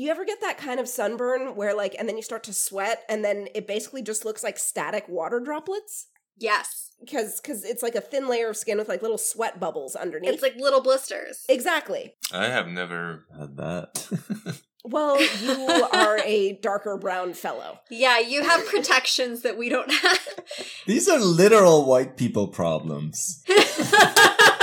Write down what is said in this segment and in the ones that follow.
you ever get that kind of sunburn where like and then you start to sweat and then it basically just looks like static water droplets? Yes. Because cause it's like a thin layer of skin with like little sweat bubbles underneath. It's like little blisters. exactly. I have never had that. Well, you are a darker brown fellow. Yeah, you have protections that we don't have. These are literal white people problems.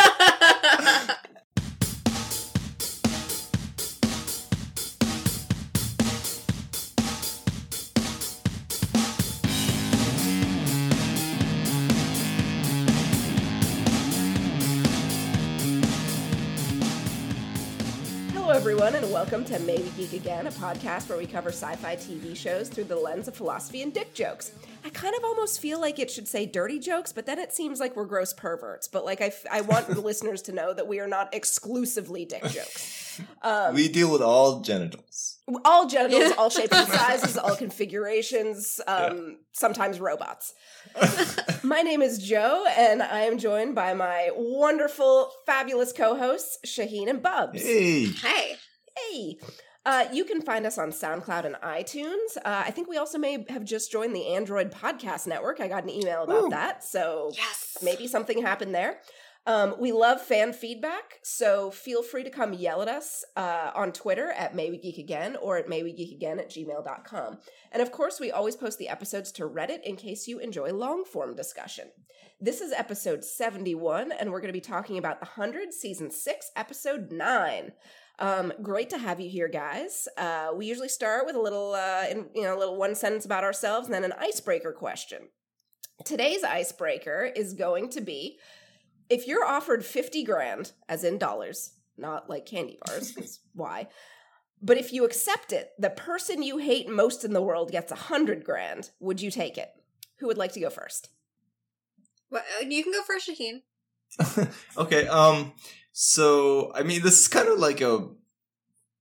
everyone, and welcome to May We Geek Again, a podcast where we cover sci fi TV shows through the lens of philosophy and dick jokes. I kind of almost feel like it should say dirty jokes, but then it seems like we're gross perverts. But like, I, f- I want the listeners to know that we are not exclusively dick jokes. we deal with all genitals. All genitals, all shapes and sizes, all configurations, um, sometimes robots. My name is Joe, and I am joined by my wonderful, fabulous co hosts, Shaheen and Bubs. Hey, hey. Hey. Uh, you can find us on SoundCloud and iTunes. Uh, I think we also may have just joined the Android Podcast Network. I got an email about Ooh. that, so Yes. maybe something happened there. Um, we love fan feedback, so feel free to come yell at us uh, on Twitter at May We Geek Again or at maywegeekagain at gmail.com. And of course, we always post the episodes to Reddit in case you enjoy long form discussion. This is episode 71, and we're going to be talking about The 100, season 6, episode 9. Um, great to have you here, guys. Uh, we usually start with a little, uh, in, you know, a little one sentence about ourselves and then an icebreaker question. Today's icebreaker is going to be if you're offered 50 grand, as in dollars, not like candy bars, 'cause why? But if you accept it, the person you hate most in the world gets a 100 grand. Would you take it? Who would like to go first? Well, uh, you can go first, Shaheen. okay. Um. So, I mean, this is kind of like a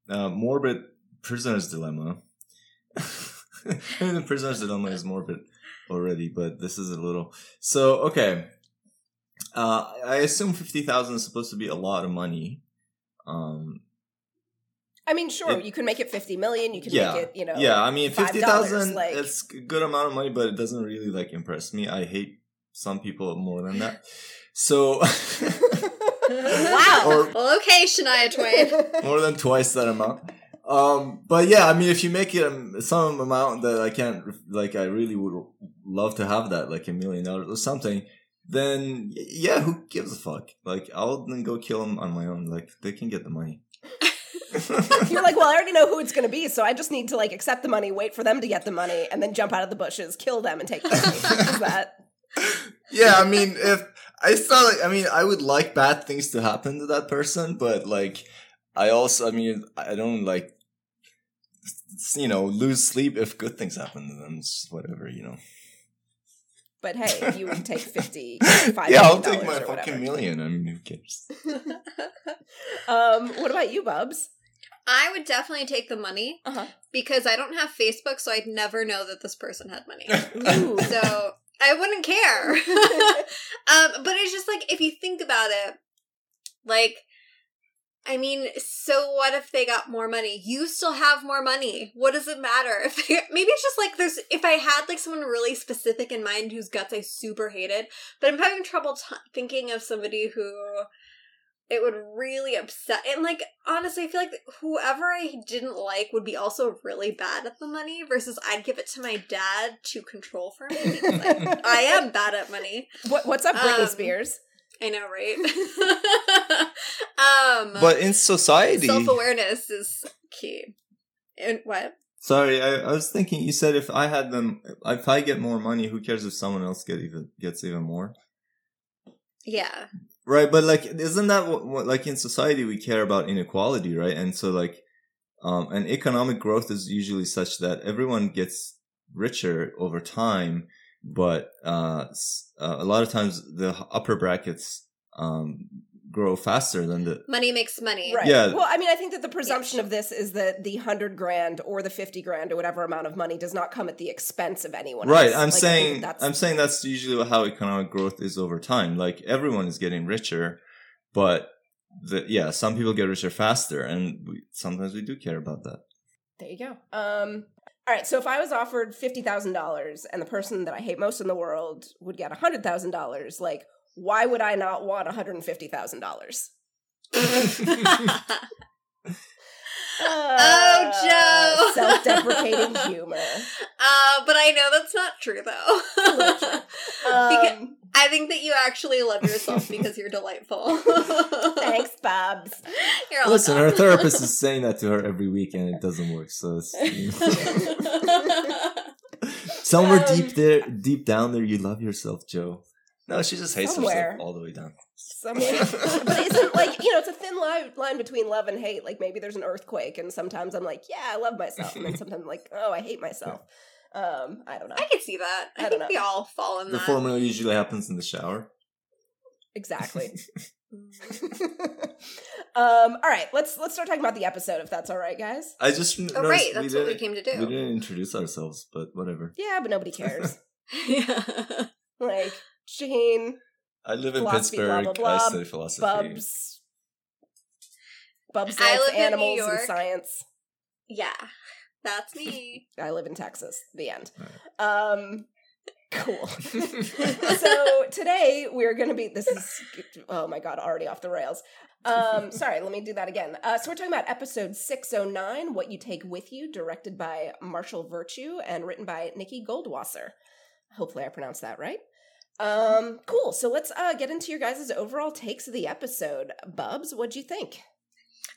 uh, morbid prisoner's dilemma. I mean, the prisoner's dilemma is morbid already, but this is a little. So, okay. Uh, I assume fifty thousand is supposed to be a lot of money. Um. I mean, sure, It- you can make it 50 million, you can yeah. make it, you know. yeah. I mean, $5, fifty thousand. like- It's a good amount of money, but it doesn't really like impress me. I hate some people more than that. So. wow. or Well, okay, Shania Twain. more than twice that amount. Um, but yeah, I mean, if you make it um, some amount that I can't, like, I really would love to have that, like a million dollars or something, then yeah, who gives a fuck? Like, I'll then go kill them on my own. Like, they can get the money. You're like, well, I already know who it's going to be, so I just need to like accept the money, wait for them to get the money, and then jump out of the bushes, kill them, and take the money. Is that? yeah, I mean, if I saw, like, I mean, I would like bad things to happen to that person, but like, I also, I mean, I don't like, you know, lose sleep if good things happen to them. It's whatever, you know. But hey, you would take fifty. yeah, I'll take my fucking million. I mean, who cares? um, what about you, Bubs? I would definitely take the money Uh-huh. because I don't have Facebook, so I'd never know that this person had money. Ooh. so I wouldn't care. um, but it's just like if you think about it, like I mean, so what if they got more money? You still have more money. What does it matter? If they, maybe it's just like there's if I had like someone really specific in mind whose guts I super hated, but I'm having trouble t- thinking of somebody who it would really upset. And like honestly, I feel like whoever I didn't like would be also really bad at the money versus I'd give it to my dad to control for me because I, I am bad at money. What, what's up, Britney Um, Spears? I know, right? um But in society, self awareness is key. And what? sorry, I, I was thinking. You said if I had them, if I get more money, who cares if someone else get even gets even more? Yeah. Right, but like, isn't that what, what like in society we care about inequality, right? And so like, um, and economic growth is usually such that everyone gets richer over time, but uh, uh, a lot of times the upper brackets um grow faster than the Money makes money. Right. Yeah. Well, I mean, I think that the presumption of this is that the hundred grand or the fifty grand or whatever amount of money does not come at the expense of anyone. right else. i'm Like, saying that's i'm saying that's usually how economic growth is over time like everyone is getting richer but the, yeah some people get richer faster and we, sometimes we do care about that There you go. Um, all right. So if I was offered fifty thousand dollars and the person that I hate most in the world would get hundred thousand dollars, like, why would I not want one hundred and fifty thousand dollars? Oh, Joe. Self-deprecating humor. Uh, but I know that's not true though. Because- Um, I think that you actually love yourself because you're delightful. thanks, Bubs. You're Listen, her welcome. therapist is saying that to her every week, and it doesn't work. So it's, somewhere Um, deep there, deep down there, you love yourself, Joe. No, she just hates Somewhere. herself all the way down. So, I mean, but isn't like you know it's a thin line line between love and hate. Like maybe there's an earthquake, and sometimes I'm like, yeah, I love myself, and then sometimes I'm like, oh, I hate myself. Um, I don't know I can see that. I, I think don't we all fall in the that. formula usually happens in the shower. exactly. um, all right, let's let's start talking about the episode if that's all right, guys. I just Oh, noticed right. That's what we didn't- came to do. We didn't introduce ourselves, but whatever. Yeah, but nobody cares. yeah. like Shaheen, I live in Philosophy, blah, Pittsburgh. blah, blah. I study philosophy. Bubs, Bubs I likes live in New animals and York. science. Yeah. That's me. I live in Texas. The end. Um, cool. so today we're going to be. This is oh my god, already off the rails. Um, sorry, let me do that again. Uh, so we're talking about episode six oh nine, "What You Take with You," directed by Marshall Virtue and written by Nikki Goldwasser. Hopefully, I pronounced that right. Um, cool. So let's uh, get into your guys' overall takes of the episode. Bubs, what'd you think?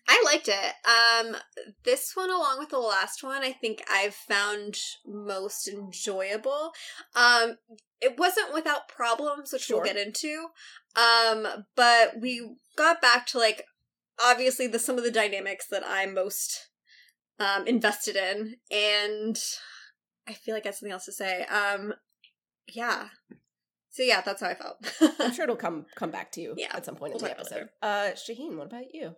I liked it. Um, this one, along with the last one, I think I've found most enjoyable. Um, it wasn't without problems, which Sure. we'll get into. Um, but we got back to like obviously the some of the dynamics that I'm most um invested in, and I feel like I have something else to say. Um, yeah. So yeah, that's how I felt. I'm sure it'll come come back to you Yeah, at some point we'll in the talk about episode. Uh, Shaheen, what about you?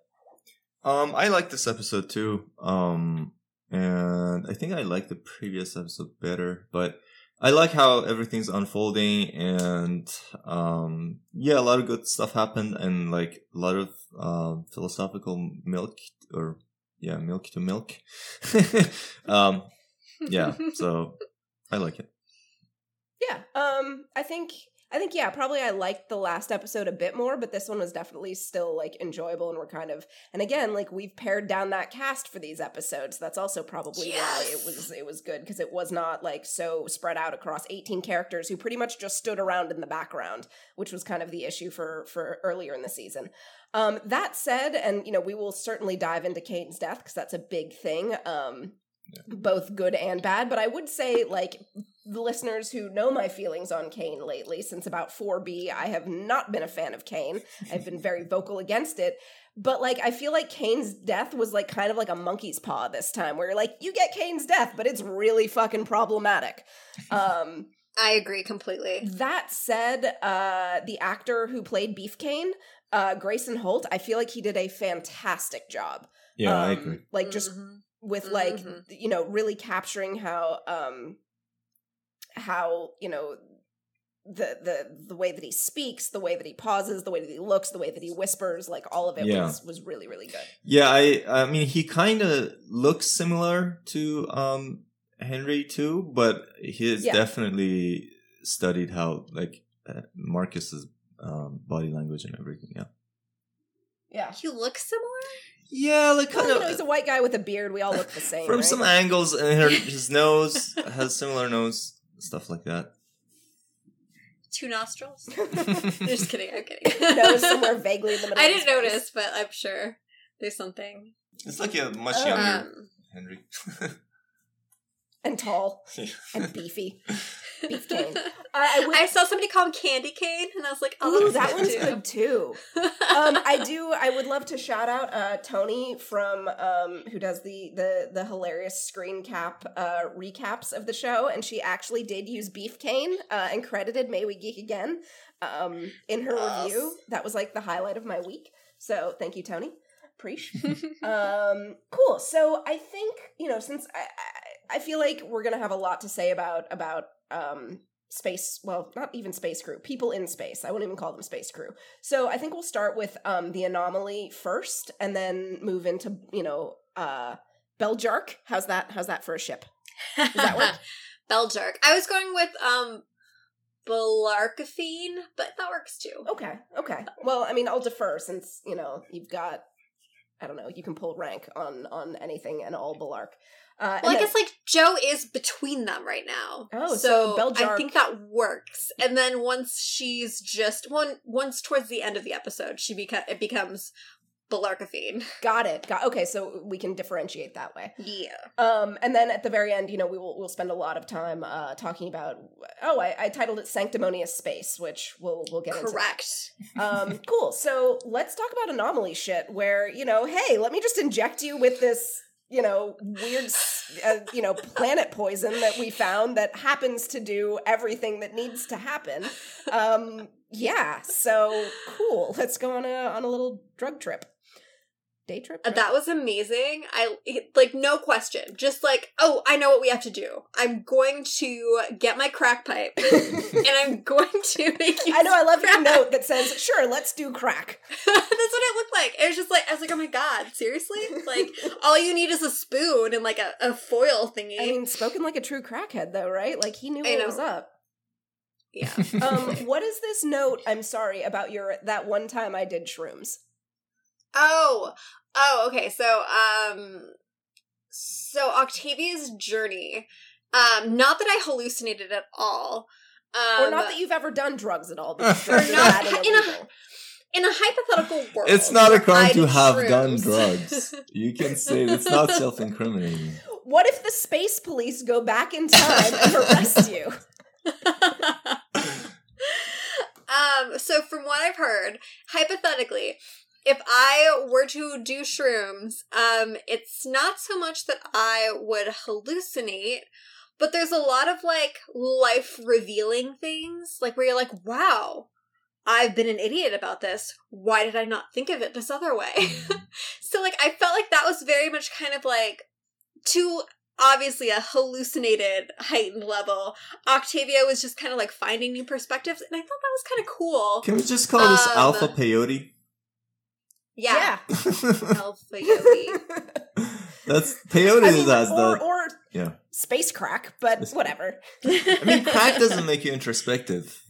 Um, I like this episode too. Um, and I think I like the previous episode better, but I like how everything's unfolding and, um, yeah, a lot of good stuff happened and like a lot of, um, philosophical milk or, yeah, milk to milk. um, yeah, so I like it. Yeah. Um I think I think yeah, probably I liked the last episode a bit more, but this one was definitely still like enjoyable and we're kind of and again, like we've pared down that cast for these episodes. That's also probably why it was it was good because it was not like so spread out across 18 characters who pretty much just stood around in the background, which was kind of the issue for for earlier in the season. Um that said, and you know, we will certainly dive into Kane's death because that's a big thing. Um both good and bad, but I would say like the listeners who know my feelings on Kane lately, since about 4B, I have not been a fan of Kane. I've been very vocal against it. But like I feel like Kane's death was like kind of like a monkey's paw this time, where you're like, you get Kane's death, but it's really fucking problematic. Um I agree completely. that said, uh the actor who played Beef Kane, uh Grayson Holt, I feel like he did a fantastic job. Yeah, I Um, agree. Like just Mhm. with like Mhm. you know really capturing how um how you know the the the way that he speaks the way that he pauses the way that he looks the way that he whispers like all of it Yeah. was was really really good Yeah, I I mean he kind of looks similar to um Henry too, but he has Yeah. definitely studied how like uh, Marcus's um, body language and everything. Yeah. yeah He looks similar? Yeah, like well, kind you of know, he's a white guy with a beard we all look the same from right? some angles, and her, his nose has similar nose, stuff like that. Two nostrils? Just kidding, I'm kidding. nose somewhere vaguely in the middle I didn't face. notice, but I'm sure there's something. It's like a much Oh. younger Um, Henry. and tall and beefy beef cane I, I I saw somebody call him Candy Cane, and I was like, oh, Ooh, that one's good too um, I do. I would love to shout out uh, Tony from um, who does the the the hilarious screen cap uh, recaps of the show, and she actually did use beef cane uh, and credited May We Geek again um, in her Yes. review. That was like the highlight of my week. So thank you, Tony. Preach. um, cool. So I think you know since I, I I feel like we're gonna have a lot to say about about um space well not even space crew people in space i wouldn't even call them space crew so i think we'll start with um the anomaly first and then move into you know uh Beljark. How's that? How's that for a ship? Does that work? Beljark. I was going with um Belarcaphine, but that works too. Okay, okay. Well, I mean, I'll defer since you know you've got. I don't know. You can pull rank on on anything and all Bellarke. Uh, Well, I guess like Joe is between them right now. Oh, so so, I think that works. And then once she's just one, once towards the end of the episode, she beca- it becomes Belarcaphine. got it. Got okay. So we can differentiate that way. Yeah. Um, and then at the very end, you know, we will we'll spend a lot of time uh, talking about. Oh, I, I titled it "Sanctimonious Space," which we'll we'll get into. Correct. Um, cool. So let's talk about anomaly shit. Where you know, hey, let me just inject you with this, you know, weird, uh, you know, planet poison that we found that happens to do everything that needs to happen. Um, yeah. So cool. Let's go on a on a little drug trip. Day trip. Uh, Drug- That was amazing. I like no question. Just like, oh, I know what we have to do. I'm going to get my crack pipe and I'm going to make you. I know. I love your note that says, "Sure, let's do crack." That's what it looked like. It was just like I was like, oh my god, seriously? Like all you need is a spoon and like a, a foil thingy. I mean, spoken like a true crackhead, though, right? Like he knew what was up. yeah. Um, what is this note? I'm sorry about your that one time I did shrooms. Oh, oh, okay. So, um, so Octavia's journey. Um, not that I hallucinated at all. Um, or not that you've ever done drugs at all, because Or not- in a- in a hypothetical world. It's not a crime I to did have done drugs. You can say it's not self-incriminating. What if the space police go back in time and arrest you? um, so from what I've heard, hypothetically, if I were to do shrooms, um, it's not so much that I would hallucinate, but there's a lot of like life revealing things, like where you're like, wow, I've been an idiot about this. Why did I not think of it this other way? so like I felt like that was very much kind of like to obviously a hallucinated heightened level octavia was just kind of like finding new perspectives and i thought that was kind of cool Can we just call this Um, alpha peyote? Yeah, Yeah. alpha yogi That's peyote I mean, has or, the or yeah. space crack, but Space- whatever. I mean, crack doesn't make you introspective.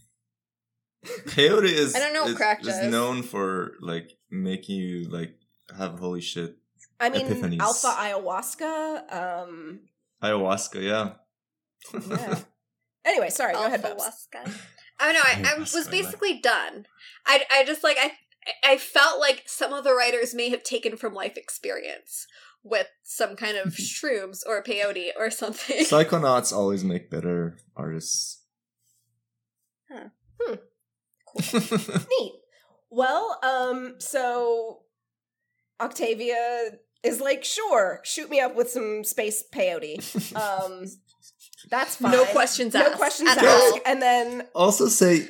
Peyote is I don't know what is, crack is does. known for like making you like have holy shit I mean, Epiphanies. alpha ayahuasca. Um, ayahuasca. Yeah. yeah. Anyway, sorry. Go ahead, Bubs. Ayahuasca. oh no I, I was basically done i i just like i i felt like some of the writers may have taken from life experience with some kind of shrooms or peyote or something Psychonauts always make better artists. Huh. Hmm. Cool. Neat. Well, um, so Octavia is like, sure, shoot me up with some space peyote. Um, that's fine. no questions No asked No questions asked. all. And then also say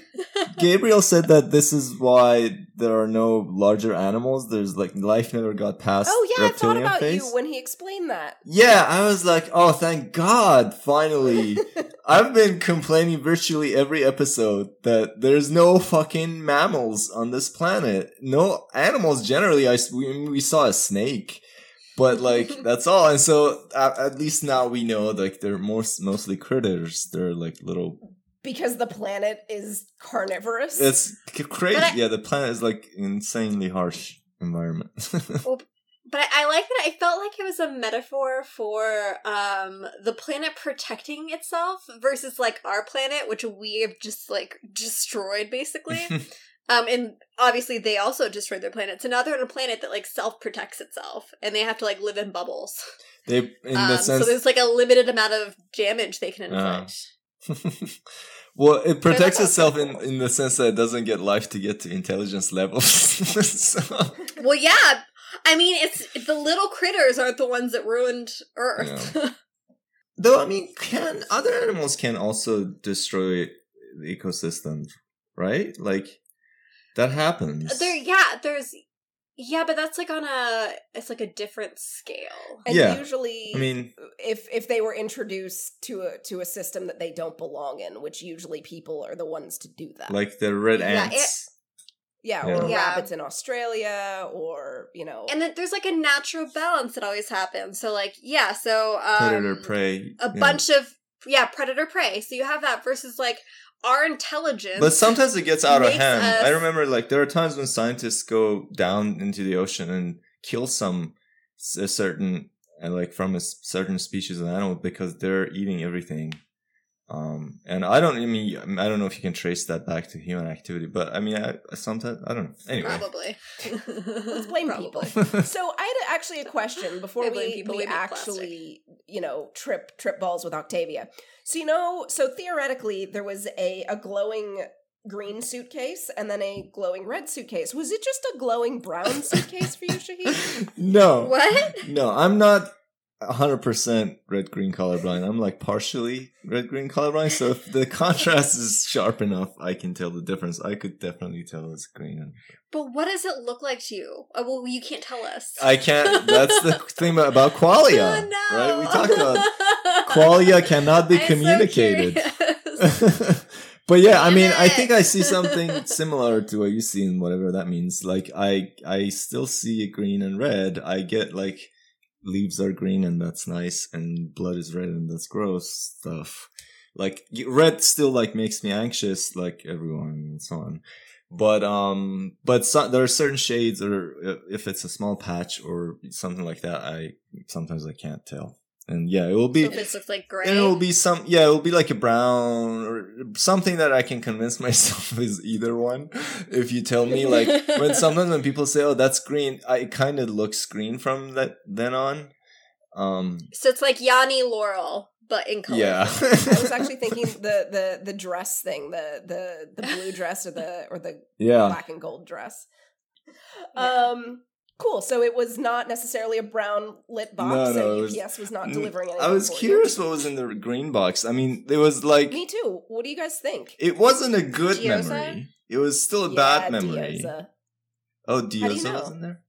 Gabriel said that this is why there are no larger animals. There's like life never got past. Oh yeah, I thought about phase. you when he explained that. Yeah, I was like, oh, thank God, finally. I've been complaining virtually every episode that there's no fucking mammals on this planet. No animals generally. I we, we saw a snake, but like, that's all. And so at, at least now we know like they're most, mostly critters. They're like little, because the planet is carnivorous. it's c- crazy. I- yeah, the planet is like insanely harsh environment. But I, I like that. I felt like it was a metaphor for um the planet protecting itself versus like our planet, which we have just like destroyed basically. um, and obviously they also destroyed their planet, so now they're on a planet that like self protects itself, and they have to like live in bubbles. they, in um, the so there's like a limited amount of damage they can Ah. inflict. well, it protects itself in, in the sense that it doesn't get life to get to intelligence levels. so, well, yeah. I mean, it's the little critters aren't the ones that ruined Earth. though, I mean, can other animals can also destroy the ecosystem, right? Like that happens. There, yeah, there's, yeah, but that's like on a, it's like a different scale. and yeah. usually I mean, if if they were introduced to a to a system that they don't belong in, which usually people are the ones to do that. like the red Yeah, ants. Yeah, Yeah. or Yeah. rabbits in Australia, or you know, And then there's like a natural balance that always happens. So like yeah, so um, Predator prey. a yeah. bunch of yeah predator prey. So you have that versus like our intelligence. But sometimes it gets out of hand. us- I remember, like, there are times when scientists go down into the ocean and kill some a certain, uh, like, from a certain species of animal because they're eating everything. Um, and I don't, I mean, I don't know if you can trace that back to human activity, but I mean, I, I sometimes, I don't know. Anyway. Probably. Let's blame people. So I had actually a question before I we, people we who make plastic. actually, you know, trip trip balls with Octavia. So you know, so theoretically there was a a glowing green suitcase and then a glowing red suitcase. Was it just a glowing brown suitcase for you, Shaheen? no. What? No, I'm not 100% red green colorblind. I'm like partially red green colorblind. So if the contrast is sharp enough, I can tell the difference. I could definitely tell it's green. But what does it look like to you? Oh, well, you can't tell us. I can't. That's the thing about qualia, Oh, no. right? We talked about qualia cannot be I'm communicated. curious. but yeah, I mean, I think I see something similar to what you see in whatever that means. Like I, I still see green and red. I get like leaves are green and that's nice, and blood is red and that's gross stuff. Like red still like makes me anxious, like everyone and so on. But um, but so, there are certain shades, or uh, if it's a small patch or something like that, I sometimes I can't tell. And yeah, it will be So if this looks like gray. and it will be some, yeah, it will be like a brown or something that I can convince myself is either one. If you tell me, like, when sometimes when people say, "Oh, that's green," I kind of looks green from that then on. Um, so it's like Yanni Laurel, but in color. yeah, I was actually thinking the the the dress thing, the the the blue dress or the or the yeah. black and gold dress. Yeah. Um cool. So it was not necessarily a brown lit box No, no, and it was- UPS was not delivering anything. I was for you. curious what was in the green box. I mean, it was like Me too. What do you guys think? it wasn't a good Diyoza? memory. It was still a Yeah, bad memory. Diyoza. Oh, do you know? was in there.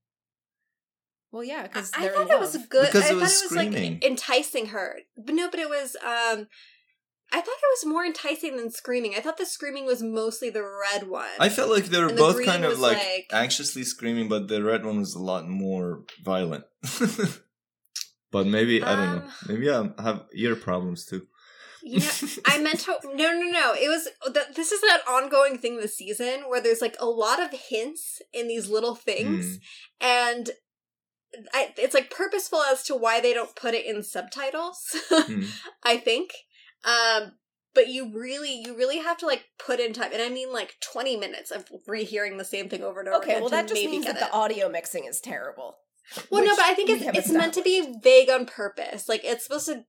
Well, yeah, because I they're thought in it love. was good. Because I it thought was it was screaming. like enticing her. But no, but it was um I thought it was more enticing than screaming. I thought the screaming was mostly the red one. I felt like they were And both kind of like, like- anxiously screaming, but the red one was a lot more violent. but maybe I don't know. Um, Maybe I have ear problems too. yeah, I meant to. No, no, no. It was. th- This is that ongoing thing this season where there's like a lot of hints in these little things, and I, it's like purposeful as to why they don't put it in subtitles. Hmm. I think. Um, but you really, you really have to like put in time, and I mean like twenty minutes of rehearing the same thing over and over. Okay, again well to that just maybe means get that the audio mixing is terrible. Well, no, but I think it's it's meant to be vague on purpose. Like it's supposed to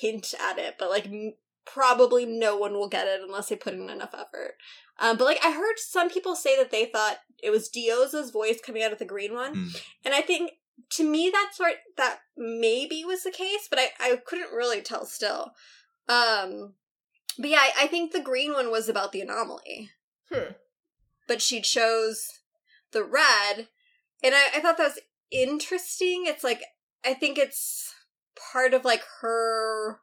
hint at it, but like m- probably no one will get it unless they put in enough effort. Um, but like I heard some people say that they thought it was Diyoza's voice coming out of the green one, Hmm. and I think to me that sort that maybe was the case, but I I couldn't really tell still. Um, but yeah, I, I think the green one was about the anomaly. Hmm. But she chose the red, and I, I thought that was interesting. It's like I think it's part of like her.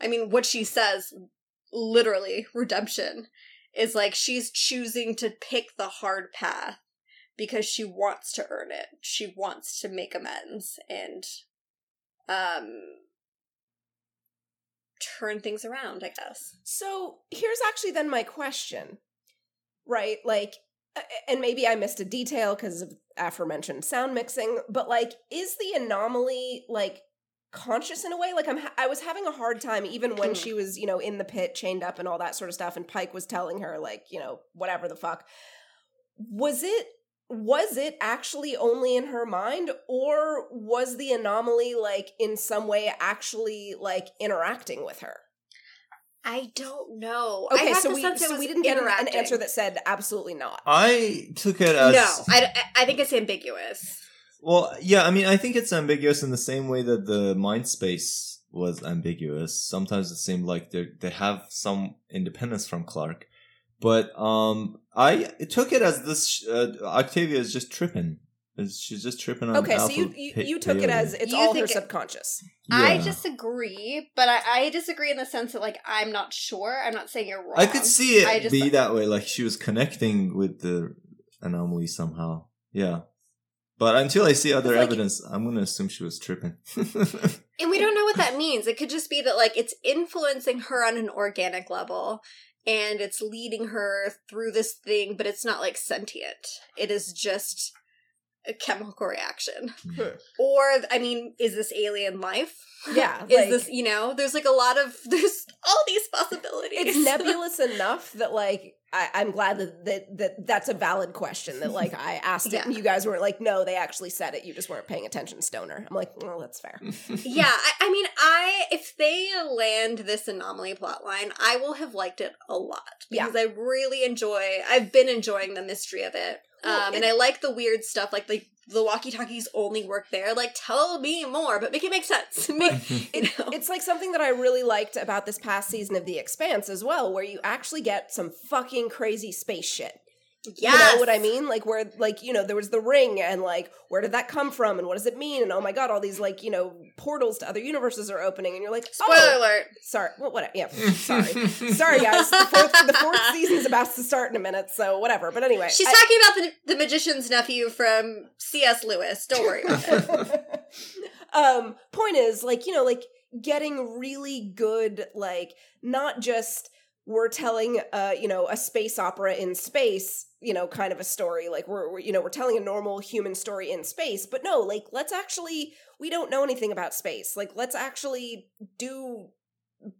I mean, what she says, literally redemption, is like she's choosing to pick the hard path because she wants to earn it. She wants to make amends and um turn things around, I guess. So here's actually then my question, right? Like, and maybe I missed a detail because of aforementioned sound mixing, but like, is the anomaly like conscious in a way? Like, I'm ha- I was having a hard time even when Hmm. she was you know in the pit, chained up, and all that sort of stuff, and Pike was telling her like you know whatever the fuck. Was it was it actually only in her mind or was the anomaly like in some way actually like interacting with her I don't know. Okay, have so we sense so we didn't get an- an answer that said absolutely not. I took it as no, I, I think it's ambiguous. Well, yeah, I mean, I think it's ambiguous in the same way that the mind space was ambiguous. Sometimes it seemed like they they have some independence from Clarke, but um, I took it as this uh, Octavia is just tripping. She's just tripping on? Okay, so you you, you took it as it's You all her think it- subconscious. I disagree, but I, I disagree in the sense that like I'm not sure. I'm not saying you're wrong. I could see it I just- be that way, like she was connecting with the anomaly somehow. Yeah. But until I see other like- evidence, I'm gonna assume she was tripping. And we don't know what that means. It could just be that like it's influencing her on an organic level and it's leading her through this thing, but it's not like sentient. It is just a chemical reaction. Hmm. Or I mean, is this alien life? Yeah, Is like- this, you know, there's like a lot of there's all these possibilities. it's nebulous enough that like I, I'm glad that, that that that's a valid question. That like I asked it, and you guys weren't like, no, they actually said it. You just weren't paying attention, stoner. I'm like, well, that's fair. yeah, I, I mean, I if they land this anomaly plotline, I will have liked it a lot Yeah. because I really enjoy. I've been enjoying the mystery of it, Well, um, and I like the weird stuff, like the the walkie talkies only work there. Like, tell me more, but make it make sense. Make you know. It's like something that I really liked about this past season of The Expanse as well, where you actually get some fucking crazy space shit. You know what I mean? Like where like, you know, there was the ring and like where did that come from and what does it mean? And oh my god, all these like, you know, portals to other universes are opening and you're like, Spoiler oh, alert. sorry. Well, whatever. Yeah. Sorry. sorry guys. The fourth the fourth season's about to start in a minute, so whatever. But anyway. She's I- talking about the, the magician's nephew from C.S. Lewis. Don't worry about it. um point is like you know like getting really good like not just we're telling uh you know a space opera in space you know kind of a story like we're, we're you know we're telling a normal human story in space but no like let's actually we don't know anything about space like let's actually do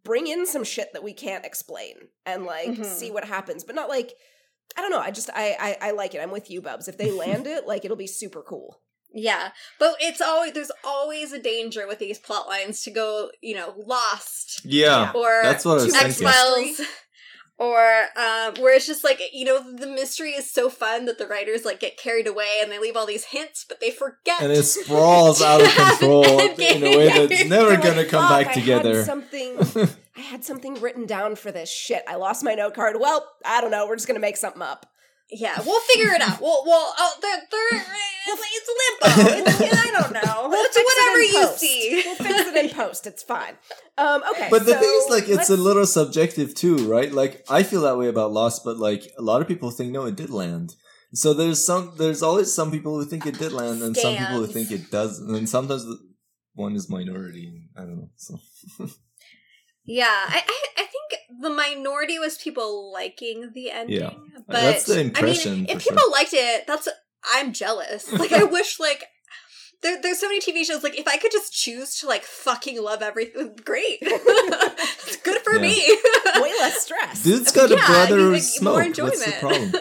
bring in some shit that we can't explain and like Mhm. see what happens but not like i don't know i just I, I i like it i'm with you bubs if they land it like it'll be super cool Yeah, but it's always there's always a danger with these plot lines to go, you know, lost yeah, or that's what I was X Files, or um, where it's just like you know the mystery is so fun that the writers like get carried away and they leave all these hints, but they forget. And it sprawls out of control in a way that's never They're gonna come back I had together. something I had something written down for this shit. I lost my note card. Well, I don't know. We're just gonna make something up. Yeah, we'll figure it out. We'll, we'll, oh, they're, they're, it's limbo. It's, I don't know. We'll it's fix it whatever in you post. see. We'll fix it in post. It's fine. Um, okay. But the so thing is, like, it's a little subjective too, right? Like, I feel that way about Lost, but like, a lot of people think no, it did land. So there's some, there's always some people who think it did land, and some people who think it doesn't, and sometimes one is minority. I don't know. So Yeah, I, I, I think the minority was people liking the ending. Yeah. but That's the I impression, mean, if for people liked it, that's I'm jealous. Like, I wish like. There, there's so many TV shows. Like, if I could just choose to like fucking love everything, great. it's good for Yeah. me. way less stress. dude's got a brother I mean, who like, smoke. more What's the problem?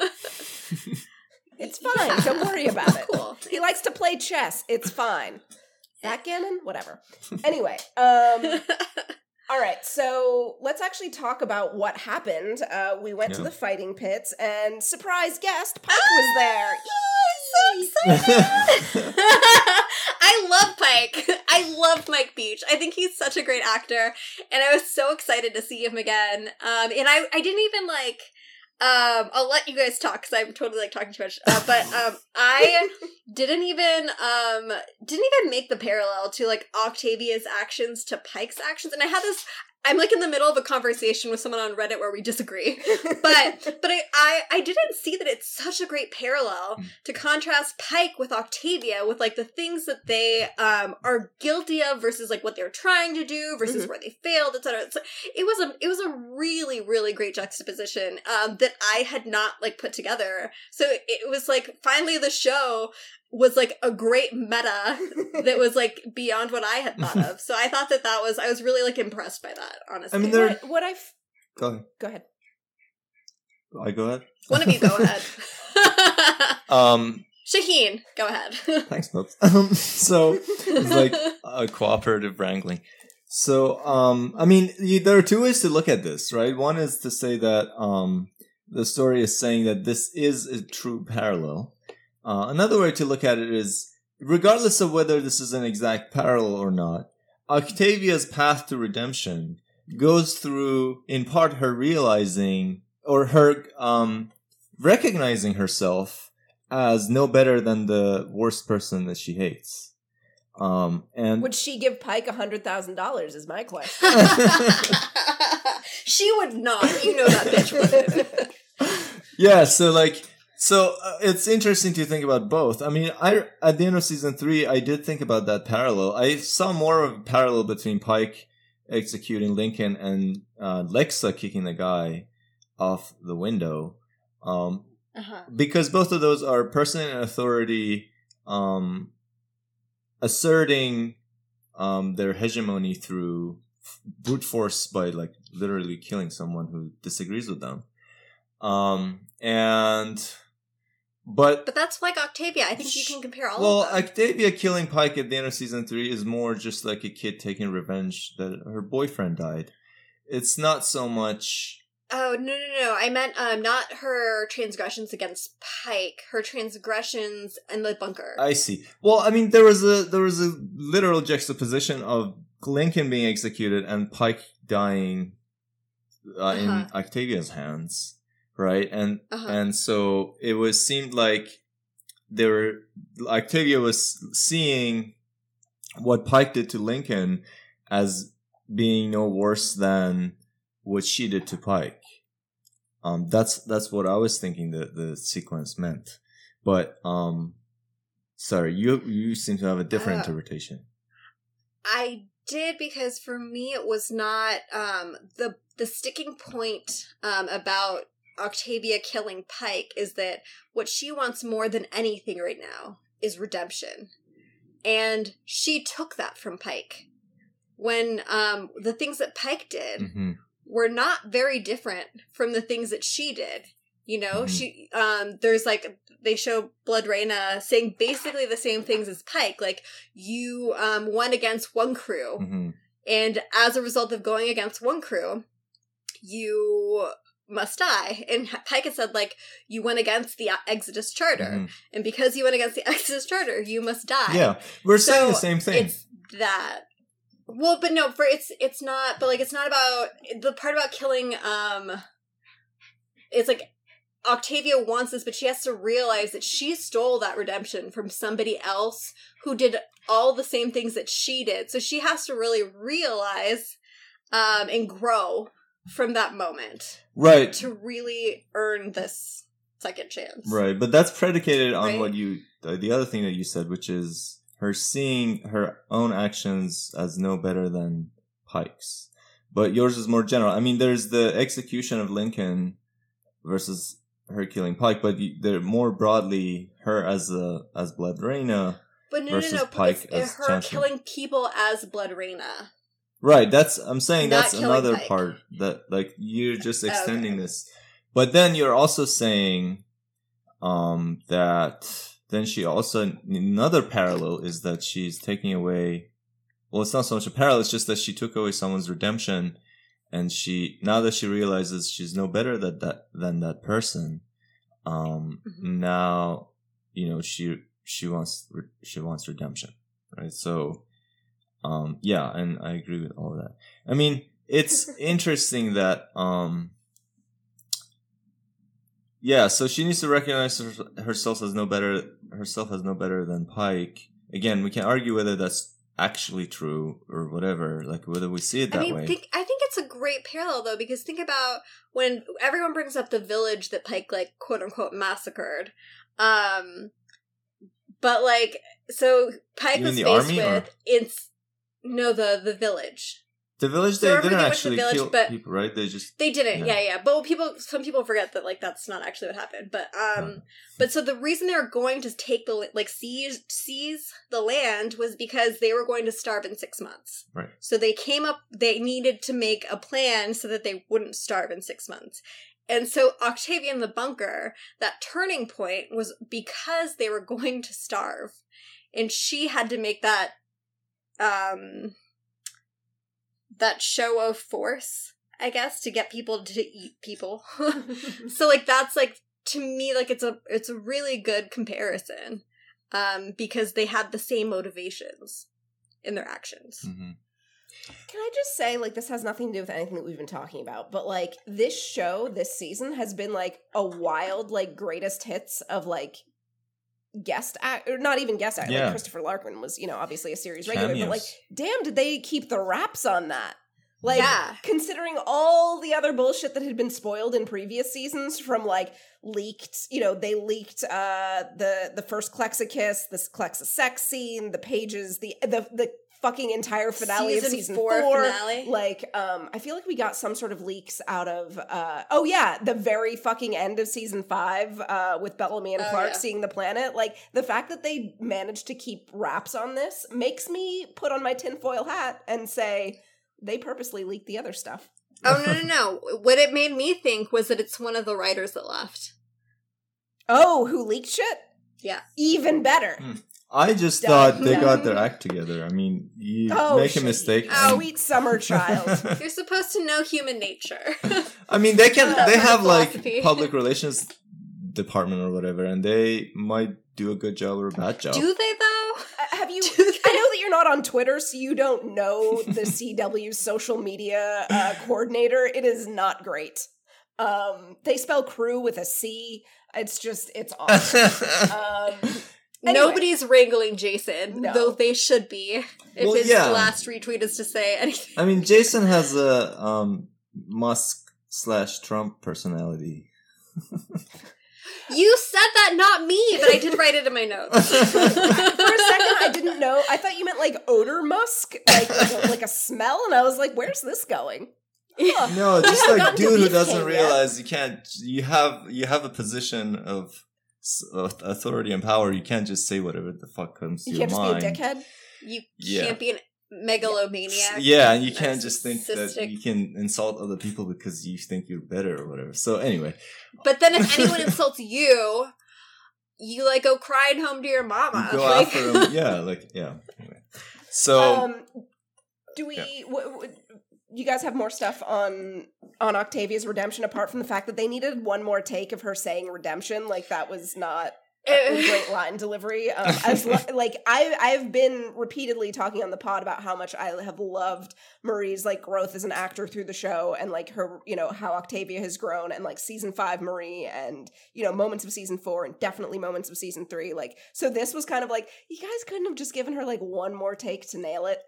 It's fine. Don't worry about it. cool. He likes to play chess. It's fine. Backgammon, whatever. Anyway, um, all right. So let's actually talk about what happened. Uh, we went to the fighting pits, and surprise guest Pike was there. I love Pike. I love Mike Beach. I think he's such a great actor, and I was so excited to see him again. Um, and I, I didn't even like. Um, I'll let you guys talk because I'm totally like talking too much. Uh, but um, I didn't even um didn't even make the parallel to like Octavia's actions to Pike's actions, and I had this. I'm like in the middle of a conversation with someone on Reddit where we disagree, but but I, I I didn't see that it's such a great parallel to contrast Pike with Octavia with like the things that they um are guilty of versus like what they're trying to do versus Mhm. where they failed, etc. So it was a it was a really really great juxtaposition um that I had not like put together. So it was like finally the show was like a great meta that was like beyond what I had thought of. So I thought that that was I was really like impressed by that. Honestly, I mean, there- what, what I f- go ahead. go ahead. I go ahead. one of you go ahead. Um, Shaheen, go ahead. Thanks, folks. Um, so it's like a cooperative wrangling. So, um, I mean, you, there are two ways to look at this, right? One is to say that um, the story is saying that this is a true parallel. Uh, another way to look at it is, regardless of whether this is an exact parallel or not, Octavia's path to redemption goes through, in part, her realizing or her um, recognizing herself as no better than the worst person that she hates. Um, and Would she give Pike a hundred thousand dollars? Is my question. she would not. You know that bitch would. yeah, so like So uh, it's interesting to think about both. I mean, I at the end of season three, I did think about that parallel. I saw more of a parallel between Pike executing Lincoln and uh, Lexa kicking the guy off the window, um, Uh-huh. because both of those are person and authority um, asserting um, their hegemony through f- brute force by like literally killing someone who disagrees with them. Um, and but But that's like Octavia. I think you can compare all well, of them. Octavia killing Pike at the end of season three is more just like a kid taking revenge that her boyfriend died. It's not so much. Oh no no no! I meant um not her transgressions against Pike. Her transgressions in the bunker. I see. Well, I mean, there was a there was a literal juxtaposition of Lincoln being executed and Pike dying uh, in Uh-huh. Octavia's hands, right? And Uh-huh. and so it was seemed like they were Octavia was seeing what Pike did to Lincoln as being no worse than what she did to Pike. Um, that's that's what I was thinking that the sequence meant, but um, sorry, you you seem to have a different Uh, interpretation. I did because for me it was not um the the sticking point um about Octavia killing Pike is that what she wants more than anything right now is redemption. And she took that from Pike. When um the things that Pike did hmm were not very different from the things that she did. You know, Mhm. she um there's like they show Blodreina saying basically the same things as Pike, like you um went against one crew, hmm and as a result of going against one crew, you must die. And Pike had said like you went against the Exodus Charter, hmm and because you went against the Exodus Charter, you must die. Yeah, we're saying the same thing. It's that. Well, but no, for it's it's not. But like, it's not about the part about killing. Um, it's like Octavia wants this, but she has to realize that she stole that redemption from somebody else who did all the same things that she did. So she has to really realize um, and grow from that moment Right, to really earn this second chance. right, but that's predicated on Right? what you the, the other thing that you said, which is her seeing her own actions as no better than Pike's. But yours is more general. I mean, there's the execution of Lincoln versus her killing Pike, but they're more broadly her as a as Blodreina. But no, Versus no, no. Pike as her Chancellor. killing people as Blodreina. Right, that's I'm saying Not that's another Pike. part that like you're just Oh, okay. extending this. But then you're also saying um that then she also another parallel is that she's taking away well it's not so much a parallel it's just that she took away someone's redemption and she now that she realizes she's no better than that than that person um Mhm. now you know she she wants she wants redemption right so um yeah and i agree with all of that. I mean it's interesting that um yeah so she needs to recognize her, herself as no better herself as no better than pike. Again we can argue whether that's actually true or whatever like whether we see it that I mean, way. think, I think it's a great parallel though, because think about when everyone brings up the village that Pike like quote unquote massacred. Um, but like, so Pike You was faced army, or- with it's no the the village. the village So they didn't they went the actually village, kill but- people right they just They didn't, Yeah. yeah, yeah. But people, some people forget that like that's not actually what happened. But um, but so the reason they were going to take the like seize seize the land was because they were going to starve in six months. Right. So they came up. They needed to make a plan so that they wouldn't starve in six months. And so Octavian the bunker, that turning point was because they were going to starve, and she had to make that um that show of force, I guess, to get people to eat people. so like that's like to me like it's a it's a really good comparison um because they had the same motivations in their actions mhm. Can I just say, like, this has nothing to do with anything that we've been talking about, but like, this show this season has been like a wild, like, greatest hits of like guest act, or not even guest act. Yeah. Like, Christopher Larkin was, you know, obviously a series regular, but like, damn, did they keep the wraps on that? Like Yeah. considering all the other bullshit that had been spoiled in previous seasons from like leaked, you know, they leaked uh the the first Clexa kiss, this Clexa sex scene, the pages, the the the fucking entire finale of season four, four. finale. Like, um, I feel like we got some sort of leaks out of uh oh yeah, the very fucking end of season five, uh, with Bellamy and Oh, Clarke yeah. seeing the planet. Like the fact that they managed to keep wraps on this makes me put on my tinfoil hat and say they purposely leaked the other stuff. Oh no no no! What it made me think was that it's one of the writers that left. Oh, who leaked shit? Yeah. Even better. Hmm. I just Dun, thought they got their act together. I mean, you Oh, make a shit. mistake. Oh, and- Sweet summer child. You're supposed to know human nature. I mean, they can. They have like public relations department or whatever, and they might do a good job or a bad job. Do they though? Uh, have you? I know that you're not on Twitter, so you don't know the CW social media uh, coordinator. It is not great. Um, they spell crew with a C. It's just it's awful. um, Anyway. Nobody's wrangling Jason, No. though they should be. If Well, his yeah. last retweet is to say anything. I mean, Jason has a um, Musk slash Trump personality. You said that, not me, but I did write it in my notes. for a second, I didn't know. I thought you meant like odor musk, like like a, like a smell, and I was like, "Where's this going?" Huh. No, just like dude who doesn't King yet. realize you can't. You have you have a position of authority and power. You can't just say whatever the fuck comes to You your can't just mind. be a dickhead. You Yeah. can't be a megalomaniac. Yeah, and you can't just think that you can insult other people because you think you're better or whatever. So anyway, But then if anyone insults you, you like go crying home to your mama. you go like, after him. Yeah, like yeah. Anyway. So um, do we? W- w- you guys have more stuff on on Octavia's redemption apart from the fact that they needed one more take of her saying redemption. Like that was not a great line delivery. Um, as lo- like I I've been repeatedly talking on the pod about how much I have loved Marie's like growth as an actor through the show and like her you know how Octavia has grown and like season five Marie and you know moments of season four and definitely moments of season three. Like so this was kind of like you guys couldn't have just given her like one more take to nail it.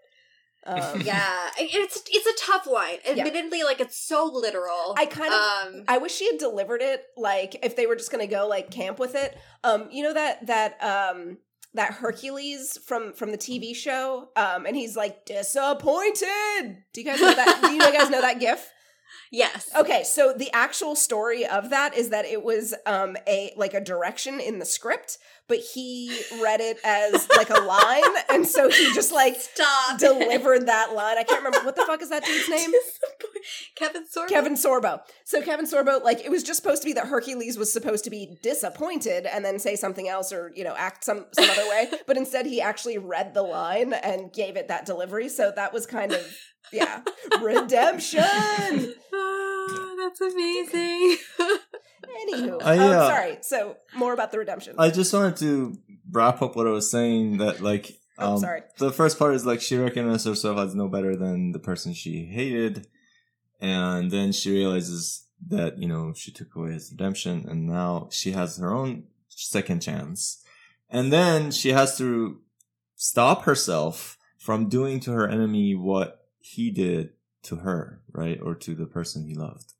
Um, yeah, it's it's a tough line. Admittedly, like it's so literal. I kind of um, I wish she had delivered it like if they were just gonna go like camp with it. Um, you know that that um that Hercules from from the TV show. Um, and he's like disappointed. Do you guys know that? do you guys know that GIF? Yes. Okay, so the actual story of that is that it was um a like a direction in the script, but he read it as like a line, and so he just like Stop. delivered that line. I can't remember what the fuck is that dude's name. Kevin Sorbo. Kevin Sorbo. So Kevin Sorbo, like it was just supposed to be that Hercules was supposed to be disappointed and then say something else or you know act some some other way, but instead he actually read the line and gave it that delivery. So that was kind of yeah, redemption. Oh, that's amazing. Anywho, I, um, uh, sorry. So more about the redemption. I just wanted to wrap up what I was saying. That like, Oh, um, sorry. the first part is like she recognizes herself as no better than the person she hated, and then she realizes that you know she took away his redemption, and now she has her own second chance, and then she has to stop herself from doing to her enemy what he did to her, right, or to the person he loved,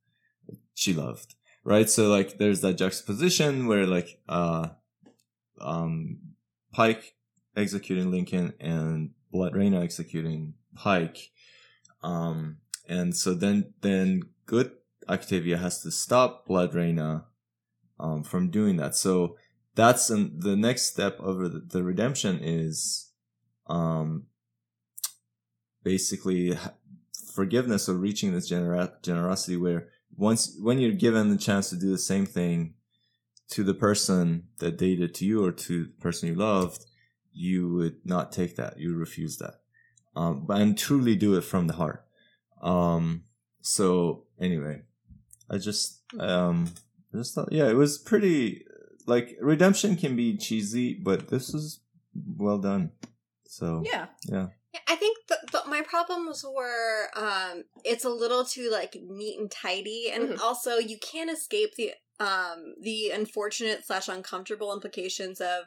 she loved, right. So like, there's that juxtaposition where like, uh, um, Pike executing Lincoln and Blodreina executing Pike. Um, and so then, then good Octavia has to stop Blodreina, um, from doing that. So that's an, the next step of the, the redemption is, um, basically forgiveness or reaching this genera- generosity where once, when you're given the chance to do the same thing to the person that they did to you or to the person you loved, you would not take that. You refuse that. Um, but and truly do it from the heart. Um, so anyway, I just, um, I just thought, yeah, it was pretty, like, redemption can be cheesy, but this is well done. So, yeah, Yeah, I think the, the, my problems were um, it's a little too like neat and tidy, and Mhm. also you can't escape the um, the unfortunate slash uncomfortable implications of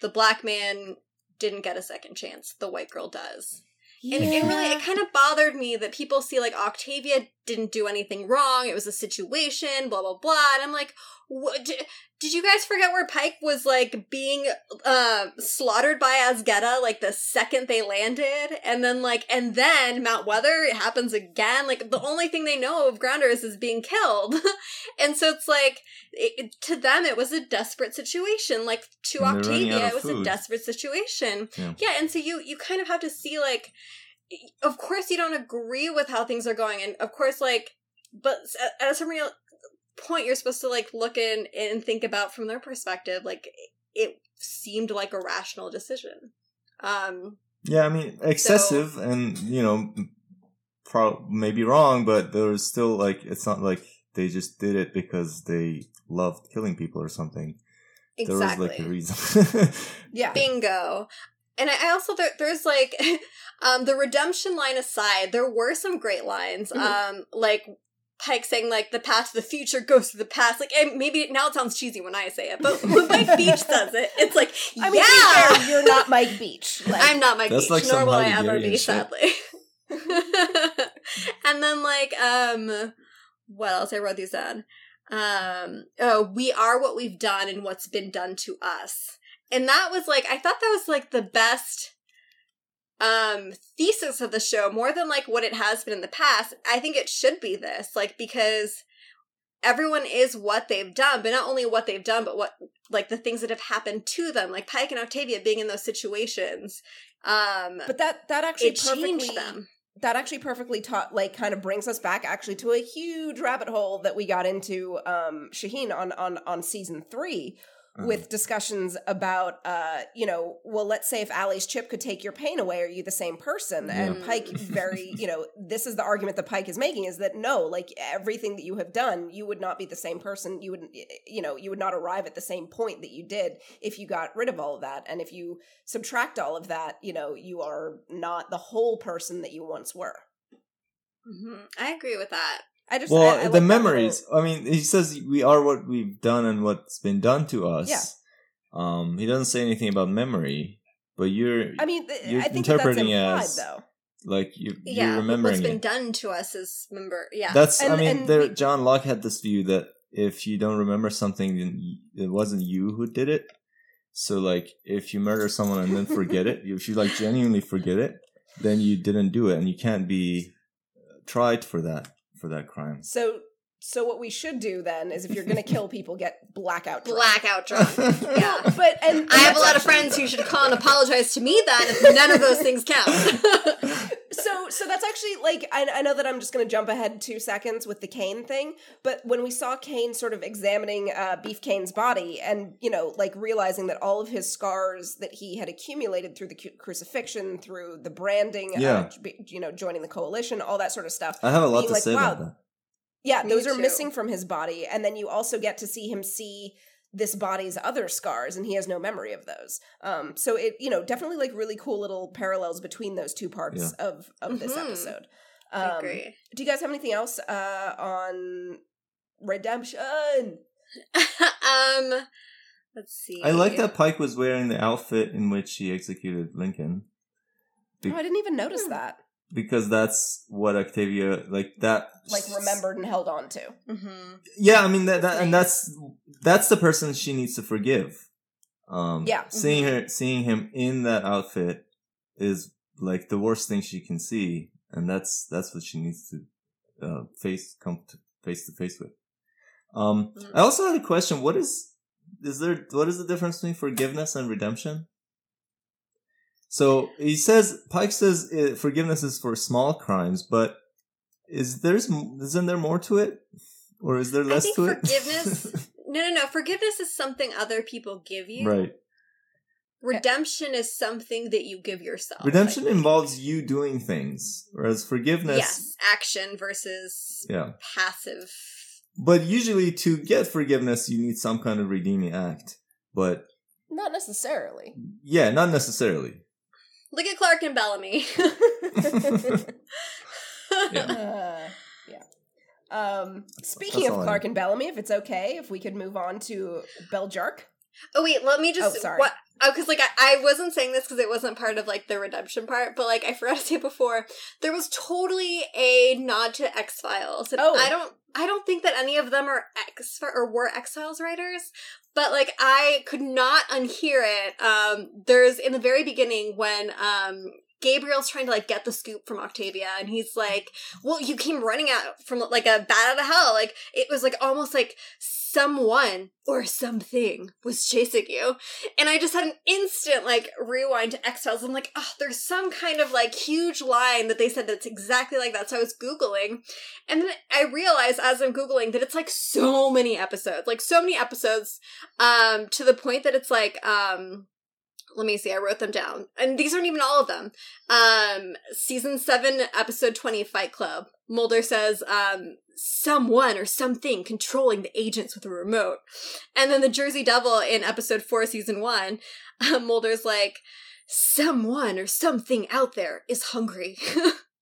the black man didn't get a second chance. The white girl does. And it really, it kind of bothered me that people see like Octavia didn't do anything wrong. It was a situation, blah blah blah. And I'm like, what? Did, did you guys forget where Pike was like being uh, slaughtered by Azgeda like the second they landed, and then like, and then Mount Weather it happens again. Like the only thing they know of Grounders is being killed, and so it's like it, to them it was a desperate situation. Like to And they're running out Octavia, it was a desperate situation. Yeah. yeah, and so you you kind of have to see like of course you don't agree with how things are going and of course like but at a certain real point you're supposed to like look in and think about from their perspective like it seemed like a rational decision um Yeah, I mean excessive, and you know, pro- maybe wrong, but there's still like it's not like they just did it because they loved killing people or something. exactly There was like a reason. Yeah. bingo and I also there, there's like um the redemption line aside there were some great lines Mhm. um like Pike saying like the path to the future goes to the past. Like and maybe now it sounds cheesy when I say it but when Mike Beach says it it's like I mean, yeah! fair, you're not Mike Beach. Like, I'm not Mike Beach like nor will I ever be shit. sadly. And then like um what else I wrote these down? Um oh we are what we've done and what's been done to us. And that was like i thought that was like the best um thesis of the show more than like what it has been in the past i think it should be this like because everyone is what they've done but not only what they've done but what like the things that have happened to them like pike and octavia being in those situations um but that that actually changed them. that actually perfectly taught like kind of brings us back actually to a huge rabbit hole that we got into um Shaheen on on on season 3 Uh-huh. with discussions about uh you know well let's say if Allie's chip could take your pain away are you the same person? And Pike very you know this is the argument that Pike is making is that no like everything that you have done you would not be the same person. You would you know you would not arrive at the same point that you did if you got rid of all of that. And if you subtract all of that you know you are not the whole person that you once were. Mhm. i agree with that I just well, I- I the memories. I mean, he says we are what we've done and what's been done to us. Yeah. Um, he doesn't say anything about memory, but you're. I mean, th- You're I think that that's interpreting implied as- though. like you, yeah you're remembering what's been it. done to us is remember yeah That's. I mean, there. we- John Locke had this view that if you don't remember something, then it wasn't you who did it. So, like, if you murder someone and then forget it, if you like genuinely forget it, then you didn't do it, and you can't be tried for that for that crime. So, so what we should do then is, if you're going to kill people, get blackout. drunk. blackout drunk yeah But and I have a that's lot of actually- friends who should call and apologize to me then if none of those things count. So, so that's actually like I, I know that I'm just going to jump ahead two seconds with the Kane thing, but when we saw Kane sort of examining uh, Beef Kane's body and you know like realizing that all of his scars that he had accumulated through the cu- crucifixion, through the branding, Yeah. uh, you know, joining the coalition, all that sort of stuff. I have a lot to like, say wow, about that. Yeah, Me those are too. missing from his body, and then you also get to see him see this body's other scars, and he has no memory of those. Um, so it you know definitely like really cool little parallels between those two parts of of this Mhm. episode. I Um, agree. do you guys have anything else uh, on redemption? um, let's see. I like that Pike was wearing the outfit in which he executed Lincoln. Be- Oh, I didn't even notice Hmm. that. Because that's what Octavia like that Like remembered and held on to. hmm Yeah, I mean that, that and that's that's the person she needs to forgive. Um Yeah. seeing her seeing him in that outfit is like the worst thing she can see and that's that's what she needs to uh, face come to face to face with. Um Mm. I also had a question what is is there what is the difference between forgiveness and redemption? So he says Pike says uh, forgiveness is for small crimes, but is there's isn't there more to it, or is there I less think to it? forgiveness- No, no, no. Forgiveness is something other people give you. right. Redemption is something that you give yourself. Redemption involves you doing things, whereas forgiveness, yes, action versus yeah. passive. But usually, to get forgiveness, you need some kind of redeeming act. But Not necessarily. yeah, not necessarily. Look at Clarke and Bellamy. Uh, yeah. Um, speaking That's of all I Clarke and Bellamy, if it's okay, if we could move on to Beljark. Oh wait, let me just. Oh, sorry. What because like I, I wasn't saying this because it wasn't part of like the redemption part, but like I forgot to say before, there was totally a nod to X Files. Oh. I don't I don't think that any of them are X or were X Files writers, but like I could not unhear it. Um, there's in the very beginning when um Gabriel's trying to like get the scoop from Octavia, and he's like, "Well, you came running out from like a bat out of hell. Like it was like almost like someone or something was chasing you." And I just had an instant like rewind to X Files. I'm like, "Oh, there's some kind of like huge line that they said that's exactly like that." So I was googling, and then I realized as I'm googling that it's like so many episodes, like so many episodes, um, to the point that it's like um let me see i wrote them down and these aren't even all of them um season 7 episode 20 fight club mulder says um someone or something controlling the agents with a remote. And then the jersey devil in episode 4 season 1 uh, mulder's like someone or something out there is hungry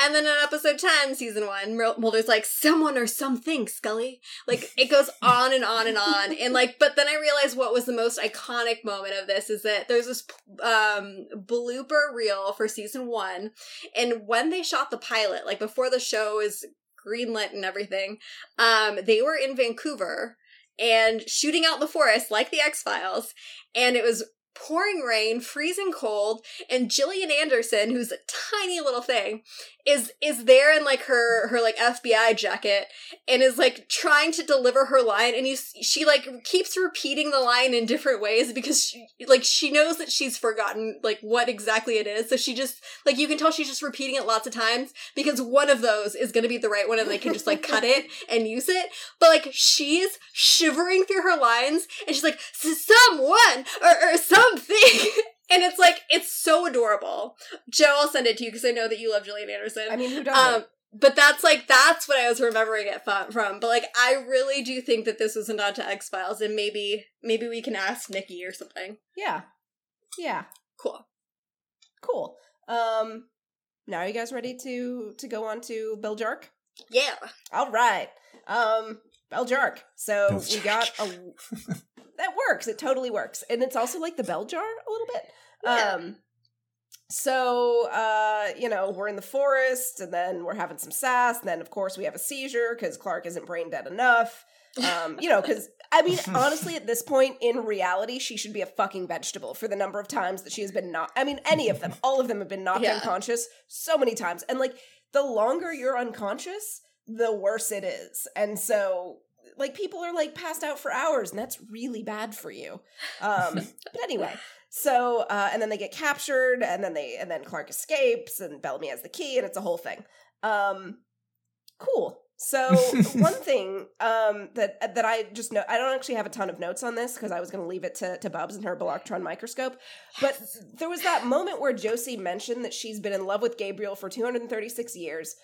and then in episode 10 season 1 Mul- mulder's like someone or something scully. Like it goes on and on and on. And like but then i realized what was the most iconic moment of this is that there's this um blooper reel for season one. And when they shot the pilot like before the show is greenlit and everything um they were in vancouver and shooting out in the forest like the x-files. And it was pouring rain freezing cold and Gillian Anderson who's a tiny little thing is is there in like her her like FBI jacket and is like trying to deliver her line. And you she like keeps repeating the line in different ways because she like she knows that she's forgotten like what exactly it is. So she just like you can tell she's just repeating it lots of times because one of those is going to be the right one and they can just like cut it and use it. But like she's shivering through her lines and she's like someone or, or something and it's like it's so adorable joe i'll send it to you because i know that you love Gillian anderson I mean, who doesn't? um, but that's like that's what I was remembering it from, from. But like, I really do think that this was a nod to X Files, and maybe maybe we can ask Nikki or something. yeah, yeah, Cool. cool. Um, now are you guys ready to to go on to Beljark? Yeah. All right. Um, Beljark. So we Beljark. got a that works. It totally works, and it's also like the bell jar a little bit. Yeah. Um, so uh, you know, we're in the forest, and then we're having some sass, and then of course we have a seizure because Clarke isn't brain dead enough. Um, you know, because I mean, honestly, at this point in reality, she should be a fucking vegetable for the number of times that she has been knocked. I mean, any of them, all of them have been knocked Yeah. unconscious so many times, and like the longer you're unconscious, the worse it is. And so like people are like passed out for hours and that's really bad for you. Um but anyway, so uh and then they get captured and then they and then Clarke escapes and Bellamy has the key and it's a whole thing. Um cool. So one thing um that that I just know I don't actually have a ton of notes on this because I was going to leave it to to Bubs and her Balactron microscope. But there was that moment where Josie mentioned that she's been in love with Gabriel for 236 years.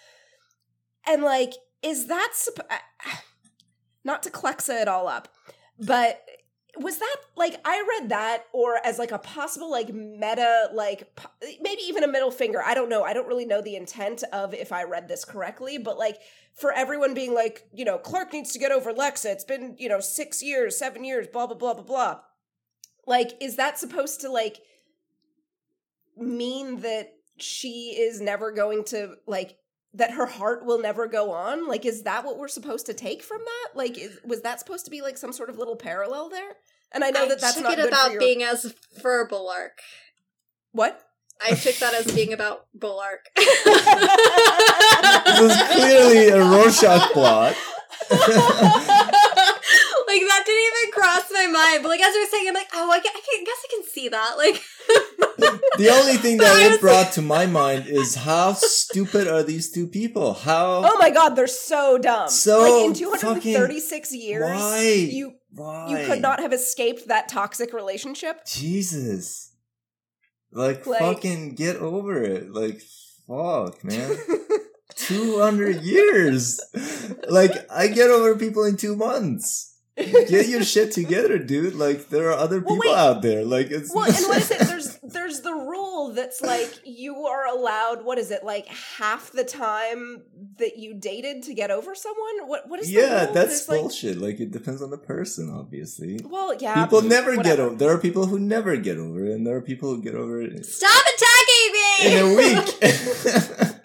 And like, is that supp- I- not to Klexa it all up, but was that like I read that or as like a possible like meta like po- maybe even a middle finger. I don't know. I don't really know the intent of if I read this correctly, but like for everyone being like, you know, Clarke needs to get over Lexa. It's been, you know, 6 years, 7 years, blah blah blah blah blah. Like is that supposed to like mean that she is never going to like that her heart will never go on like is that what we're supposed to take from that like is, was that supposed to be like some sort of little parallel there and i know that that's took not it good about for your being as for Bellarke. what I took that as being about Bellarke. This is clearly a Rorschach plot. like that didn't even cross my mind. But like as you're saying, I'm like, oh, I, can, I guess I can see that. Like, The only thing that it brought to my mind is how stupid are these two people? How oh my god they're so dumb So like in 236 years why? you why you could not have escaped that toxic relationship Jesus. Like, Like- fucking get over it. Like fuck, man. 200 years. Like I get over people in 2 months. Get your shit together, dude. Like there are other people wait. out there. Like it's Well, and what is it? There's there's the rule that's like you are allowed. What is it? Like half the time that you dated to get over someone. What what is? the yeah, rule? that's There's, bullshit. Like it depends on the person, obviously. Well, yeah. people never get over. There are people who never get over it, and there are people who get over it Stop attacking me! in a week.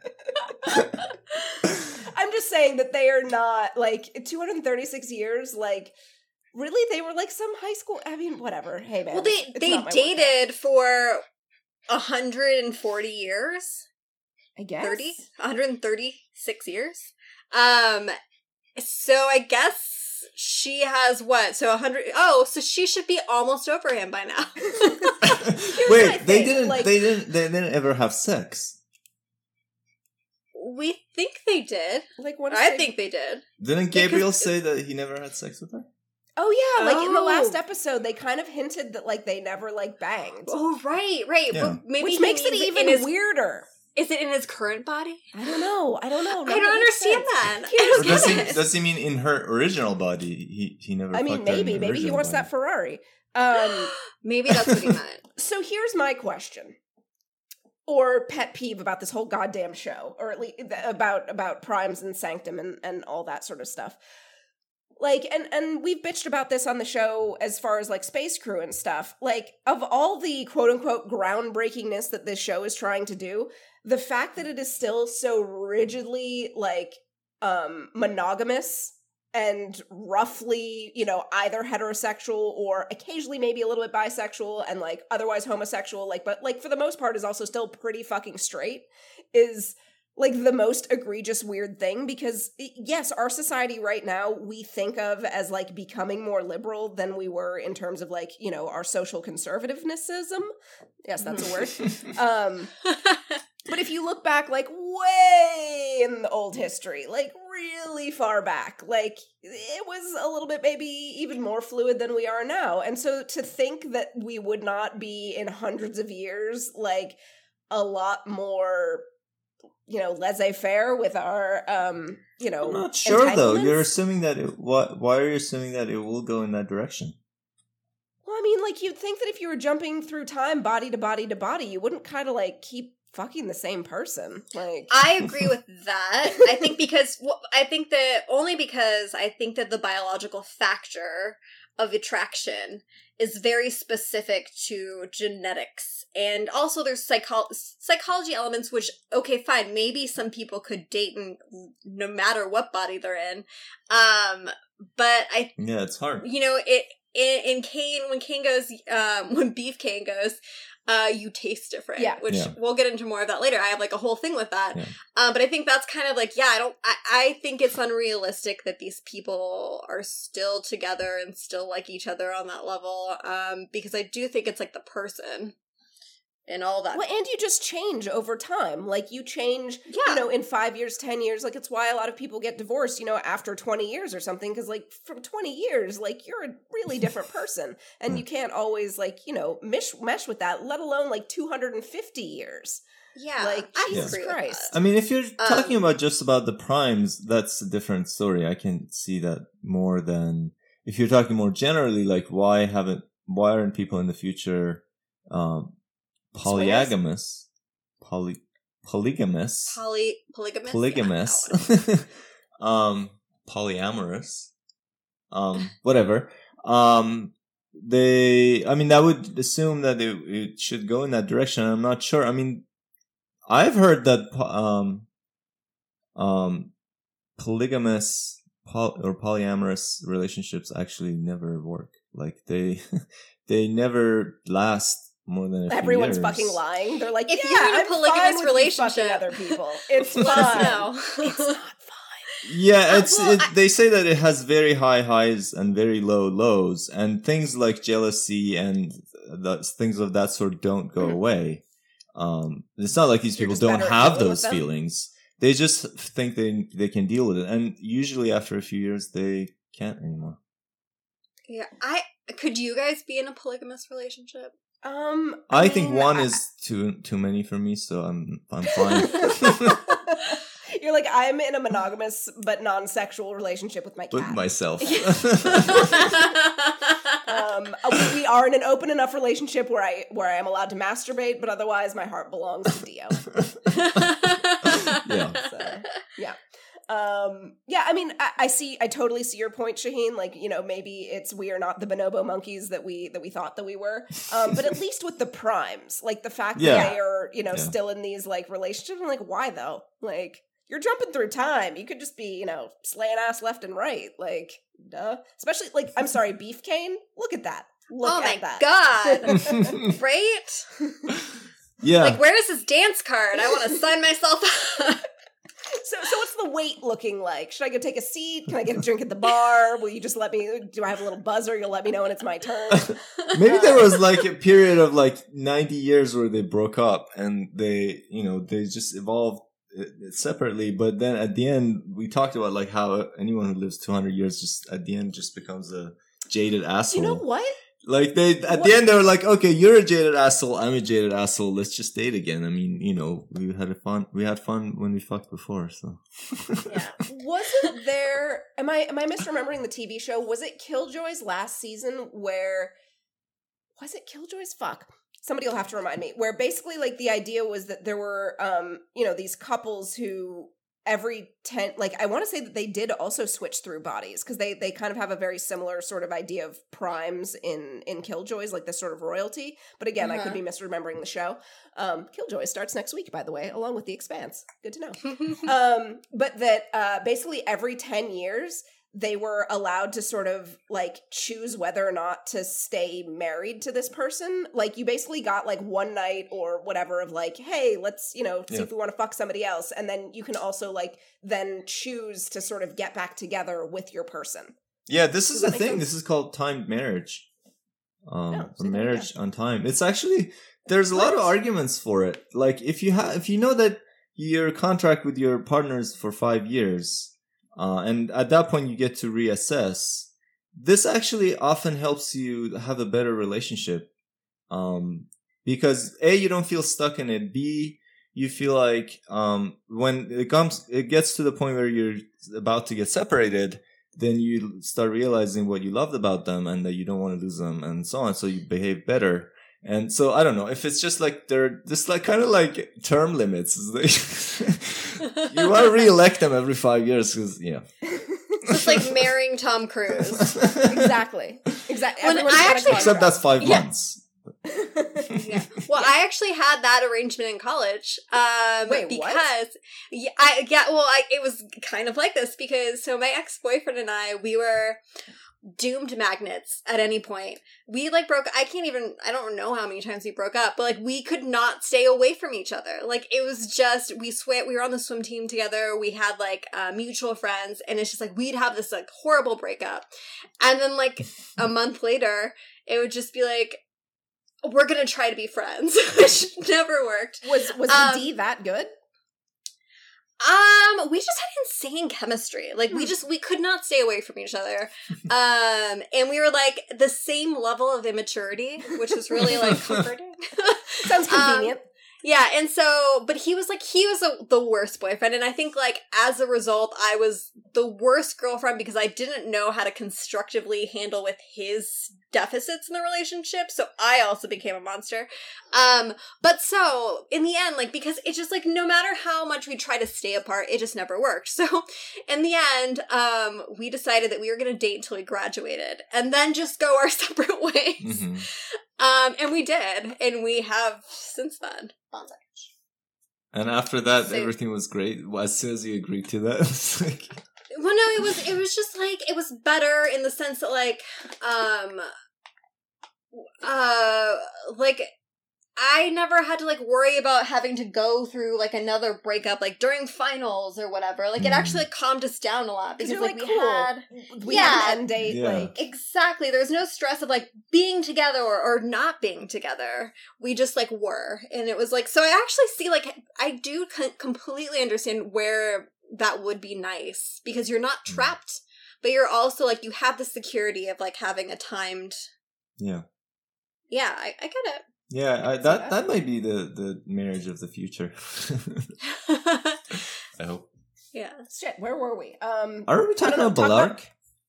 I'm just saying that they are not like 236 years. Like, really, they were like some high school. I mean, whatever. Hey, man. well, they they not workout, dated for 140 years. I guess 30 136 years um so i guess she has what so 100 oh so she should be almost over him by now Wait, they didn't. like- they didn't. They didn't ever have sex. We think they did Like, what? is i they- think they did Didn't Because- Gabriel say that he never had sex with her? Oh yeah, like in the last Oh. episode, they kind of hinted that like they never like banged, oh right right Yeah. but maybe which makes it even his, weirder. is it in his current body I don't know. I don't know. i don't understand that Here's- I Or don't does he? Does he mean in her original body? He he never. I mean, fucked her in maybe, maybe he wants body. that Ferrari. Um, maybe that's what he meant so here's my question, or pet peeve about this whole goddamn show, or at least about about primes and sanctum and and all that sort of stuff. Like, and and we've bitched about this on the show as far as like space crew and stuff. Like, of all the quote unquote groundbreakingness that this show is trying to do, the fact that it is still so rigidly like um monogamous and roughly, you know, either heterosexual or occasionally maybe a little bit bisexual and like otherwise homosexual, like, but like for the most part is also still pretty fucking straight, is like the most egregious weird thing because yes, our society right now we think of as like becoming more liberal than we were in terms of like, you know, our social conservativenessism. Yes, that's a word. Um but if you look back, like way in the old history, like really far back, like it was a little bit maybe even more fluid than we are now. And so to think that we would not be in hundreds of years, like a lot more, you know, laissez faire with our, um, you know, I'm not sure though. You're assuming that it. What? Why are you assuming that it will go in that direction? Well, I mean, like you'd think that if you were jumping through time, body to body to body, you wouldn't kind of like keep fucking the same person. Like, I agree with that. I think because well, I think that only because I think that the biological factor of attraction is very specific to genetics and also there's psycho- psychology elements which okay fine maybe some people could date in, no matter what body they're in um but i Yeah, it's hard. you know it in, in Kane when Kane goes um when Beef Kane goes uh you taste different Yeah. which Yeah. we'll get into more of that later I have like a whole thing with that Yeah. um but I think that's kind of like yeah I don't I, I think it's unrealistic that these people are still together and still like each other on that level um because I do think it's like the person and all that Well, and you just change over time. Like you change, Yeah. you know, in five years, ten years. Like it's why a lot of people get divorced, you know, after twenty years or something. Because like from twenty years, like you're a really different person, and you can't always like you know mesh mesh with that. Let alone like two hundred and fifty years. yeah like, I Jesus agree with Christ. that. I mean, if you're Um, talking about just about the primes, that's a different story. I can see that more than if you're talking more generally, like why haven't why aren't people in the future um polygamous, poly polygamous, Poly polygamous polygamous, Yeah, um polyamorous, um whatever. Um they I mean that would assume that it, it should go in that direction. I'm not sure. I mean I've heard that um um polygamous poly- or polyamorous relationships actually never work. Like they they never last more than a few Everyone's years. fucking lying. They're like, If yeah, you're in a I'm polygamous fine with relationship, other people. It's fine. let us It's not fine. Yeah, Uh, it's well, it, I- they say that it has very high highs and very low lows, and things like jealousy and the, things of that sort don't go Mhm. away. Um, it's not like these You're people don't have those feelings. They just think they they can deal with it, and usually after a few years they can't anymore. yeah I could you guys be in a polygamous relationship Um, I, think mean, one I- is too too many for me, so I'm I'm fine. You're like, I'm in a monogamous but non-sexual relationship with my With myself. um, we, we are in an open enough relationship where I where I am allowed to masturbate, but otherwise my heart belongs to Dio. yeah. So, yeah. Um, yeah, I mean, I, I see, I totally see your point, Shaheen. Like, you know, maybe it's we are not the bonobo monkeys that we that we thought that we were. Um, but at least with the primes, like the fact Yeah. that they are, you know, Yeah. still in these like relationships. I'm like, why though? Like, you're jumping through time. You could just be, you know, slaying ass left and right. Like, duh. Especially like, I'm sorry, Beef Kane. Look at that. Look oh at my that. god. right? yeah. Like, where is this dance card? I want to sign myself up. So, so what's the wait looking like? Should I go take a seat? Can I get a drink at the bar? Will you just let me? Do I have a little buzzer? You'll let me know when it's my turn. Maybe there was like a period of like 90 years where they broke up and they, you know, they just evolved uh, separately. But then at the end, we talked about like how anyone who lives 200 years just at the end just becomes a jaded asshole. You know what? Like they at What- the end they were like, okay, you're a jaded asshole, I'm a jaded asshole. Let's just date again. I mean, you know, we had a fun, we had fun when we fucked before, so. yeah. Wasn't there? Am I am I misremembering the TV show? Was it Killjoys last season where? Was it Killjoys? Fuck. Somebody will have to remind me. Where basically, like, the idea was that there were, um, you know, these couples who every 10 like i want to say that they did also switch through bodies because they they kind of have a very similar sort of idea of primes in in killjoys like this sort of royalty but again i could Uh-huh. be misremembering the show. Um killjoy starts next week by the way along with the expanse. Good to know. Um but that uh basically every 10 years they were allowed to sort of like choose whether or not to stay married to this person like you basically got like one night or whatever of like hey let's you know see Yeah. if we want to fuck somebody else and then you can also like then choose to sort of get back together with your person Yeah, this is a thing. sense? This is called timed marriage. Um, Oh, or see, there marriage on time. It's actually there's a lot of arguments for it. Like if you have, if you know that your contract with your partners for five years, uh, and at that point you get to reassess. This actually often helps you have a better relationship, um, because a you don't feel stuck in it. B you feel like um, when it comes, it gets to the point where you're about to get separated then you start realizing what you loved about them and that you don't want to lose them and so on. So you behave better. And so I don't know if it's just like they're just like kind of like term limits. you want to re-elect them every five years because yeah. It's like marrying Tom Cruise. exactly exactly When Everyone's I actually- Except that's five Yeah. months. Yeah. Well, I actually had that arrangement in college. Um, Wait, what? because yeah, I yeah, well, I it was kind of like this because so my ex boyfriend and I we were doomed magnets at any point. We like broke. I can't even. I don't know how many times we broke up, but like we could not stay away from each other. Like it was just we swam. We were on the swim team together. We had like uh, mutual friends, and it's just like we'd have this like horrible breakup, and then like a month later, it would just be like. We're gonna try to be friends, which never worked. was was Um, the d that good Um, we just had insane chemistry. Like we Hmm. just we could not stay away from each other. Um, and we were like the same level of immaturity, which is really like comforting. sounds Um, convenient yeah, and so but he was like he was a, the worst boyfriend and I think like as a result I was the worst girlfriend because I didn't know how to constructively handle with his deficits in the relationship. So I also became a monster. Um but so in the end like because it's just like no matter how much we try to stay apart it just never worked. So in the end um we decided that we were going to date until we graduated and then just go our separate ways. Mhm. Um, and we did, and we have since then. And after that, So- everything was great. As soon as you agreed to that, like, Well, no, it was it was just like it was better in the sense that like, um, uh, like I never had to like worry about having to go through like another breakup like during finals or whatever. Like it Mm. actually like, calmed us down a lot because you're like, like, we cool. had we yeah. have an end date Yeah. like exactly there was no stress of like being together or, or not being together we just like were and it was like so i actually see like i do co- completely understand where that would be nice because you're not Mm. trapped but you're also like you have the security of like having a timed yeah, yeah i, I get yeah. I, that that. that might be the the marriage of the future. I hope. Yeah. Shit, where were we? Um, Are we talking about talk about- Bellarke?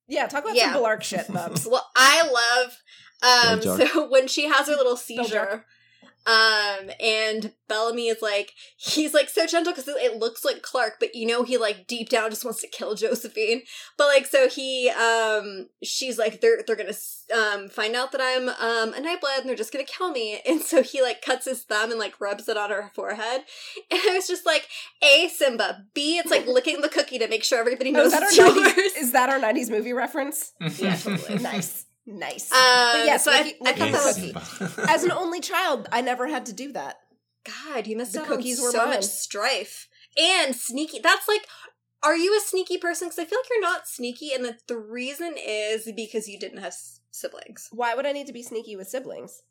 yeah, talk about Yeah. some Bellarke shit, Bubs. Well, I love um so when she has her little Bojack. seizure um and Bellamy is like he's like so gentle because it looks like Clarke but you know he like deep down just wants to kill Josephine but like so he um she's like they're they're gonna um find out that I'm um a nightblood and they're just gonna kill me and so he like cuts his thumb and like rubs it on her forehead and I was just like a Simba B it's like licking the cookie to make sure everybody Oh, knows is, that our 90s, is that our 90s movie reference? Yeah, totally. nice. Nice. Um, but yes, so I- Licky- I thought the that was- As an only child, I never had to do that. God, you missed The out cookies were so mine. much strife and sneaky. That's like, are you a sneaky person? Because I feel like you're not sneaky, and that the reason is because you didn't have s- siblings. Why would I need to be sneaky with siblings?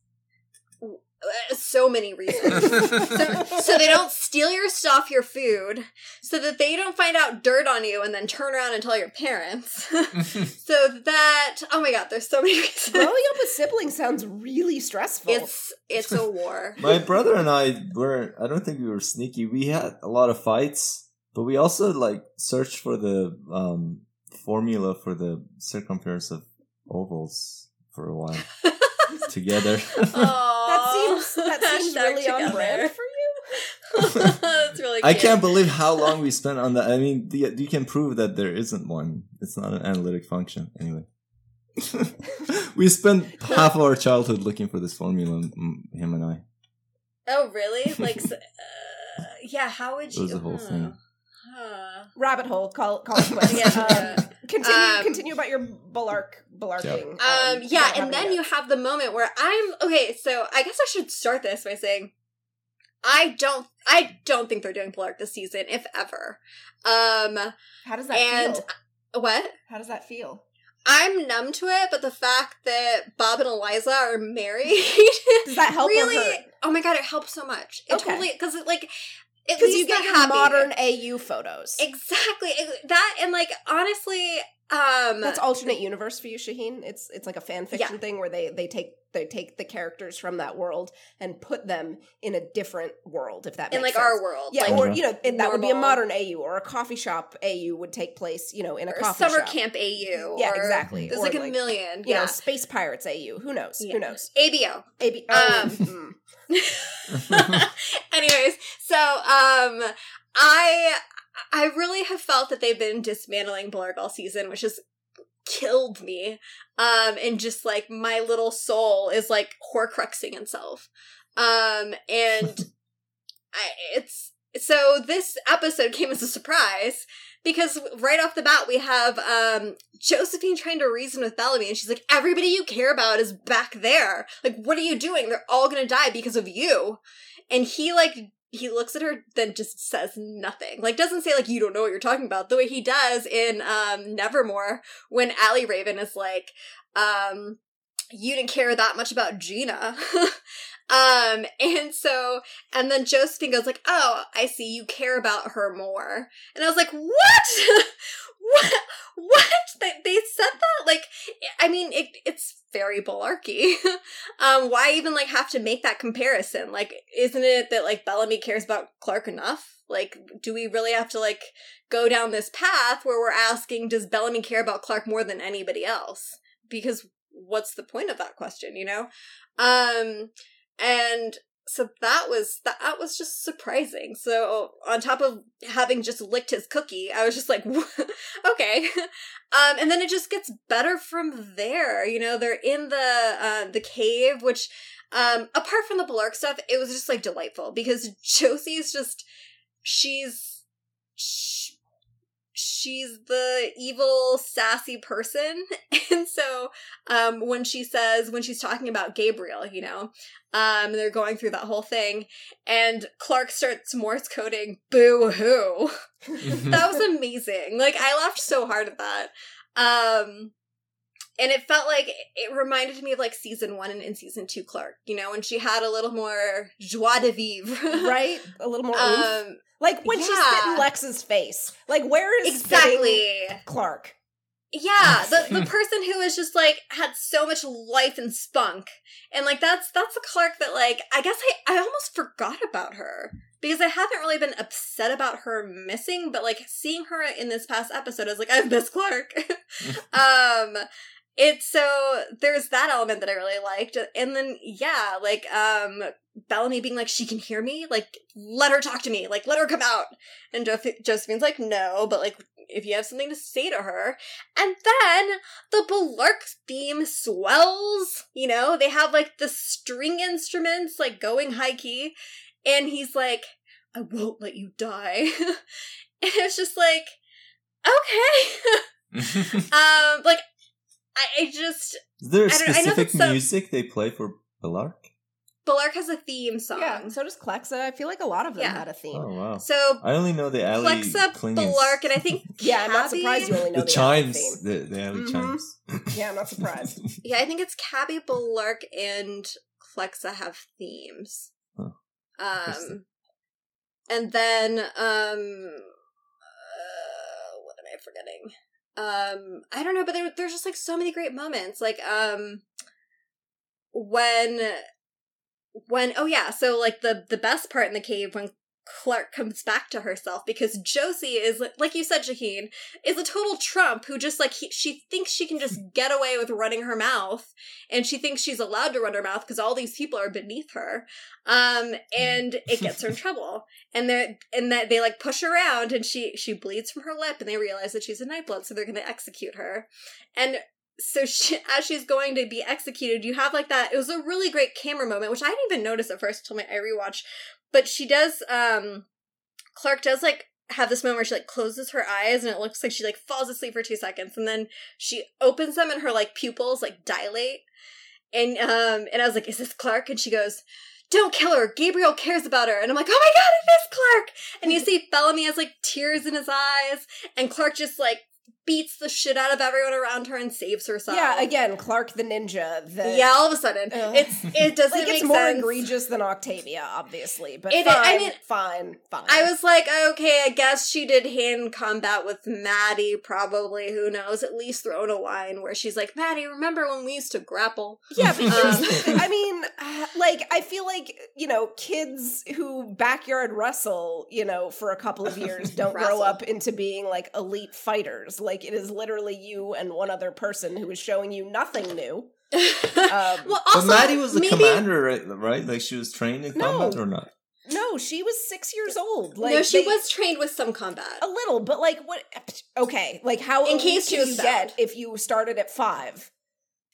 Uh, so many reasons. so, so they don't steal your stuff, your food, so that they don't find out dirt on you and then turn around and tell your parents. so that oh my god, there's so many reasons. Growing up with siblings sounds really stressful. It's it's a war. My brother and I weren't. I don't think we were sneaky. We had a lot of fights, but we also like searched for the um, formula for the circumference of ovals for a while together. that seems that seems Hashtag really on brand for you. That's really. I can't believe how long we spent on that. I mean, the, you can prove that there isn't one. It's not an analytic function. Anyway. we spent half of our childhood looking for this formula, him and I. Oh, really? Like, uh, yeah. How would you? It was a whole thing. Huh. Rabbit hole. Call call it quits. Yeah. Um, continue Um, continue about your Bellarke balarking. Um, yeah, don't have and then any you have the moment where I'm okay. So I guess I should start this by saying I don't, I don't think they're doing Bellarke this season, if ever. Um, How does that and feel? what? How does that feel? I'm numb to it, but the fact that Bob and Eliza are married Does that help really, or hurt? oh my god, it helps so much. It Okay. totally because it like at Because you get they're your happy. modern AU photos. exactly that, and like honestly, um, That's alternate universe for you, Shaheen. It's it's like a fan fiction Yeah. thing where they they take they take the characters from that world and put them in a different world. If that in makes like sense. our world, Yeah, like, or you know, and that would be a modern AU or a coffee shop AU would take place, you know, in a or coffee summer shop. camp AU. Yeah, or- exactly. There's Or like a like, million. You yeah. know, space pirates AU. Who knows? Yeah. Who knows? ABO. AB. Oh, Um, mm. Anyways, so um I I really have felt that they've been dismantling Blarg all season, which has killed me. Um and just like my little soul is like horcruxing itself. Um and I it's so this episode came as a surprise because right off the bat we have um Josephine trying to reason with Bellamy and she's like everybody you care about is back there. Like what are you doing? They're all going to die because of you. And he like he looks at her then just says nothing. Like doesn't say like you don't know what you're talking about the way he does in um Nevermore when Allie Raven is like um you didn't care that much about Gina. um and so and then Josephine goes like, "Oh, I see you care about her more." And I was like, "What? what? What? They, they said that? Like, I mean, it, it's very Balarchy. um, why even like have to make that comparison? Like, isn't it that like Bellamy cares about Clarke enough? Like, do we really have to like go down this path where we're asking, does Bellamy care about Clarke more than anybody else? Because what's the point of that question? You know? Um, and so that was that was just surprising. So on top of having just licked his cookie, I was just like, okay. Um, and then it just gets better from there. You know, they're in the uh, the cave, which um, apart from the Bellarke stuff, it was just like delightful because Josie's just she's. Sh- she's the evil sassy person and so um when she says when she's talking about gabriel you know um they're going through that whole thing and clarke starts morse coding boo hoo that was amazing like i laughed so hard at that um and it felt like it reminded me of like season one and in season two clarke you know when she had a little more joie de vivre right? A little more oomph. um like when she spit in Lexa's face. Like where is exactly Clarke? Yeah, the the person who is just like had so much life and spunk, and like that's that's the Clarke that like I guess I I almost forgot about her. because I haven't really been upset about her missing, but like seeing her in this past episode, I was like, I've missed Clarke. um, it's so there's that element that I really liked, and then yeah, like um Bellamy being like, she can hear me, like let her talk to me, like let her come out, and jo- Josephine's like, no, but like if you have something to say to her, and then the Blark theme swells. You know, they have like the string instruments like going high key, and he's like, I won't let you die, and it's just like, okay, um, like I, I just Is there a I don't- I know specific so- music they play for Bellarke? Blark has a theme song. Yeah, so does Klexa. I feel like a lot of them Yeah. had a theme. Oh wow! So I only know the alley Plexa, clingings. Blark, and I think Yeah, I'm not surprised you only know the the, chimes, theme. the, the alley Mhm. chimes. Yeah, I'm not surprised. Yeah, I think it's Cabby, Blark, and Klexa have themes. Huh. Um, and then um, uh, what am I forgetting? Um, I don't know, but there, there's just like so many great moments. Like um, when when oh yeah, so like the the best part in the cave when Clarke comes back to herself because Josie is like you said, Shaheen is a total Trump who just like he, she thinks she can just get away with running her mouth, and she thinks she's allowed to run her mouth because all these people are beneath her, um, and it gets her in trouble. And they and that they like push around, and she she bleeds from her lip, and they realize that she's a nightblood, so they're going to execute her, and. So she, as she's going to be executed, you have like that. It was a really great camera moment, which I didn't even notice at first until my I rewatched. But she does. um Clarke does like have this moment where she like closes her eyes and it looks like she like falls asleep for two seconds and then she opens them and her like pupils like dilate and um and I was like, is this Clarke? And she goes, Don't kill her. Gabriel cares about her. And I'm like, Oh my god, it is Clarke. And you see Bellamy has like tears in his eyes, and Clarke just like beats the shit out of everyone around her and saves herself. yeah, again, Clarke the ninja. The, yeah, all of a sudden. Ugh. It's it doesn't like make it's more sense. egregious than Octavia, obviously, but It- fine, I mean- fine, fine. I was like, okay, I guess she did hand combat with Madi, probably. Who knows? At least thrown a line where she's like, Madi, remember when we used to grapple? Yeah, but Um. I mean, like, I feel like, you know, kids who backyard wrestle, you know, for a couple of years don't grow up into being like elite fighters. Like, it is literally you and one other person who is showing you nothing new. Um, well, but also, Madi was the maybe, commander, right? right? Like she was trained in No. combat or not? no, she was six years old. Like, no, she they- was trained with some combat. a little, but like, what? Okay, like, how In elite case she was you get found. if you started at five?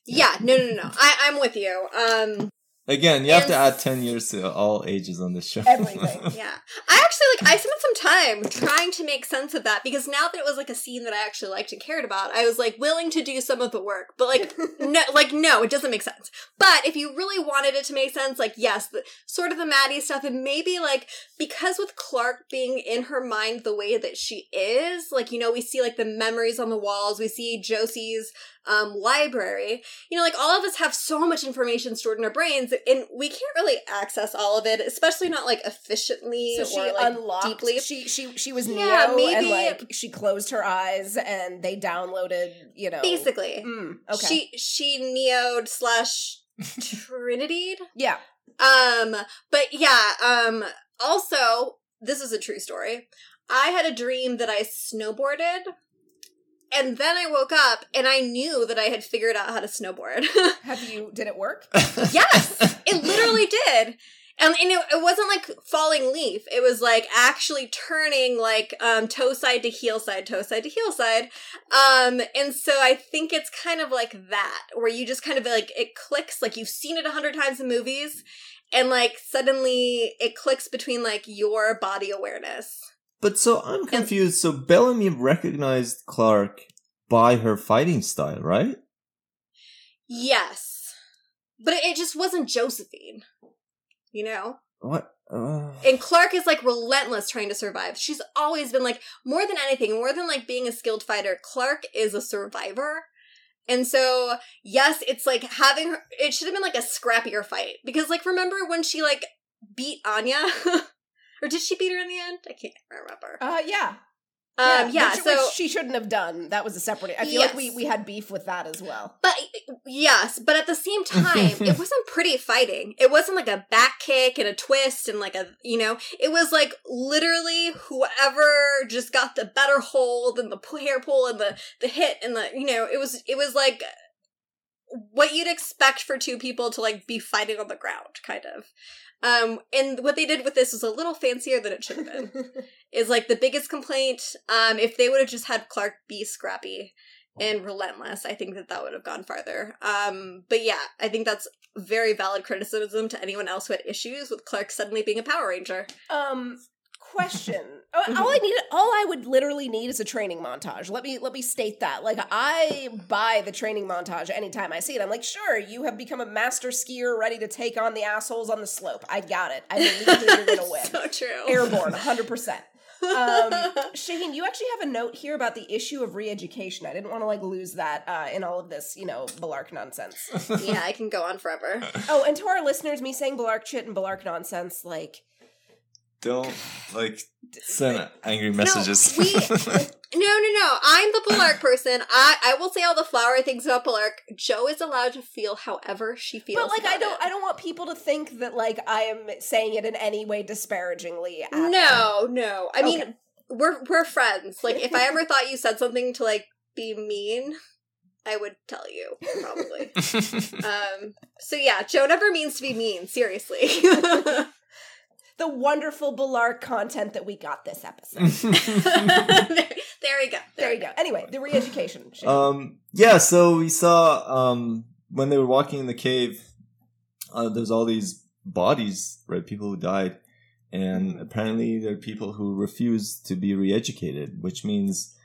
Yeah, no, no, no, no. I, I'm with you. Um, Again, you have to add ten years to all ages on this show. Everything. yeah. I actually like. I spent some time trying to make sense of that because now that it was like a scene that I actually liked and cared about, I was like willing to do some of the work. But like, no, like no, it doesn't make sense. But if you really wanted it to make sense, like yes, the sort of the Madi stuff, and maybe like because with Clarke being in her mind the way that she is, like you know, we see like the memories on the walls, we see Josie's um library. You know, like all of us have so much information stored in our brains, and we can't really access all of it, especially not like efficiently So she or like unlocked. deeply. She she she was Yeah, Neo, maybe- and like she closed her eyes, and they downloaded. You know, Basically, Mm, okay. she she neoed slash Trinity. yeah. Um, but yeah, um, also, this is a true story. I had a dream that I snowboarded, and then I woke up and I knew that I had figured out how to snowboard. Have you? Did it work? yes, it literally did. And, and it, it wasn't like falling leaf. It was like actually turning like um toe side to heel side, toe side to heel side. Um and so I think it's kind of like that where you just kind of like it clicks like you've seen it a hundred times in movies and like suddenly it clicks between like your body awareness. But so I'm confused. So Bellamy recognized Clarke by her fighting style, right? Yes. But it, just wasn't Josephine. You know? What? Uh, And Clarke is like relentless trying to survive. She's always been like, more than anything, more than like being a skilled fighter, Clarke is a survivor. And so, yes, it's like having her, it should have been like a scrappier fight. Because, like, remember when she like beat Anya? or did she beat her in the end? I can't remember. Uh, yeah. Um, yeah, which, so which she shouldn't have done. That was a separate. I feel like we we had beef with that as well. But yes, but at the same time, it wasn't pretty fighting. It wasn't like a back kick and a twist and like a, you know, it was like literally whoever just got the better hold and the hair pull and the the hit and the, you know, it was it was like what you'd expect for two people to like be fighting on the ground kind of. Um and what they did with this was a little fancier than it should have been. is like the biggest complaint. Um, if they would have just had Clarke be scrappy and relentless, I think that that would have gone farther. Um, but yeah, I think that's very valid criticism to anyone else who had issues with Clarke suddenly being a Power Ranger. Um, question. Oh, all I need, all I would literally need is a training montage. Let me let me state that. Like I buy the training montage anytime I see it. I'm like, sure, you have become a master skier, ready to take on the assholes on the slope. I got it. I believe that you're gonna win. so true. Airborne, hundred percent. Um, Shaheen, you actually have a note here about the issue of re-education. I didn't want to like lose that uh, in all of this, you know, Bellarke nonsense. yeah, I can go on forever. Oh, and to our listeners, me saying Bellarke shit and Bellarke nonsense, like Don't like send angry messages. we- No, no, no. I'm the Bellarke person. I I will say all the flower things about Bellarke. Joe is allowed to feel however she feels. But like I don't it. I don't want people to think that like I am saying it in any way disparagingly. at them. No, no. I mean, we're we're friends. Like, if I ever thought you said something to like be mean, I would tell you probably. um. So yeah, Joe never means to be mean. Seriously. the wonderful Bellarke content that we got this episode. there, there we go. there you go. Anyway, the re-education. Um, yeah. So we saw um when they were walking in the cave, uh, there's all these bodies, right? People who died, and apparently there are people who refuse to be re-educated, which means.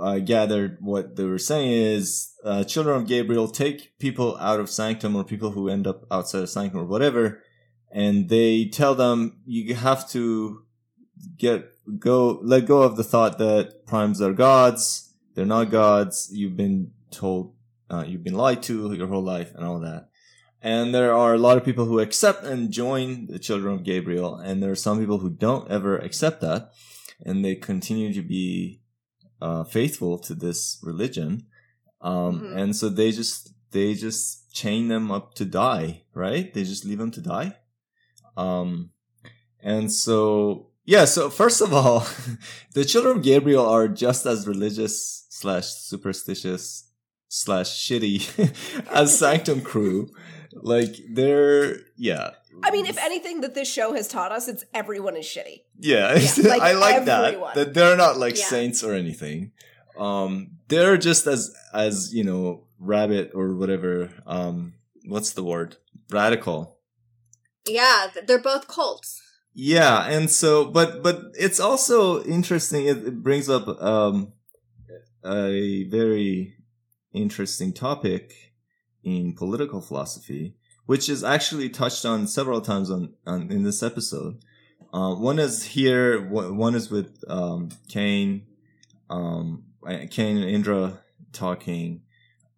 I gathered what they were saying is uh, children of Gabriel take people out of sanctum or people who end up outside of sanctum or whatever, and they tell them you have to get go let go of the thought that primes are gods. They're not gods. You've been told, uh, you've been lied to your whole life, and all that. And there are a lot of people who accept and join the children of Gabriel, and there are some people who don't ever accept that, and they continue to be uh, faithful to this religion. Um, Mhm. and so they just they just chain them up to die, right? They just leave them to die. Um, and so yeah, so first of all, the children of Gabriel are just as religious slash superstitious slash shitty as Sanctum Crew. Like they're yeah. I mean, if anything that this show has taught us, it's everyone is shitty. Yeah, Yeah, like I like everyone. that. That they're not like Yeah. saints or anything. Um, they're just as as you know, rabbit or whatever. Um, what's the word? Radical. Yeah, they're both cults. Yeah, and so, but but it's also interesting. It, it brings up um a very interesting topic in political philosophy, which is actually touched on several times on, on in this episode. Uh, one is here. One is with um, Kane, um, Kane and Indra talking,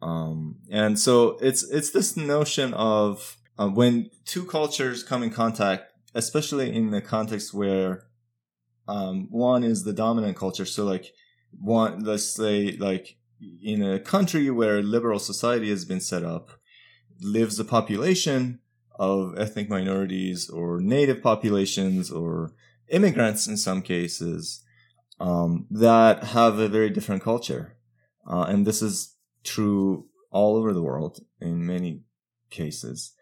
um, and so it's it's this notion of uh, when two cultures come in contact, especially in the context where um, one is the dominant culture. So like one, let's say like in a country where liberal society has been set up, lives a population of ethnic minorities or native populations or immigrants in some cases um, that have a very different culture. Uh, and this is true all over the world in many cases.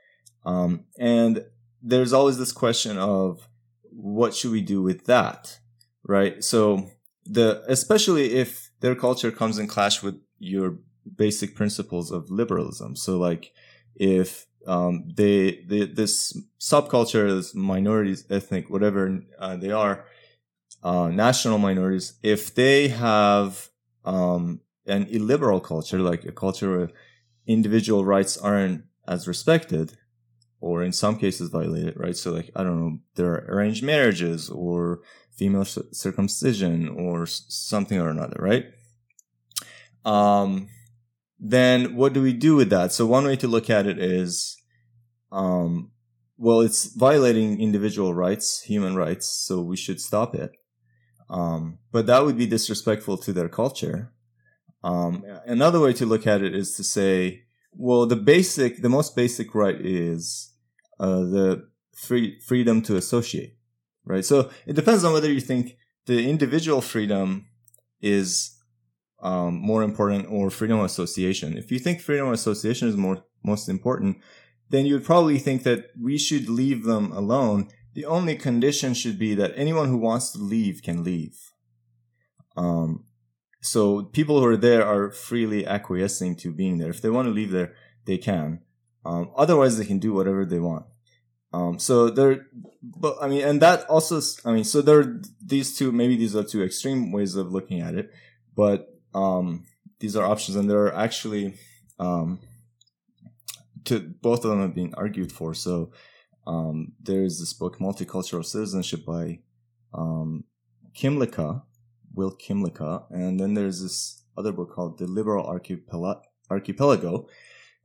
Um, and there's always this question of what should we do with that, right? So the especially if their culture comes in clash with your basic principles of liberalism. So like if um, they, they this subculture, this minorities, ethnic, whatever uh, they are, uh, national minorities, if they have um, an illiberal culture, like a culture where individual rights aren't as respected, or in some cases violated, right? So like, I don't know, there are arranged marriages or female cir- circumcision or something or another, right? Um, then what do we do with that? So one way to look at it is, um, well, it's violating individual rights, human rights, so we should stop it. Um, but that would be disrespectful to their culture. Um, another way to look at it is to say, well, the basic, the most basic right is uh, the free freedom to associate, right? So it depends on whether you think the individual freedom is um, more important or freedom of association. If you think freedom of association is more most important, then you would probably think that we should leave them alone. The only condition should be that anyone who wants to leave can leave. Um, so people who are there are freely acquiescing to being there. If they want to leave there, they can. Um, otherwise, they can do whatever they want. Um, so there, but I mean, and that also, I mean, so there are these two, maybe these are two extreme ways of looking at it, but, um, these are options and there are actually, um, to both of them have been argued for. So, um, there's this book, Multicultural Citizenship by, um, Kymlicka, Will Kymlicka, and then there's this other book called The Liberal Archipel- Archipelago,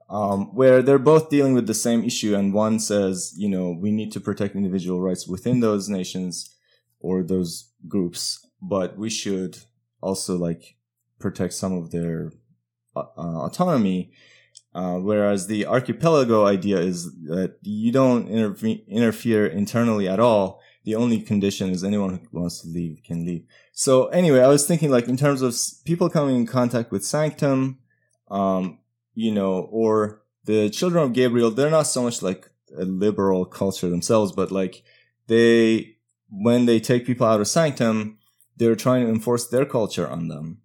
um, where they're both dealing with the same issue. And one says, you know, we need to protect individual rights within those nations or those groups, but we should also like protect some of their uh, uh autonomy. Uh, whereas the archipelago idea is that you don't interfe- interfere internally at all. The only condition is anyone who wants to leave can leave. So anyway, I was thinking like in terms of people coming in contact with Sanctum, um, you know, or the children of Gabriel, they're not so much like a liberal culture themselves, but like they, when they take people out of sanctum, they're trying to enforce their culture on them.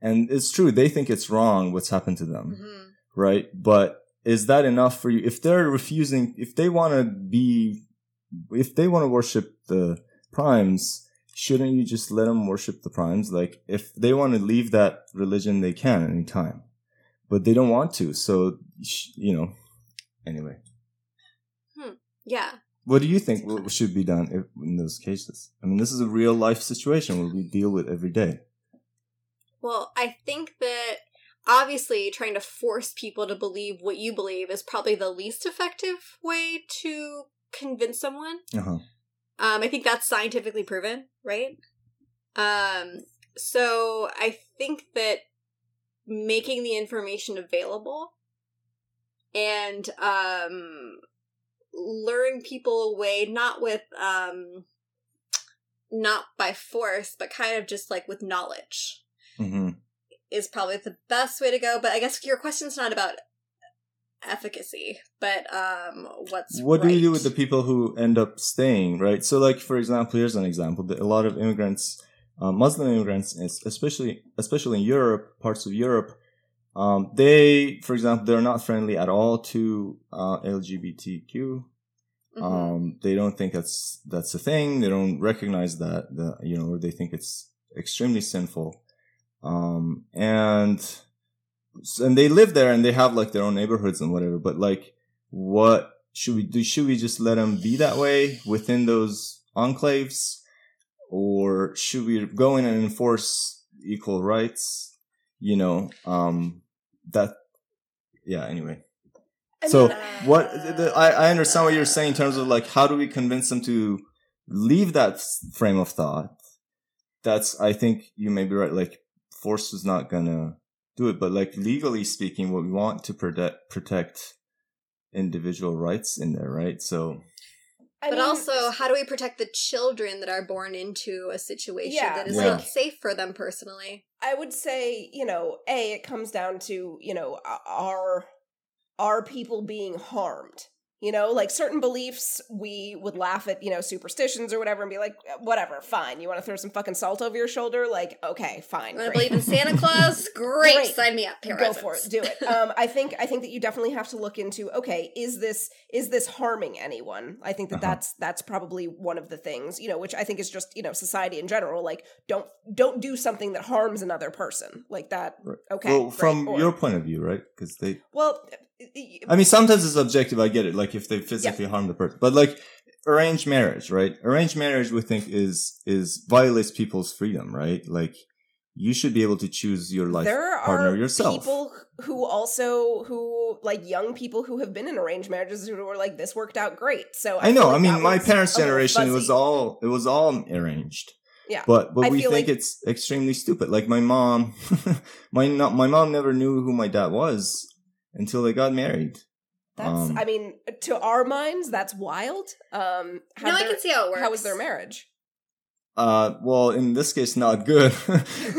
And it's true. They think it's wrong what's happened to them. Mhm. Right. But is that enough for you? If they're refusing, if they want to be, if they want to worship the primes, shouldn't you just let them worship the primes? Like if they want to leave that religion, they can anytime but they don't want to. So, you know, anyway. Yeah. What do you think should be done if, in those cases? I mean, this is a real life situation where we deal with every day. Well, I think that obviously trying to force people to believe what you believe is probably the least effective way to convince someone. Uh-huh. Um, I think that's scientifically proven, right? Um, so I think that making the information available and um luring people away not with um not by force but kind of just like with knowledge Mm-hmm. is probably the best way to go but i guess your question's not about efficacy but um what's What do you do with the people who end up staying, right? So, like, for example, here's an example. A lot of immigrants, uh, Muslim immigrants, especially, especially in Europe, parts of Europe, um, they, for example, they're not friendly at all to uh, LGBTQ. Mhm. Um, they don't think that's that's a thing. They don't recognize that. The you know, or they think it's extremely sinful. Um, and and they live there and they have like their own neighborhoods and whatever. But like, what should we do? Should we just let them be that way within those enclaves, or should we go in and enforce equal rights? You know, um, that. Yeah. Anyway. So, what the, the- I, I understand what you're saying in terms of like how do we convince them to leave that frame of thought that's i think you may be right like force is not gonna do it but like legally speaking what we want to protect protect individual rights in there right so I but mean, also, how do we protect the children that are born into a situation Yeah. that is Yeah. like safe for them personally? I would say, you know, a it comes down to you know are are people being harmed? You know, like certain beliefs, we would laugh at, you know, superstitions or whatever and be like, whatever, fine. You want to throw some fucking salt over your shoulder? Like, okay, fine. You want to believe in Santa Claus? Great, Great. sign me up. Here, go for it do it um i think i think that you definitely have to look into okay is this is this harming anyone i think that Uh-huh. that's that's probably one of the things you know which i think is just you know society in general like don't don't do something that harms another person like that Right. okay well from Or- your point of view right because they well I mean, sometimes it's objective. I get it. Like if they physically harm the person, but like arranged marriage, right? Arranged marriage, we think is is violates people's freedom, right? Like you should be able to choose your life there partner are yourself. people who also who like young people who have been in arranged marriages who were like this worked out great so I know. feel I mean, my parents' generation it was all it was all arranged. Yeah. But but I we think like- it's extremely stupid. Like my mom, my no, my mom never knew who my dad was until they got married. That's, Um, I mean, to our minds, that's wild. Um, how no, I can see how it works. How was their marriage? Uh, well, in this case, not good.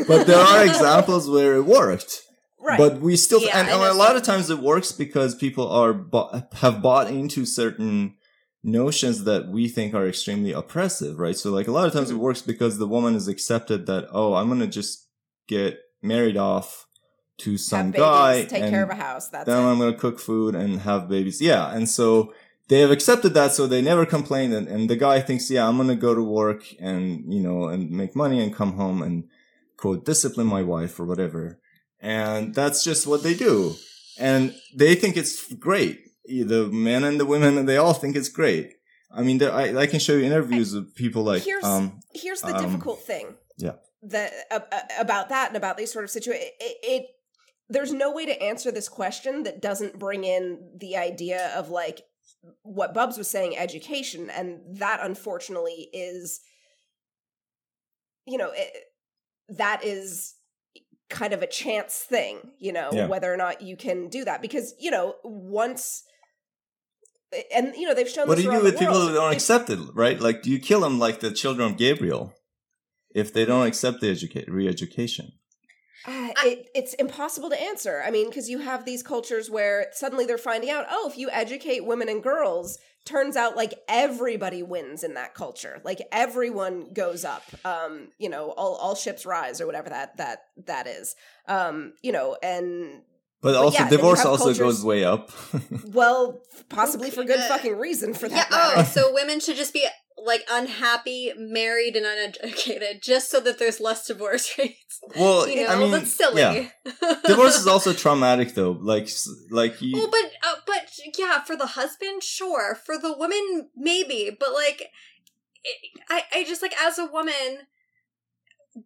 but there are examples where it worked. Right. But we still, Yeah, and, and a lot of times it works because people are bought, have bought into certain notions that we think are extremely oppressive, right? So, like a lot of times it Mhm. works because the woman has accepted that, oh, I'm gonna just get married off to some babies, guy, take care of a house. That's then it. I'm gonna cook food and have babies. Yeah, and so they have accepted that, so they never complain. And, and the guy thinks, yeah, I'm gonna go to work and you know and make money and come home and quote discipline my wife or whatever. And that's just what they do, and they think it's great. The men and the women, and they all think it's great. I mean, there, I, I can show you interviews of people like, Here's- um, Here's the Um, difficult thing. yeah. That uh, uh, about that and about these sort of situations. It, it there's no way to answer this question that doesn't bring in the idea of like what Bubs was saying, education, and that unfortunately is, you know, it, that is kind of a chance thing, you know, Yeah. whether or not you can do that because you know once. And you know they've shown. what do you do with people who don't If- accept it, right? Like, do you kill them like the children of Gabriel if they don't mm-hmm. accept the educate re-education? Uh, it, it's impossible to answer. I mean, because you have these cultures where suddenly they're finding out, oh, if you educate women and girls, turns out like everybody wins in that culture. Like everyone goes up. Um, you know, all all ships rise or whatever that that that is. Um, you know, and But, But also, yeah, divorce also cultures- goes way up. well, possibly for good fucking reason for yeah. that Oh, so women should just be like unhappy, married, and uneducated, just so that there's less divorce rates. well, You know, I mean, that's silly. yeah. Divorce is also traumatic, though. Like, like you. Well, but uh, but yeah, for the husband, sure. For the woman, maybe. But like, it, I I just like as a woman,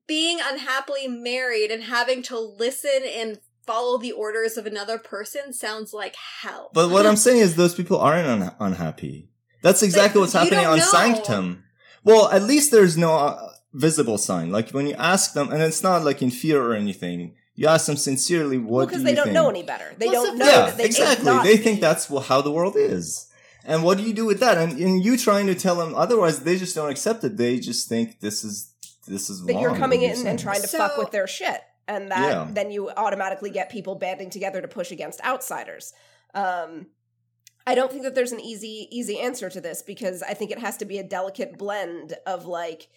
being unhappily married and having to listen and follow the orders of another person sounds like hell. But what I'm saying is, those people aren't un- unhappy. That's exactly what's happening on know. Sanctum. Well, at least there's no uh, visible sign. Like when you ask them, and it's not like in fear or anything. You ask them sincerely, what because do they don't think? know any better. They Well, don't know. yeah, that they, exactly. They think that's how the world is. And what do you do with that? And, and you trying to tell them otherwise, they just don't accept it. They just think this is this is that you're coming in and trying to So- fuck with their shit and that Yeah. then you automatically get people banding together to push against outsiders um i don't think that there's an easy easy answer to this because i think it has to be a delicate blend of like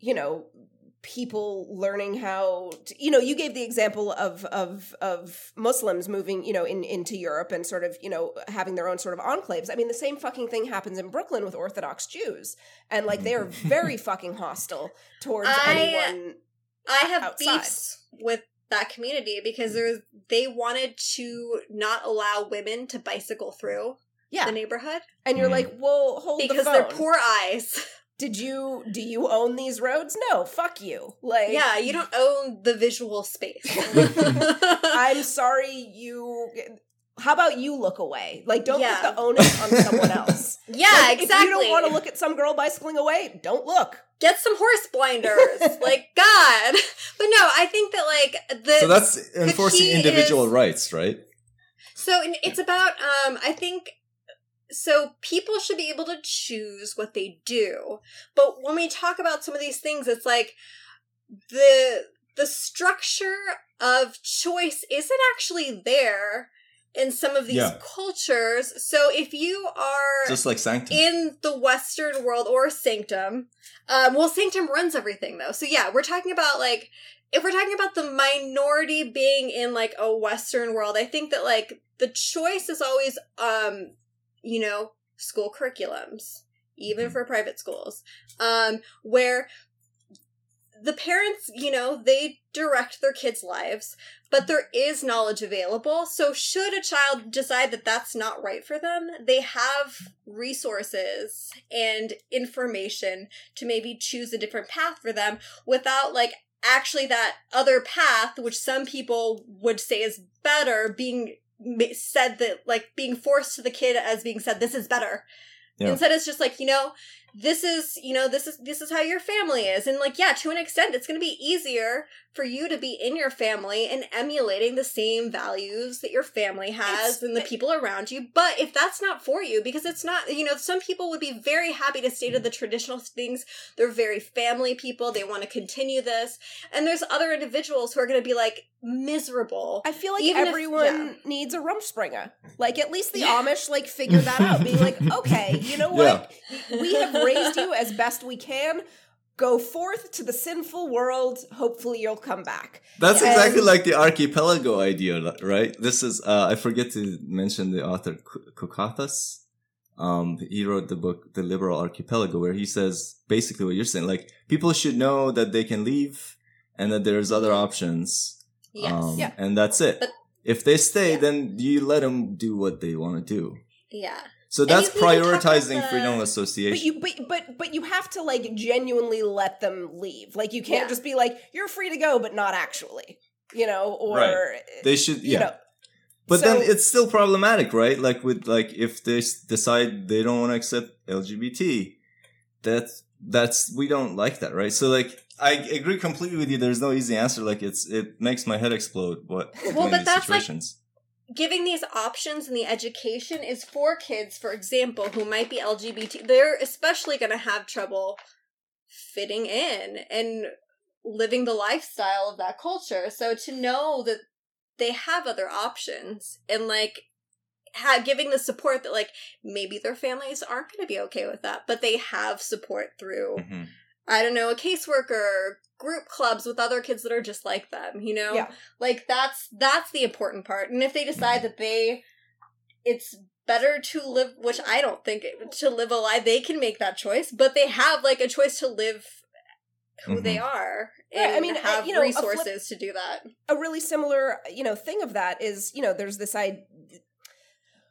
you know people learning how to, you know you gave the example of of of muslims moving you know in into europe and sort of you know having their own sort of enclaves i mean the same fucking thing happens in brooklyn with orthodox jews and like they are very fucking hostile towards I- anyone I have outside. beefs with that community because there's they wanted to not allow women to bicycle through yeah the neighborhood and you're Mhm. like well hold because the they're poor eyes. did you do you own these roads no fuck you like yeah, you don't own the visual space. i'm sorry you how about you look away like don't Yeah. put the onus on someone else yeah, Like, exactly. if you don't want to look at some girl bicycling away don't look get some horse blinders. like God. But no, I think that like the So that's enforcing individual is- rights, right? So it's about um I think so people should be able to choose what they do. But when we talk about some of these things it's like the the structure of choice isn't actually there in some of these Yeah. cultures. So if you are Just like Sanctum. in the Western world or Sanctum. Um, well, Sanctum runs everything though. So yeah, we're talking about like if we're talking about the minority being in like a Western world, I think that like the choice is always um, you know, school curriculums, even for private schools, um, where the parents, you know, they direct their kids' lives, but there is knowledge available. So, should a child decide that that's not right for them, they have resources and information to maybe choose a different path for them without, like, actually that other path, which some people would say is better, being said that, like, being forced to the kid as being said, this is better. Yeah. Instead, it's just like, you know, this is you know this is this is how your family is and like yeah to an extent it's going to be easier for you to be in your family and emulating the same values that your family has It's- and the people around you but if that's not for you because it's not you know some people would be very happy to stay to the traditional things they're very family people they want to continue this and there's other individuals who are going to be like miserable I feel like Even if- everyone yeah. needs a Rumspringa. Like at least the Yeah. Amish like figure that out. Being like, okay, you know what? We have raised you as best we can. Go forth to the sinful world. Hopefully you'll come back. That's And- exactly like the archipelago idea, right? This is uh, I forget to mention the author Kukathas. Um, he wrote the book The Liberal Archipelago, where he says basically what you're saying. Like people should know that they can leave and that there's other options. yes Um, Yeah. and that's it. But- if they stay, Yeah. then you let them do what they want to do. yeah So that's you even talk about prioritizing the- freedom of association. But association. you but but but you have to like genuinely let them leave. Like you can't Yeah. just be like, you're free to go, but not actually. You know, or Right. they should, you yeah. know. But then it's still problematic, right? Like with like if they decide they don't want to accept LGBT, that's that's we don't like that, right? So like I agree completely with you. There's no easy answer. Like it's it makes my head explode. What Well, but these that's, like, situations. Giving these options in the education is for kids, for example, who might be LGBT. They're especially going to have trouble fitting in and living the lifestyle of that culture. So to know that they have other options and like ha- giving the support that like maybe their families aren't going to be okay with that, but they have support through Mhm. I don't know, a caseworker, group clubs with other kids that are just like them, you know? Yeah. Like that's that's the important part. And if they decide that they it's better to live which I don't think to live a lie, they can make that choice, but they have like a choice to live who they mm-hmm. are Right, and I mean, have you know, a flip- resources to do that. a really similar you know thing of that is you know there's this i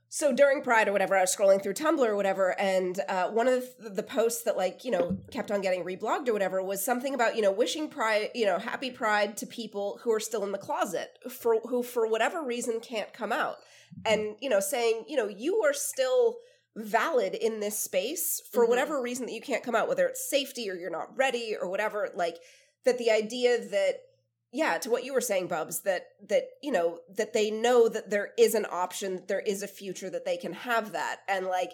so during pride or whatever i was scrolling through tumblr or whatever and uh, one of the, the posts that like you know kept on getting reblogged or whatever was something about you know wishing pride you know happy pride to people who are still in the closet for who for whatever reason can't come out and you know saying you know you are still valid in this space for Mhm. whatever reason that you can't come out whether it's safety or you're not ready or whatever like that the idea that yeah to what you were saying bubs that that you know that they know that there is an option that there is a future that they can have that. And like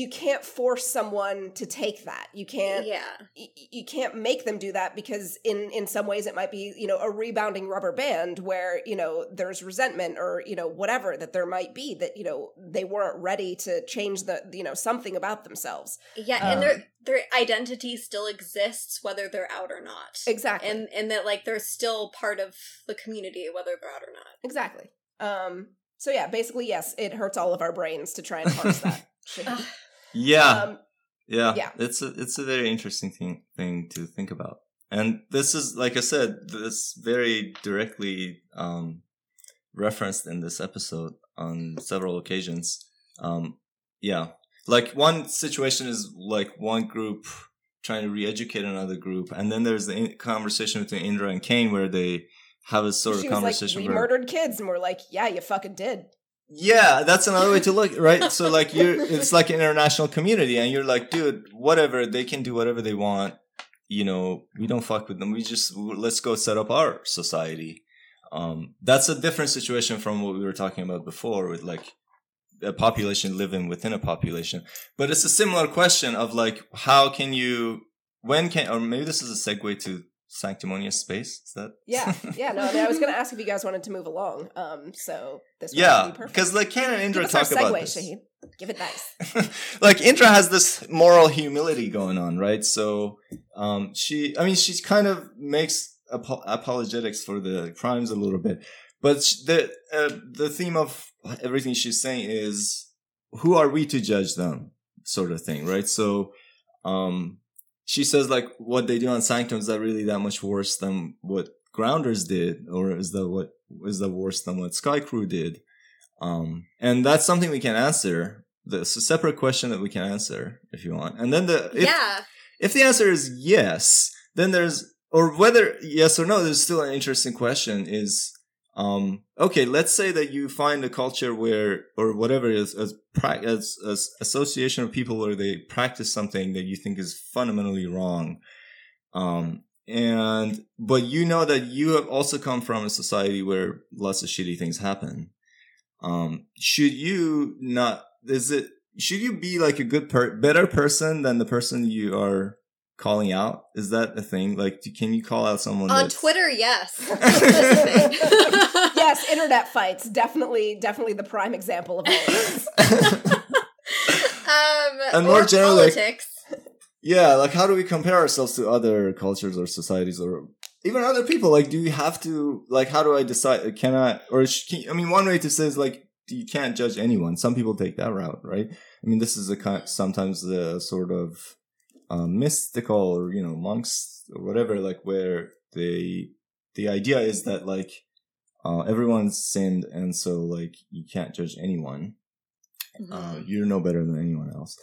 you can't force someone to take that you can't Yeah. y- you can't make them do that because in in some ways it might be you know a rebounding rubber band where you know there's resentment or you know whatever that there might be that you know they weren't ready to change the you know something about themselves Yeah, Um, and their their identity still exists whether they're out or not. exactly And and that like they're still part of the community whether they're out or not. exactly um so yeah basically yes it hurts all of our brains to try and parse that Ugh. Yeah, um yeah, yeah. It's a it's a very interesting thing thing to think about. And this is like I said, this very directly um, referenced in this episode on several occasions. Um, yeah, like one situation is like one group trying to re-educate another group, and then there's the conversation between Indra and Kane where they have a sort she of was like conversation we where murdered kids and we're like yeah you fucking did yeah, that's another way to look, right? So like you're it's like an international community and you're like, dude, whatever, they can do whatever they want. You know, we don't fuck with them. We just let's go set up our society. Um that's a different situation from what we were talking about before with like a population living within a population. But it's a similar question of like how can you when can or maybe this is a segue to sanctimonious space? Is that yeah yeah no I, was gonna ask if you guys wanted to move along um so this would Yeah, because like Kane and Indra Give talk about this. Shahid. Give it nice. like Indra has this moral humility going on, right? So um she I mean she kind of makes apo- apologetics for the crimes a little bit. But the uh, the theme of everything she's saying is who are we to judge them sort of thing, right? So um she says like what they do on Sanctum is that really that much worse than what Grounders did or is that what is that worse than what Sky Crew did? Um, and that's something we can answer. That's a separate question that we can answer if you want. And then the if, yeah. if the answer is yes, then there's or whether yes or no, there's still an interesting question is um, okay, let's say that you find a culture where, or whatever is, as, as, as association of people where they practice something that you think is fundamentally wrong. Um, and, but you know that you have also come from a society where lots of shitty things happen. Um, should you not, is it, should you be like a good per, better person than the person you are calling out? Is that a thing? Like, do- can you call out someone On Twitter, yes. yes, internet fights definitely, definitely the prime example of all of this. um, And more or generally, like- Yeah, like how do we compare ourselves to other cultures or societies or even other people? Like, do you have to like? How do I decide? Can I or can, I mean, one way to say is like you can't judge anyone. Some people take that route, right? I mean, this is a kind sometimes the sort of uh, mystical or you know monks or whatever, like where they the idea is that like uh, everyone's sinned and so like you can't judge anyone Mm-hmm. uh, you're no better than anyone else.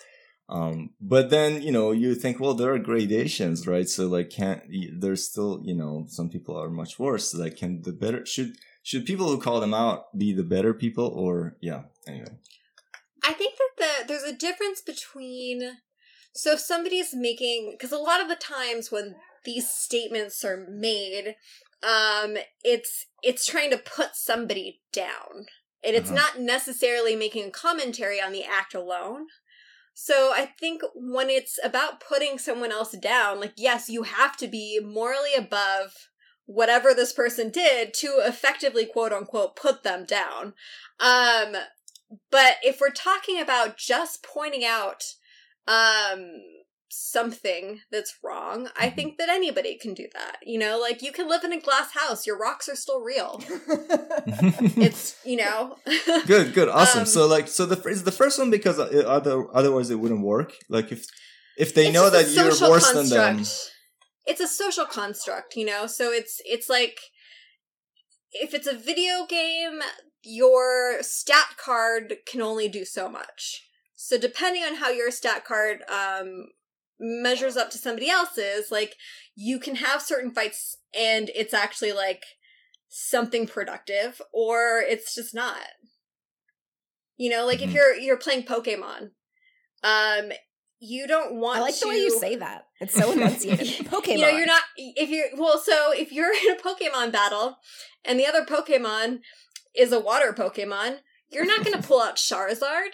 Um, but then, you know, you think, well, there are gradations, right? So like, can't, there's still, you know, some people are much worse. So like, can the better, should, should people who call them out be the better people or, yeah, anyway. I think that the there's a difference between so if somebody's making because a lot of the times when these statements are made, um, it's it's trying to put somebody down. And it's Uh-huh. not necessarily making a commentary on the act alone. So I think when it's about putting someone else down, like yes, you have to be morally above whatever this person did to effectively quote unquote put them down. Um but if we're talking about just pointing out um something that's wrong, I Mhm. think that anybody can do that. You know, like you can live in a glass house, your rocks are still real. It's, you know, good, good, awesome. Um, so like, so the is the first one because uh, other otherwise it wouldn't work. Like if if they know that you're social worse than them, It's a social construct, you know. So it's it's like if it's a video game, your stat card can only do so much. So depending on how your stat card um measures up to somebody else's, like you can have certain fights and it's actually like something productive or it's just not. You know, like if Mhm. you're you're playing Pokemon, um you don't want I like to the way you say that. It's so enunciated. Pokemon. you know, you're not if you're well. So if you're in a Pokemon battle and the other Pokemon is a water Pokemon, you're not going to pull out Charizard.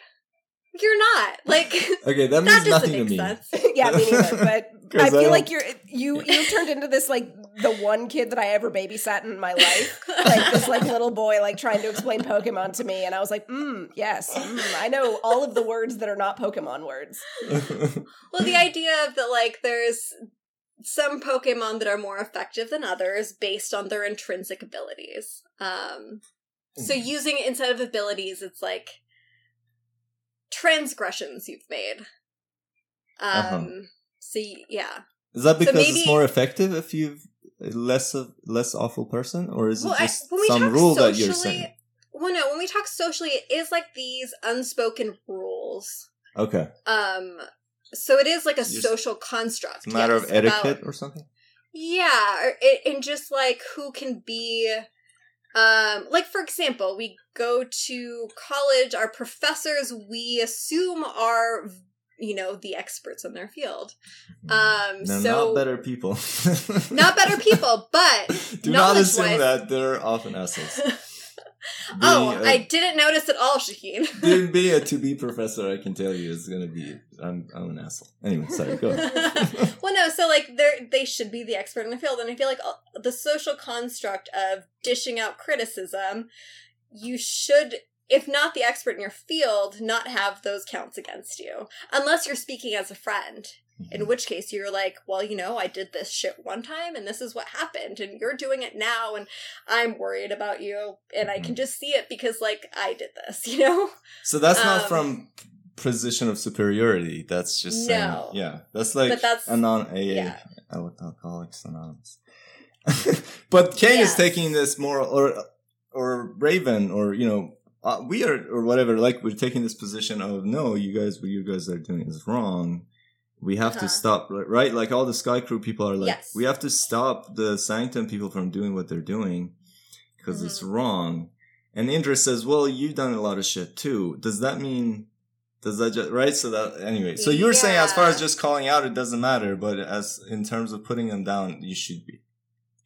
You're not like okay, that that means doesn't nothing to me. sense. yeah, me neither. But 'Cause I I feel don't- like you're you you turned into this like the one kid that I ever babysat in my life, like this like little boy like trying to explain Pokemon to me, and I was like, mm, yes, mm, I know all of the words that are not Pokemon words. Well, the idea of that like there's some Pokemon that are more effective than others based on their intrinsic abilities. Um, so Mm. using instead of abilities, it's like transgressions you've made. Um, Uh-huh. so yeah. Is that because maybe- it's more effective if you've less of less awful person, or is it Well, I- just we some rule that you're saying? Well, no, when we talk socially, it is like these unspoken rules. Okay, Um, so it is like a Just- social construct. matter yes, of etiquette about- or something. yeah, or it, and just like who can be, um, like for example, we go to college. Our professors, we assume are, you know, the experts in their field. Um, They're so not better people. not better people, but Do not assume that they're often assholes. oh, a- I didn't notice at all, Shaheen. being, being a to be professor, I can tell you, is gonna be. I'm I'm an asshole. Anyway, sorry. Go. ahead. well, no, so like they they should be the expert in the field, and I feel like uh, the social construct of dishing out criticism, you should, if not the expert in your field, not have those counts against you, unless you're speaking as a friend. In which case, you're like, well, you know, I did this shit one time, and this is what happened, and you're doing it now, and I'm worried about you, and I can just see it because, like, I did this, you know. So that's not Um, from position of superiority. That's just saying, No. yeah. That's like But that's- a non AA yeah. Alcoholics Anonymous. but Kane is taking this more, or or Raven, or you know, uh, we are, or whatever. Like we're taking this position of no, you guys, what you guys are doing is wrong. We have Uh-huh. to stop, right? Like all the Sky Crew people are like, Yes. we have to stop the Sanctum people from doing what they're doing. because it's wrong. And Indra says, "Well, you've done a lot of shit too. Does that mean?" Does that just right? So that anyway. So you were saying as far as just calling out, it doesn't matter. But as in terms of putting them down, you should be, you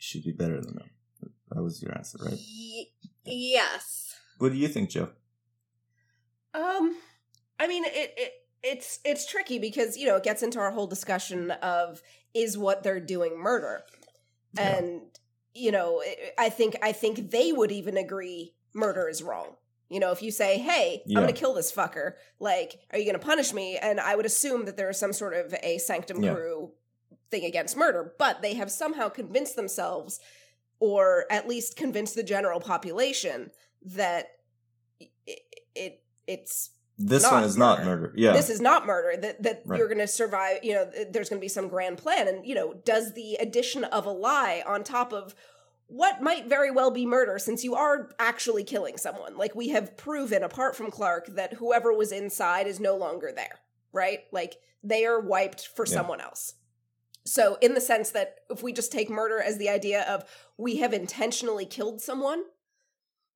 should be better than them. That was your answer, right? Y- yes. What do you think, Joe? Um, I mean, it, it it's it's tricky because you know it gets into our whole discussion of is what they're doing murder, Yeah. and you know I think I think they would even agree murder is wrong. You know, if you say, "Hey, Yeah. I'm going to kill this fucker," like, are you going to punish me? And I would assume that there is some sort of a sanctum Yeah. crew thing against murder, but they have somehow convinced themselves, or at least convinced the general population that it, it it's This Not one is not murder. murder. Yeah, this is not murder that that Right. you're going to survive you know there's going to be some grand plan and you know does the addition of a lie on top of what might very well be murder since you are actually killing someone like we have proven apart from clarke that whoever was inside is no longer there right like they are wiped for Yeah. someone else so in the sense that if we just take murder as the idea of we have intentionally killed someone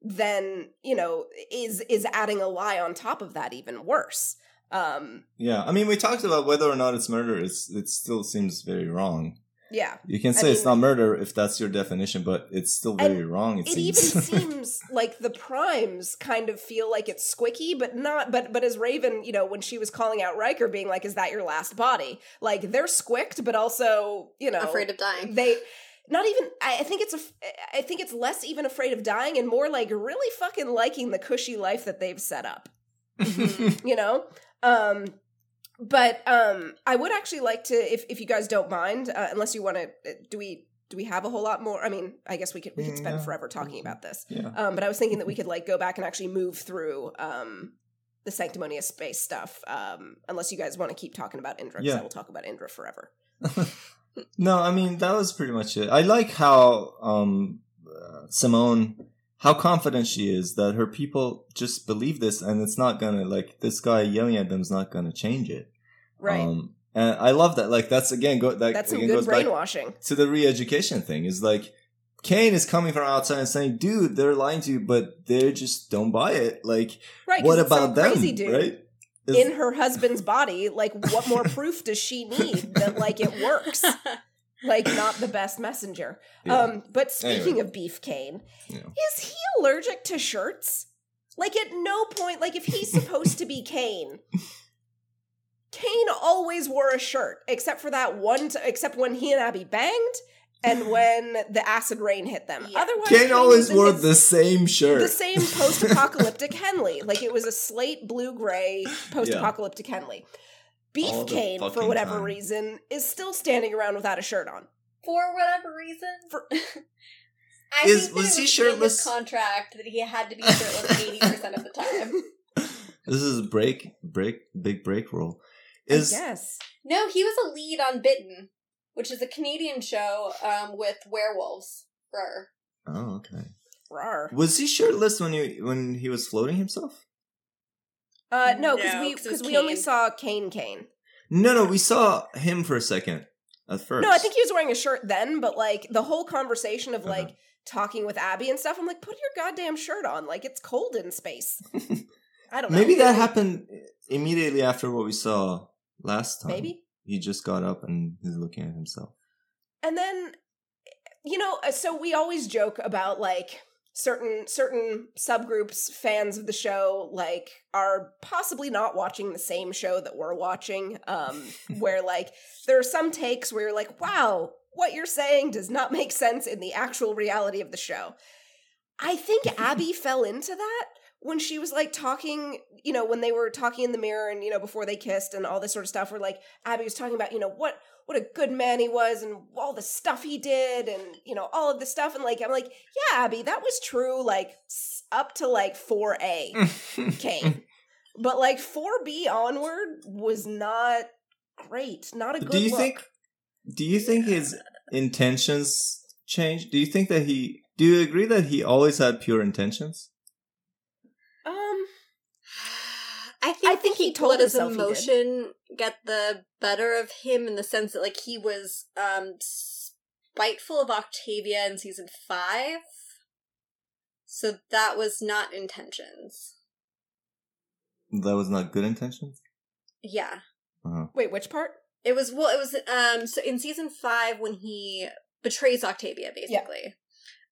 then you know is is adding a lie on top of that even worse um yeah. I mean, we talked about whether or not it's murder. It's it still seems very wrong. yeah You can I say it's mean- not murder if that's your definition, but it's still very wrong. It, it seems. even seems like the primes kind of feel like it's squicky but not but but as raven you know when she was calling out Riker being like is that your last body like they're squicked but also you know Afraid of dying. they not even I think it's a I think it's less even afraid of dying and more like really fucking liking the cushy life that they've set up you know um but um i would actually like to if if you guys don't mind uh, unless you want to do we do we have a whole lot more i mean i guess we could we could spend Yeah. forever talking about this yeah. um but i was thinking that we could like go back and actually move through um the sanctimonious space stuff um unless you guys want to keep talking about indra Yeah. i will talk about indra forever no, I mean that was pretty much it. I like how um uh, Simone how confident she is that her people just believe this and it's not gonna like this guy yelling at them is not gonna change it. right Um and I love that. Like that's again go that that's some again good goes brainwashing to the re-education thing. Is like Kane is coming from outside and saying, "Dude, they're lying to you, but they just don't buy it." Like, right what about them? crazy dude Right? Is- in her husband's body like what more proof does she need that like it works like not the best messenger Yeah. um but speaking Anyway. of Beef Kane Yeah. is he allergic to shirts like at no point like if he's supposed to be kane kane always wore a shirt except for that one t- except when he and abby banged and when the acid rain hit them Yeah. otherwise Kane always wore the same shirt. the same post-apocalyptic Henley. Like it was a slate blue gray post-apocalyptic Henley. Beef All the Cane, for whatever time. reason, is still standing around without a shirt on. For whatever reason. For- I Is- think was he in shirtless? his contract that he had to be shirtless eighty percent of the time. This is a break, break, big break roll. I Is guess. No, he was a lead on Bitten, which is a Canadian show um, with werewolves. Brr. oh okay. Rar. Was he shirtless when he when he was floating himself? Uh, no, because No, we 'cause it was because we only saw Kane Kane. No, no, we saw him for a second at first. No, I think he was wearing a shirt then, but like the whole conversation of Uh-huh. like talking with Abby and stuff, I'm like, put your goddamn shirt on. Like it's cold in space. I don't know. maybe that happened immediately after what we saw last time. Maybe. He just got up and he's looking at himself. and then you know uh, so we always joke about like certain certain subgroups fans of the show like are possibly not watching the same show that we're watching um where like there are some takes where you're like wow what you're saying does not make sense in the actual reality of the show i think abby fell into that when she was like talking, you know, when they were talking in the mirror and you know before they kissed and all this sort of stuff, where like Abby was talking about, you know, what what a good man he was and all the stuff he did and you know all of the stuff and like I'm like, yeah, Abby, that was true like up to like 4A Kane. but like 4B onward was not great. Not a good do you look. think? Do you think his intentions changed? Do you think that he? Do you agree that he always had pure intentions? um I think I think he he told let his himself he did. emotion get the better of him in the sense that like he was um spiteful of Octavia in season five. So that was not intentions. That was not good intentions. Yeah. Uh-huh. Wait, which part? It was well. It was um. So in season five, when he betrays Octavia, basically,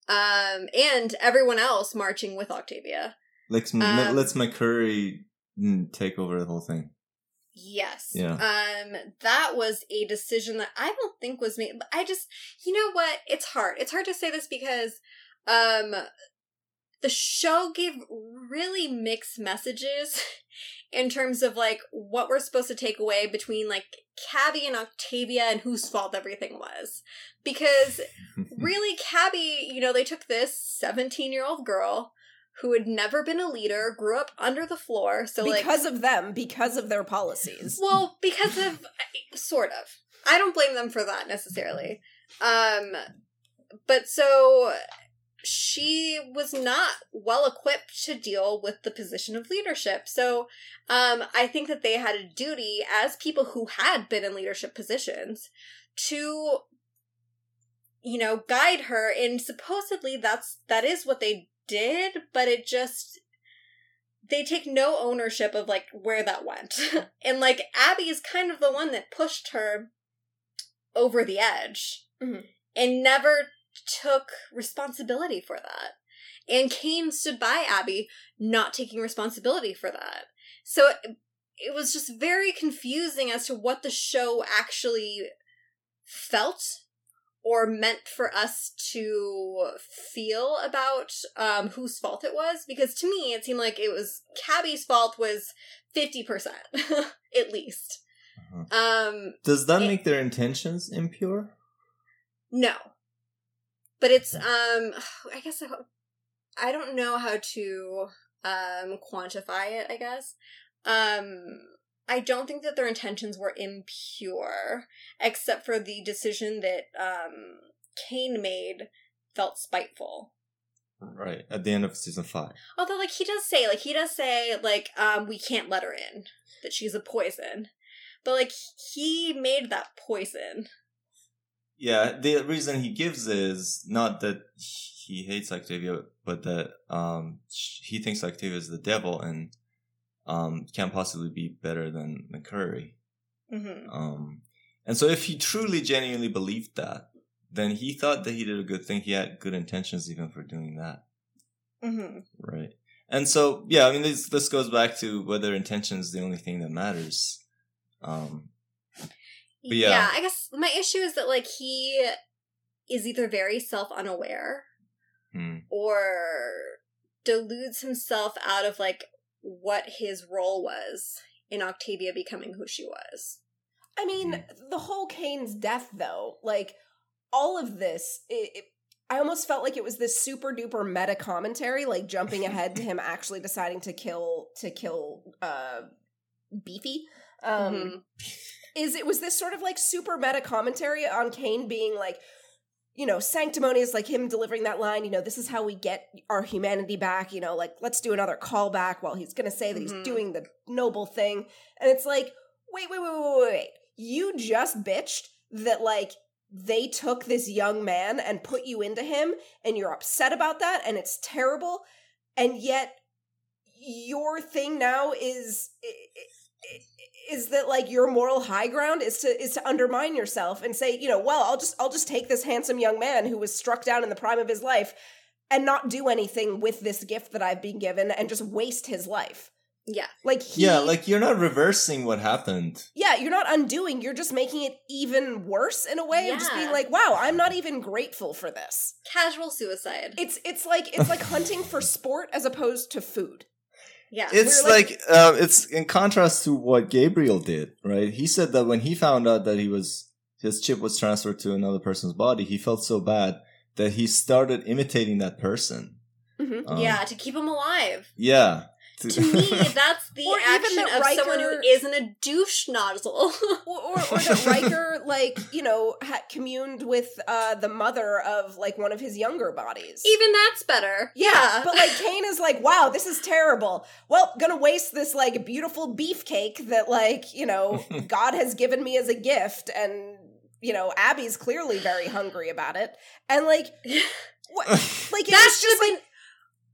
um, and everyone else marching with Octavia. Let's Um, let's McCreary take over the whole thing. Yes. Yeah. Um, that was a decision that I don't think was made. But I just, you know what? It's hard. It's hard to say this because, um, the show gave really mixed messages in terms of like what we're supposed to take away between like Kabby and Octavia and whose fault everything was. Because really, Kabby, you know, they took this 17 year old girl who had never been a leader, grew up under the floor. So, like, because of them, because of their policies. well, because of sort of. I don't blame them for that necessarily. Um but so she was not well equipped to deal with the position of leadership. So um I think that they had a duty as people who had been in leadership positions to you know guide her and supposedly that's that is what they did but it just they take no ownership of like where that went. and like Abby is kind of the one that pushed her over the edge Mhm. and never took responsibility for that. And Kane stood by Abby not taking responsibility for that. So it, it was just very confusing as to what the show actually felt or meant for us to feel about um, whose fault it was because to me it seemed like it was Kabby's fault was 50% at least Uh-huh. um Does that It- make their intentions impure? no but it's um i guess i, I don't know how to um quantify it i guess um i don't think that their intentions were impure except for the decision that um Kane made felt spiteful Right at the end of season five. Although, like, he does say, like, he does say, like, um, we can't let her in, that she's a poison. But, like, he made that poison. Yeah, the reason he gives is not that he hates Octavia, but that um he thinks Octavia is the devil and um can't possibly be better than McCreary. Mm-hmm. Um, and so if he truly genuinely believed that, then he thought that he did a good thing. He had good intentions even for doing that. Mm-hmm. Right. And so, yeah, I mean, this, this goes back to whether intention is the only thing that matters. Um, But Yeah. yeah. I guess my issue is that, like, he is either very self unaware hmm. or deludes himself out of, like, what his role was in Octavia becoming who she was. I mean, the whole Kane's death, though, like all of this, it, it, I almost felt like it was this super duper meta commentary, like jumping ahead to him actually deciding to kill to kill uh, Beefy. Um, Mhm. Is it was this sort of like super meta commentary on Kane being like, you know, sanctimonious, like him delivering that line, you know, this is how we get our humanity back, you know, like let's do another callback while he's gonna say that he's mm-hmm. doing the noble thing. And it's like, wait, wait, wait, wait, wait, wait. You just bitched that like they took this young man and put you into him and you're upset about that and it's terrible and yet your thing now is is that like your moral high ground is to is to undermine yourself and say you know well i'll just i'll just take this handsome young man who was struck down in the prime of his life and not do anything with this gift that i've been given and just waste his life Yeah. like he, Yeah, like you're not reversing what happened. yeah you're not undoing you're just making it even worse in a way of just being like wow i'm not even grateful for this Casual suicide. it's it's like it's like hunting for sport as opposed to food yeah. It's like- like, uh, it's in contrast to what Gabriel did, right? He said that when he found out that he was his chip was transferred to another person's body, he felt so bad that he started imitating that person. Mhm. Um, yeah, to keep him alive. yeah. To me, that's the Or action that of someone who Riker- isn't a douche nozzle. or, or, or that Riker, like you know, had communed with uh, the mother of like one of his younger bodies. Even that's better. yeah, but like Kane is like, wow, this is terrible. Well, gonna waste this like beautiful beefcake that like you know God has given me as a gift, and you know Abby's clearly very hungry about it, and like what, like it that should just have like been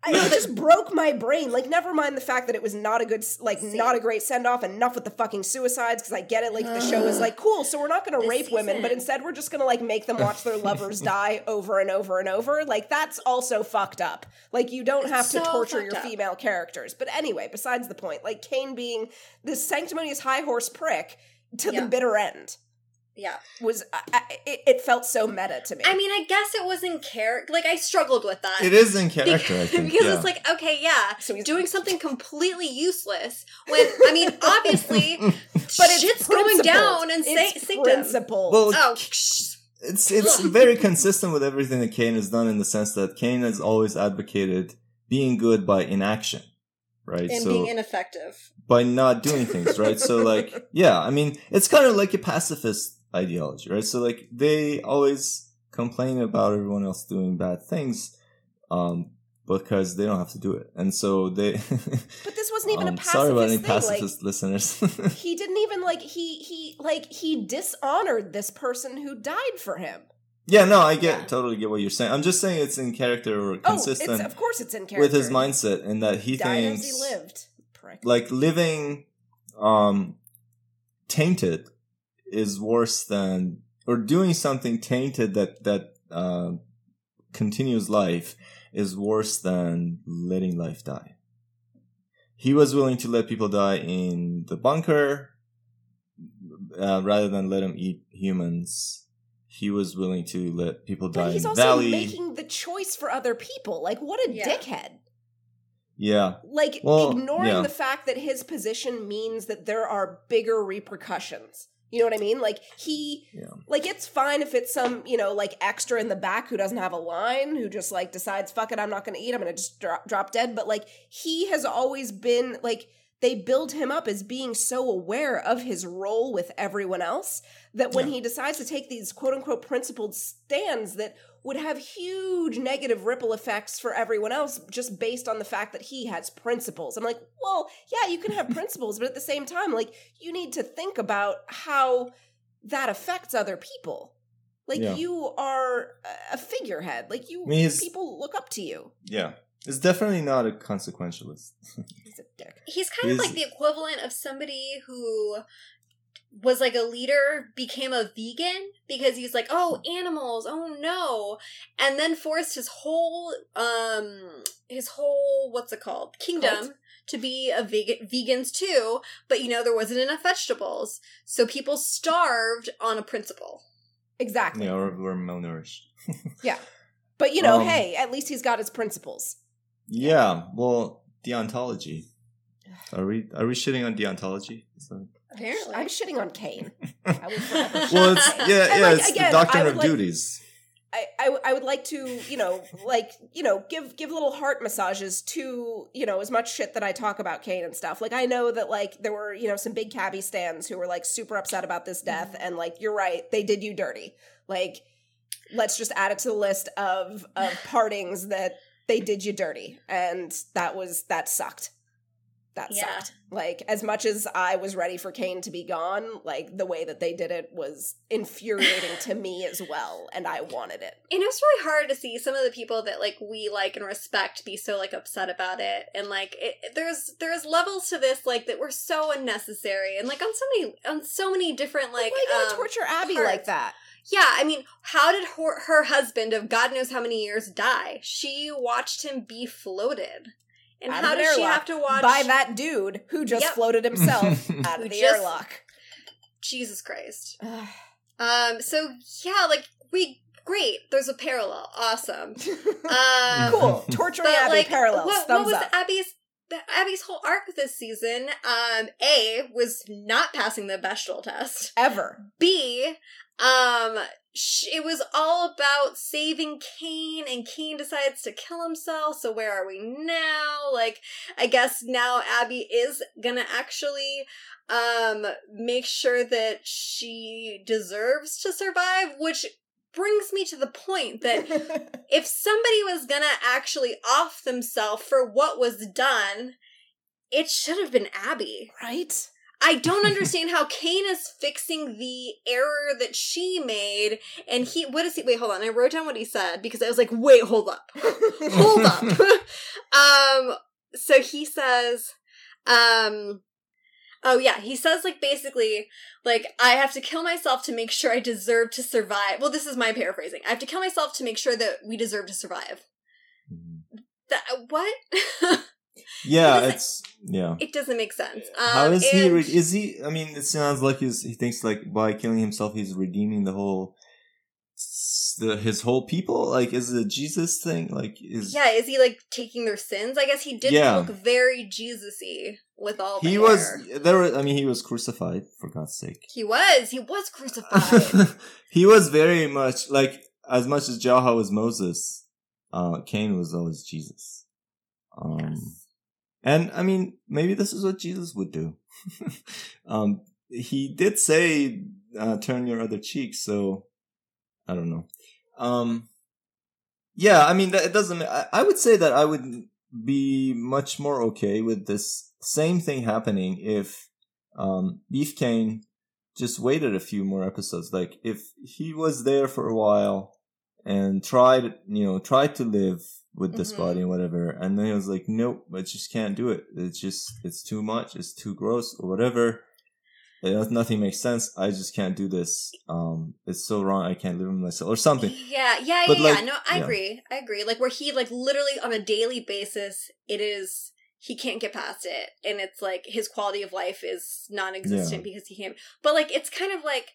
I, it just broke my brain. Like, never mind the fact that it was not a good, like, See? not a great send off. Enough with the fucking suicides because I get it. Like, the show is like, ah. cool, so we're not going to rape women, but instead we're just going to like make them watch their lovers die over and over and over. Like, that's also fucked up. Like, you don't have to so torture your up. female characters. But anyway, besides the point, like Kane being this sanctimonious high horse prick to the bitter end Yeah. was I, I, it, it felt so meta to me. I mean, I guess it was in character. Like, I struggled with that. It is in Because, character, I think. because yeah. it's like, okay, yeah, So he's- doing something completely useless when, I mean, obviously, but it's shit's going down and say, it's Well, Oh, it's it's very consistent with everything that Kane has done in the sense that Kane has always advocated being good by inaction, right? and so being ineffective. by not doing things, right? So like, yeah, I mean, it's kind of like a pacifist ideology, right? So like, they always complain about everyone else doing bad things, um, because they don't have to do it, and so they. But this wasn't even a um, pacifist sorry about any thing. pacifist listeners. He didn't even like he he like he dishonored this person who died for him. yeah, no, I get Yeah. totally get what you're saying. I'm just saying it's in character or Oh, consistent it's of course it's in character. with his mindset, and that he died thinks as he lived. Prick. like living um tainted is worse than or doing something tainted that that uh, continues life is worse than letting life die he was willing to let people die in the bunker uh, rather than let them eat humans he was willing to let people die but he's in also valley making the choice for other people. Like what a Yeah. dickhead. yeah Like Well, ignoring yeah. the fact that his position means that there are bigger repercussions. You know what I mean? Like he Yeah. like it's fine if it's some, you know, like extra in the back who doesn't have a line, who just like decides fuck it, I'm not going to eat, I'm going to just drop, drop dead, but like he has always been like they build him up as being so aware of his role with everyone else that when Yeah. he decides to take these quote unquote principled stands that would have huge negative ripple effects for everyone else just based on the fact that he has principles. I'm like, well, yeah, you can have principles, but at the same time, like, you need to think about how that affects other people. Like, Yeah. you are a figurehead. Like, you I mean, people look up to you. yeah it's definitely not a consequentialist He's a dick. He's kind of like the equivalent of somebody who was like a leader became a vegan because he's like oh animals oh no and then forced his whole um his whole what's it called kingdom Cult? to be a vegan vegans too but you know there wasn't enough vegetables so people starved on a principle Exactly. yeah or we're malnourished Yeah. But, you know, Um, hey, at least he's got his principles. Yeah, well, deontology. Are we are we shitting on deontology? That- apparently I'm shitting on Kane. I will well, it's yeah, yeah. like, it's again, the doctrine of like- duties. I, I I would like to you know like you know give give little heart massages to you know as much shit that I talk about Kane and stuff. Like I know that like there were you know some big Kabby stands who were like super upset about this death mm-hmm. and like you're right they did you dirty. Like let's just add it to the list of of partings that they did you dirty and that was that sucked. That Yeah. sucked. Like as much as I was ready for Kane to be gone, like the way that they did it was infuriating to me as well and I wanted it. And it was really hard to see some of the people that like we like and respect be so like upset about it, and like it, there's there's levels to this like that were so unnecessary, and like on so many on so many different like Why gotta um, torture Abby parts. like that? Yeah. I mean, how did her, her husband of God knows how many years die? She watched him be floated, and Out how does she have to watch By that dude who just Yep. floated himself out of the just- airlock. Jesus Christ? Um. So yeah, like we great. There's a parallel. Awesome. Um, cool. Torturing But Abby like, parallels. what, Thumbs what was up. Abby's Abby's whole arc this season? Um, A was not passing the Bechdel test. Ever. B, um, it was all about saving Kane, and Kane decides to kill himself. So where are we now? Like, I guess now Abby is gonna actually um make sure that she deserves to survive, which brings me to the point that if somebody was gonna actually off themselves for what was done, it should have been Abby. right? I don't understand how Kane is fixing the error that she made. And he, what is he? Wait, hold on. I wrote down what he said because I was like, wait, hold up. hold up. um, so he says, um, oh yeah, he says like basically, like, I have to kill myself to make sure I deserve to survive. Well, this is my paraphrasing. I have to kill myself to make sure that we deserve to survive. Mhm. That, what? Yeah, it's yeah. it doesn't make sense. Um, How is he? Re- is he? I mean, it sounds like he's, he thinks like by killing himself, he's redeeming the whole the his whole people. Like, is it a Jesus thing? Like, is Yeah, is he like taking their sins? I guess he did Yeah. look very Jesus-y with all the he hair. was there? Was, I mean, he was crucified for God's sake. He was. He was crucified. he was very much like as much as Jaha was Moses. Uh, Kane was always Jesus. Um, Yes. And I mean, maybe this is what Jesus would do. um, he did say, uh, turn your other cheek. So I don't know. Um, yeah, I mean, that, it doesn't, I, I would say that I would be much more okay with this same thing happening if, um, Beef Kane just waited a few more episodes. Like if he was there for a while and tried, you know, tried to live with this Mhm. body and whatever, and then he was like, nope, I just can't do it. It's just, it's too much. It's too gross or whatever. It, nothing makes sense. I just can't do this. Um, it's so wrong. I can't live with myself or something. Yeah, yeah, But, yeah, like, yeah. No, I yeah. agree. I agree. Like where he like literally on a daily basis, it is he can't get past it, and it's like his quality of life is non-existent because he can't. But like it's kind of like,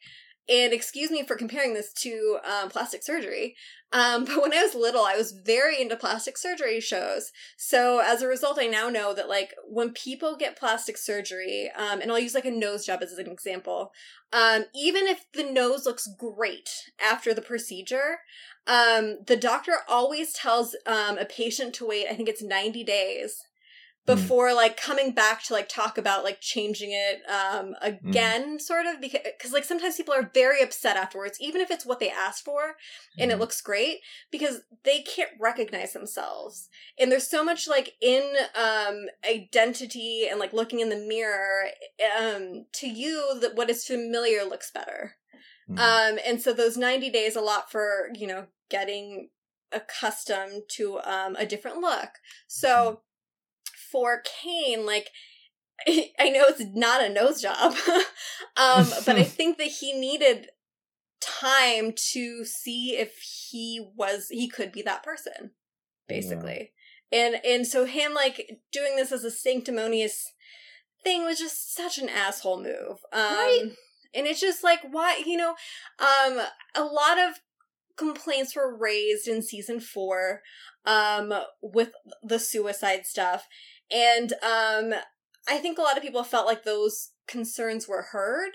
and excuse me for comparing this to um, plastic surgery. Um, but when I was little, I was very into plastic surgery shows. So as a result, I now know that like when people get plastic surgery, um, and I'll use like a nose job as an example. Um, even if the nose looks great after the procedure, um, the doctor always tells um, a patient to wait. I think it's ninety days before like coming back to like talk about like changing it um again sort of because cause, like sometimes people are very upset afterwards even if it's what they asked for and it Mhm. looks great because they can't recognize themselves. And there's so much like in um identity and like looking in the mirror um to you that what is familiar looks better. Um and so those 90 days a lot for you know getting accustomed to um a different look. So for Kane, like I know it's not a nose job, um, but I think that he needed time to see if he was he could be that person, basically. And and so him like doing this as a sanctimonious thing was just such an asshole move. Um Right. and it's just like why you know, um a lot of complaints were raised in season four um with the suicide stuff and um i think a lot of people felt like those concerns were heard.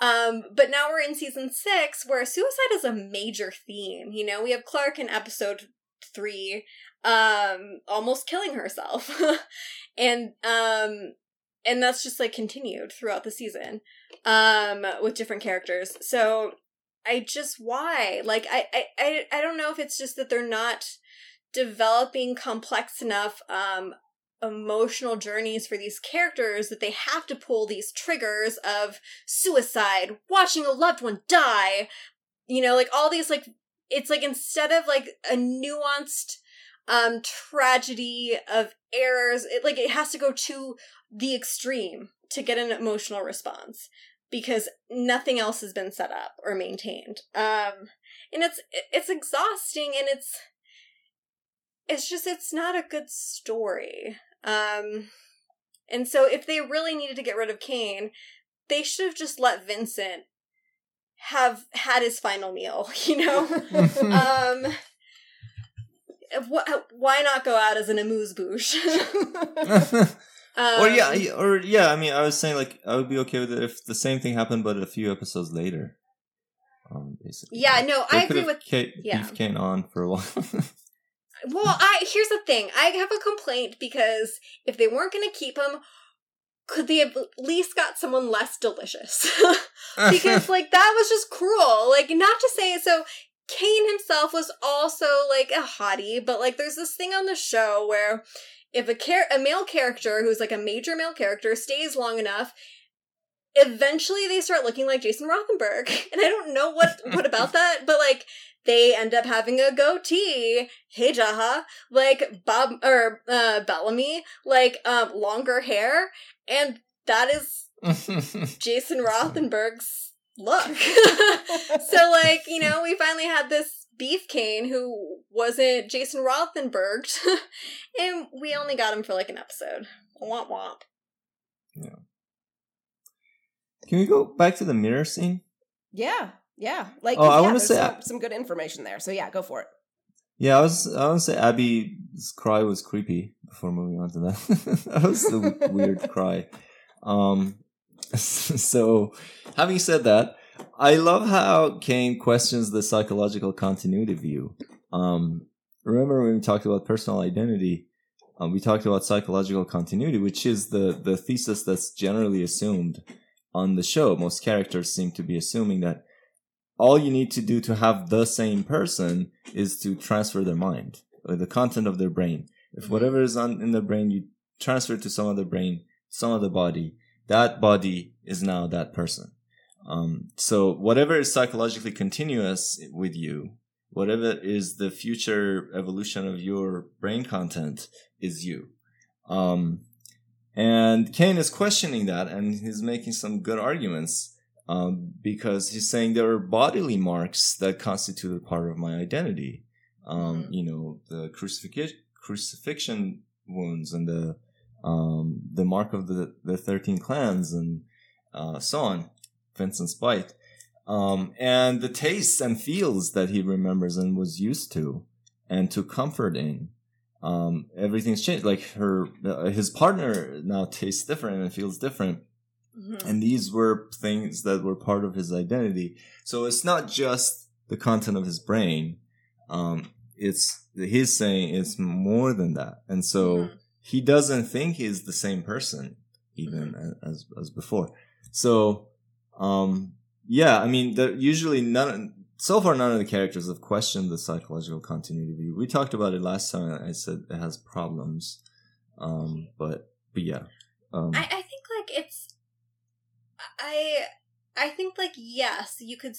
Um but now we're in season six where suicide is a major theme you know? We have clarke in episode three um almost killing herself. And um and that's just like continued throughout the season um with different characters. So i just why? Like i i i, don't know if it's just that they're not developing complex enough um emotional journeys for these characters that they have to pull these triggers of suicide watching a loved one die you know like all these like it's like instead of like a nuanced um tragedy of errors it like it has to go to the extreme to get an emotional response because nothing else has been set up or maintained. Um and it's it's exhausting and it's it's just it's not a good story um and so if they really needed to get rid of Kane they should have just let Vincent have had his final meal you know um wh- why not go out as an amuse bouche um, or yeah, yeah, or yeah. I mean, I was saying like I would be okay with it if the same thing happened, but a few episodes later. Um, basically. yeah no They i agree with Kate, yeah. Beef Kane on for a while. Well, I here's the thing. I have a complaint because if they weren't going to keep him, could they have at least got someone less delicious? because like that was just cruel. Like not to say so. Kane himself was also like a hottie, but like there's this thing on the show where if a char- a male character who's like a major male character stays long enough, eventually they start looking like Jason Rothenberg. And I don't know what what about that, but like they end up having a goatee. Hey Jaha. Like Bob or uh Bellamy, like um longer hair. And that is Jason Rothenberg's look. so like, you know, we finally had this Beef Kane who wasn't Jason Rothenberg. and we only got him for like an episode. Womp womp. Yeah. Can we go back to the mirror scene? Yeah, yeah. Like, Oh, I wanna say- some, some good information there. So yeah, go for it. Yeah, I was. I want to say Abby's cry was creepy. Before moving on to that, that was a weird cry. Um, so, having said that, I love how Kane questions the psychological continuity view. Um, remember when we talked about personal identity? Um, we talked about psychological continuity, which is the the thesis that's generally assumed on the show. Most characters seem to be assuming that all you need to do to have the same person is to transfer their mind or the content of their brain. If Mhm. whatever is on in the brain, you transfer to some other brain, some other body, that body is now that person. Um, so whatever is psychologically continuous with you, whatever is the future evolution of your brain content is you. Um, and Kane is questioning that and he's making some good arguments um, because he's saying there are bodily marks that constitute a part of my identity. Um, Mhm. You know, the crucifixion, crucifixion wounds and the um, the mark of the the thirteen clans and uh, so on, Vincent's bite, um, and the tastes and feels that he remembers and was used to and took comfort in. Um, everything's changed. Like her, uh, his partner now tastes different and feels different Mhm. and these were things that were part of his identity. So it's not just the content of his brain. Um, it's he's saying it's more than that, and so Mhm. he doesn't think he's the same person even a- as as before. So, um, yeah, I mean, the, usually none. So far, none of the characters have questioned the psychological continuity. We talked about it last time. I said it has problems, um, but but yeah, um, I, I think like it's I I think like yes, you could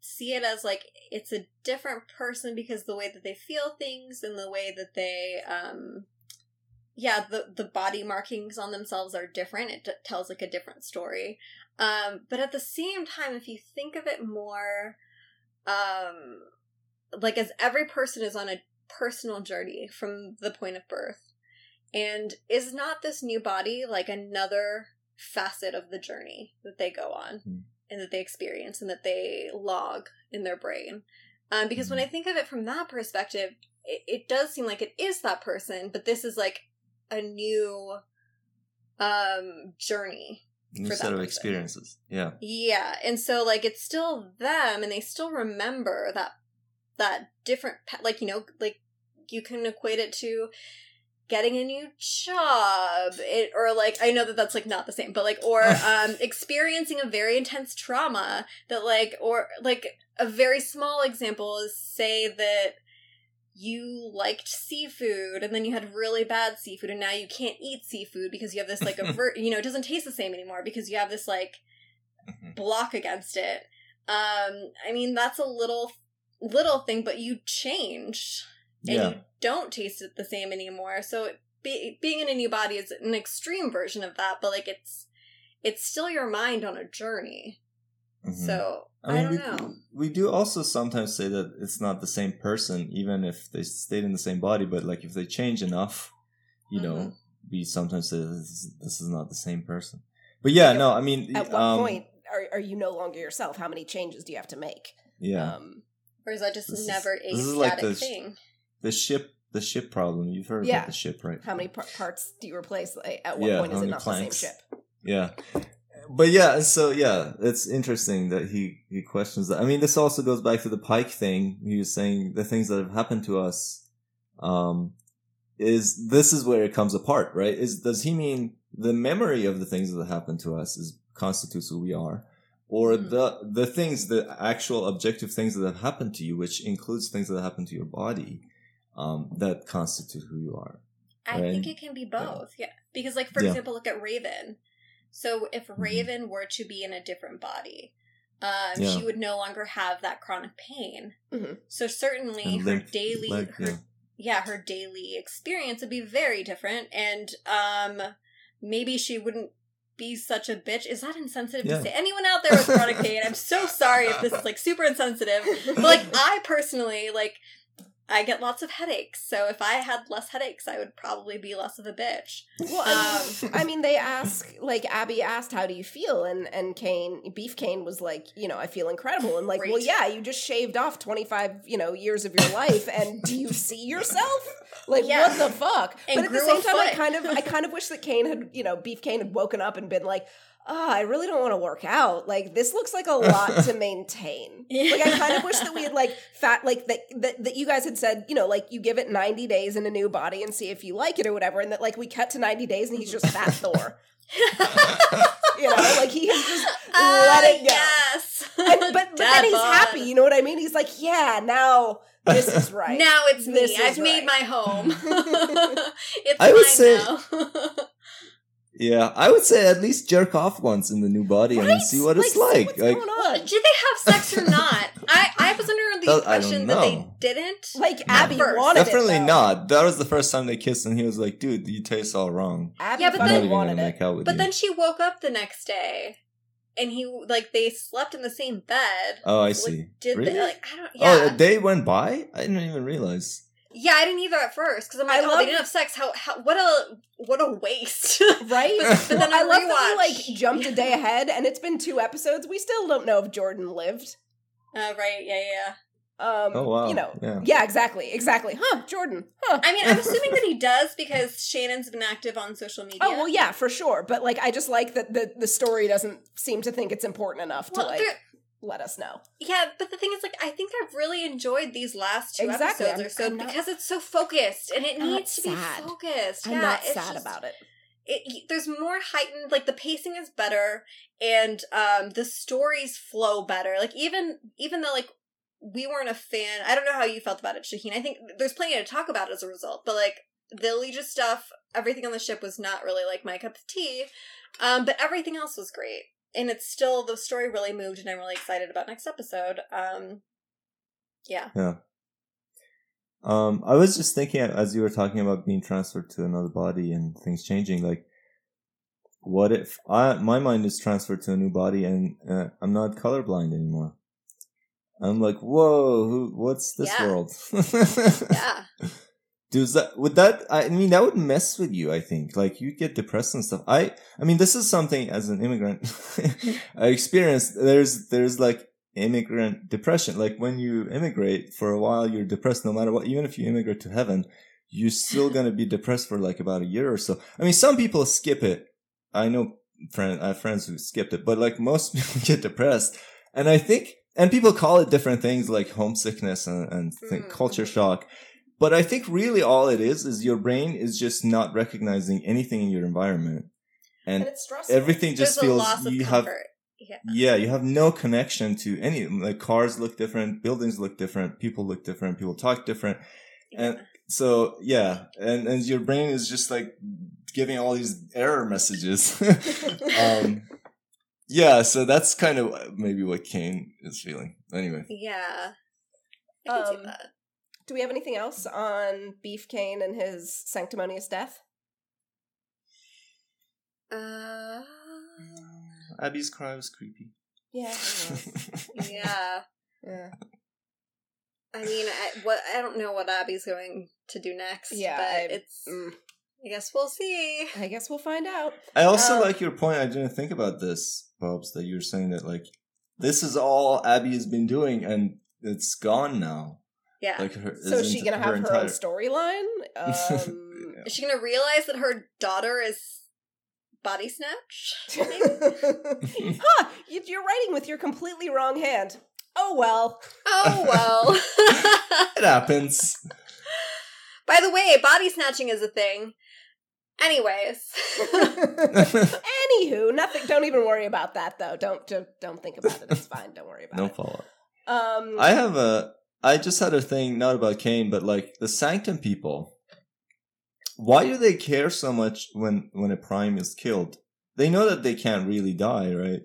see it as like it's a different person because the way that they feel things and the way that they um yeah, the the body markings on themselves are different. It tells like a different story. Um but at the same time if you think of it more um like as every person is on a personal journey from the point of birth and is not this new body like another facet of the journey that they go on Hmm. and that they experience and that they log in their brain? Um, because when I think of it from that perspective, it, it does seem like it is that person, but this is like a new um journey new set of experiences. Yeah. yeah, and so like it's still them, and they still remember that that different like you know like you can equate it to getting a new job it, or like i know that that's like not the same but like or um experiencing a very intense trauma that like or like a very small example is say that you liked seafood and then you had really bad seafood and now you can't eat seafood because you have this like aver- you know it doesn't taste the same anymore because you have this like Mhm. block against it um i mean that's a little little thing but you changed and Yeah. you don't taste it the same anymore so it, be, being in a new body is an extreme version of that but like it's it's still your mind on a journey Mhm. so i, I mean, don't we, know we do also sometimes say that it's not the same person, even if they stayed in the same body. But like if they change enough, you know, Mhm. we sometimes say this is, this is not the same person. But yeah, Yeah, no, I mean, At what um, point are, are you no longer yourself? How many changes do you have to make? Yeah, Um, or is that just This is- never a this is static like the- thing the ship, the ship problem. You've heard Yeah. about the ship, right? how many par- parts do you replace? Like, At what Yeah, point is it not planks? the same ship? Yeah. But yeah, so yeah, it's interesting that he he questions that. I mean, this also goes back to the Pike thing. He was saying the things that have happened to us, um, is this is where it comes apart, right? Is does he mean the memory of the things that happened to us is constitutes who we are, or Mhm. the the things, the actual objective things that have happened to you, which includes things that happen to your body, um, that constitute who you are. I Right. think it can be both. Yeah. Because like for Yeah. example, look at Raven. So if Mm-hmm. Raven were to be in a different body, um, Yeah. she would no longer have that chronic pain. Mhm. So certainly And her limp daily leg, her yeah. yeah, her daily experience would be very different and um maybe she wouldn't be such a bitch. Is that insensitive Yeah. to say? Anyone out there with chronic pain, I'm so sorry if this is like super insensitive. But like I personally like I get lots of headaches. So if I had less headaches, I would probably be less of a bitch. Well, Um, I mean, they ask like Abby asked, "How do you feel?" and and Kane, Beef Kane was like, "You know, I feel incredible." And like, well, yeah, you just shaved off twenty five, you know, years of your life, and do you see yourself? Like, Yeah. what the fuck? And but at the same time, I kind of, I kind of wish that Kane had, you know, Beef Kane had woken up and been like. Oh, I really don't want to work out. Like this looks like a lot to maintain. Like I kind of wish that we had like fat like that, that that you guys had said, you know, like you give it 90 days in a new body and see if you like it or whatever and that like we cut to 90 days and he's just fat Thor. You know, like he has just Ah, let it go. Yes. And, but but Dad then he's bod. happy, you know what I mean? He's like, "Yeah, now this is right." Now it's me. This is I've made my home. it's I would mine say- now. Yeah, I would say at least jerk off once in the new body and then see what it's see like. what's Like, going on. Did they have sex or not? I, I was under the That- impression that they didn't. Like At Abby first. wanted definitely it, though. not. That was the first time they kissed, and he was like, "Dude, you taste all wrong." Abby Yeah, but I'm fucking not even wanted it. make out with But you. then she woke up the next day, and he like they slept in the same bed. oh, I Like, see. Did really? they, like I don't Oh, a day went by. I didn't even realize. Yeah I didn't either at first because I'm like I oh love- they didn't have sex how, how what a what a waste Right? But- but then I on love that we like jumped a day ahead and it's been two episodes. We still don't know if Jordan lived. uh, right yeah yeah Um Oh wow. you know. Yeah. Yeah, exactly. Exactly. Huh, Jordan. Huh. I mean I'm assuming that he does because Shannon's been active on social media Oh well, yeah, for sure. But like, I just like that the the story doesn't seem to think it's important enough Well, to like there- let us know. Yeah, but the thing is, like, I think I've really enjoyed these last two Exactly, episodes I'm- or so I'm not- because it's so focused and it needs to sad. be focused. I'm yeah, not it's sad just- about it. It, there's more heightened, like the pacing is better and um the stories flow better. Like even even though like we weren't a fan, I don't know how you felt about it, Shaheen. I think there's plenty to talk about as a result, but like the Eligius stuff, everything on the ship was not really like my cup of tea. Um, but everything else was great. And it's still the story really moved and I'm really excited about next episode. Um yeah. Yeah. Um, I was just thinking as you were talking about being transferred to another body and things changing, like, what if I my mind is transferred to a new body and uh, I'm not colorblind anymore? I'm like, whoa, who, what's this Yeah. world? Yeah. Does that would that? I mean, that would mess with you. I think, like, you'd get depressed and stuff. I, I mean, this is something as an immigrant I experienced. There's, there's like immigrant depression. Like when you immigrate for a while, you're depressed no matter what. Even if you immigrate to heaven, you're still gonna be depressed for like about a year or so. I mean, some people skip it. I know friend, I have friends who skipped it, but like most people get depressed, and I think, and people call it different things like homesickness and, and th- Mm. culture shock. But I think really all it is is your brain is just not recognizing anything in your environment, and it's stressful. everything just There's a feels loss of you have yeah. yeah, you have no connection to any like cars look different, buildings look different, people look different, people talk different. And so yeah, and and your brain is just like giving all these error messages. um yeah, so that's kind of maybe what Kane is feeling. Anyway. yeah. I can see Um, that. Do we have anything else on Beef Kane and his sanctimonious death? Uh, Abby's cry was creepy. Yeah. yeah. yeah. I mean, I, what I don't know what Abby's going to do next. Yeah, but I- it's. Mm, I guess we'll see. I guess we'll find out. I also Um, like your point. I didn't think about this, Bubs, that you're saying that like this is all Abby has been doing and it's gone now. Yeah. Like her, So is she gonna have her, entire- own storyline? Um, Is she gonna realize that her daughter is body snatch? huh, you- you're writing with your completely wrong hand. Oh well. oh well. It happens. By the way, body snatching is a thing. Anyways. Anywho, nothing. Don't even worry about that, though. Don't don't, don't think about it. It's fine. Don't worry about it. no it. follow up. Um, I have a. I just had a thing not about Kane, but like the Sanctum people. Why do they care so much when when a Prime is killed? they know that they can't really die, right?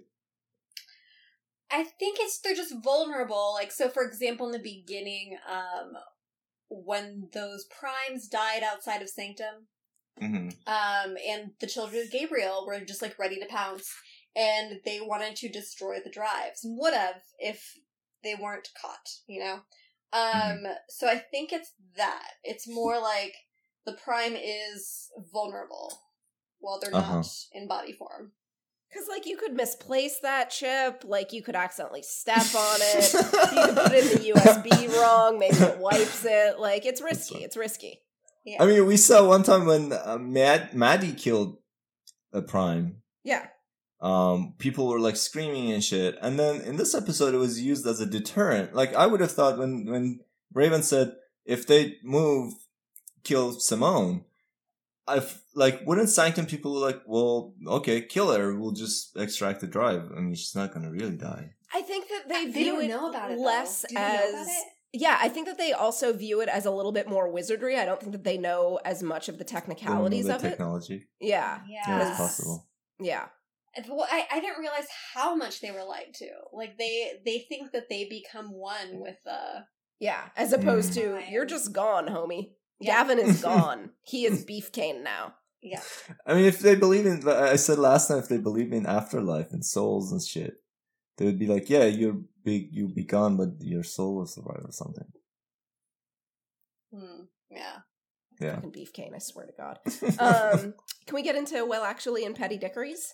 I think it's they're just vulnerable. Like so, for example, in the beginning, um, when those primes died outside of Sanctum, Mm-hmm. um, and the children of Gabriel were just like ready to pounce, and they wanted to destroy the drives. and Would have if they weren't caught, you know. Um, so I think it's that. It's more like the prime is vulnerable while they're Uh-huh. not in body form. Because, like, you could misplace that chip. Like, you could accidentally step on it. you could put it in the USB wrong. Maybe it wipes it. Like, it's risky. It's risky. Yeah. I mean, we saw one time when uh, Mad Madi killed a prime. Yeah. Um, people were like screaming and shit, and then in this episode, it was used as a deterrent. Like I would have thought when when Raven said if they move, kill Simone. I've like wouldn't Sanctum people were like, well, okay, kill her. We'll just extract the drive. I mean, she's not gonna really die. I think that they They view don't it know about it though. less Do know as. about it? Yeah, I think that they also view it as a little bit more wizardry. I don't think that they know as much of the They don't know technicalities the of it. technology. Yeah. Yeah, Yeah, it's possible. Yeah. And, Well, I, I didn't realize how much they were lied to. Like they they think that they become one with the Yeah. As opposed Mm. to, you're just gone, homie. Yeah. Gavin is gone. he is Beef Kane now. yeah. I mean, if they believe in, I said last time, if they believe in afterlife and souls and shit, they would be like, yeah, you're big, you'll be gone, but your soul will survive or something. Hmm. Yeah. Yeah. Fucking Beef Kane, I swear to God. Um, can we get into Well Actually and Petty Dickories?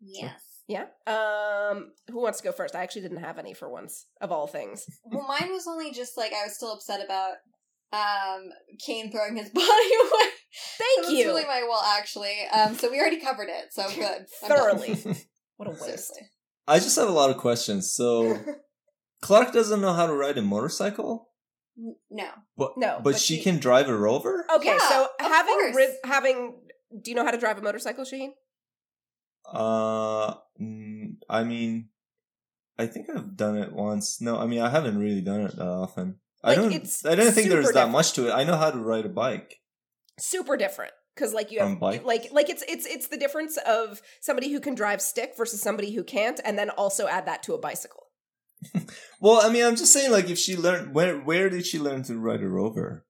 Yes. Yeah. Um, who wants to go first? I actually didn't have any for once, of all things. Well, mine was only just like I was still upset about um Kane throwing his body away. Thank so you. That's really my well, actually. Um, so we already covered it, so good. I'm done. Thoroughly. What a waste. Seriously. I just have a lot of questions. So, Clarke doesn't know how to ride a motorcycle, No. but No, but, but she she- can drive a rover. Okay, Yeah, so having course. rid- having do you know how to drive a motorcycle, Shaheen? Uh, mm, I mean, I think I've done it once. No, I mean I haven't really done it that often. I don't. it's I don't think there's that different. much to it. I know how to ride a bike. Super different because like you have like like it's it's it's the difference of somebody who can drive stick versus somebody who can't, and then also add that to a bicycle. Well, I mean, I'm just saying, like, if she learned, where where did she learn to ride a rover?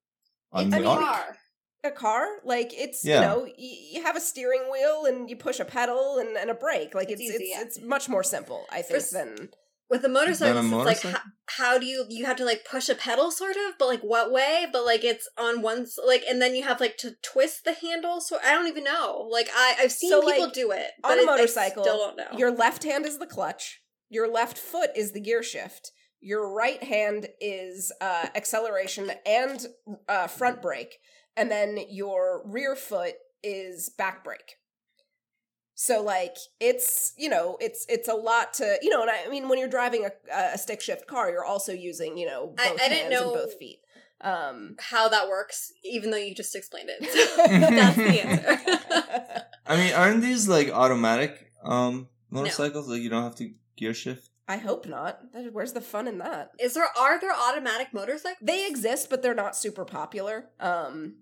On I mean? Car. A car, like it's Yeah. you know y- you have a steering wheel and you push a pedal and, and a brake. Like it's It's it's easy, it's, yeah. much more simple, I think, s- than With the motorcycle. it's like how, how do you you have to like push a pedal sort of, but like what way? But like it's on one like, and then you have like to twist the handle. So I don't even know. Like I I've seen So, people like, do it on but a it- I motorcycle, still don't know. Your left hand is the clutch. Your left foot is the gear shift. Your right hand is uh, acceleration and uh, front brake, and then your rear foot is back brake. So like it's you know it's it's a lot to you know and I mean when you're driving a, a stick shift car you're also using you know both I- I didn't hands know- and both feet. Um, how that works, even though you just explained it. So that's the answer. I mean, aren't these like automatic um motorcycles? Like you don't have to gear shift. I hope not. Where's the fun in that? Is there are there automatic motorcycles? They exist, but they're not super popular. Um,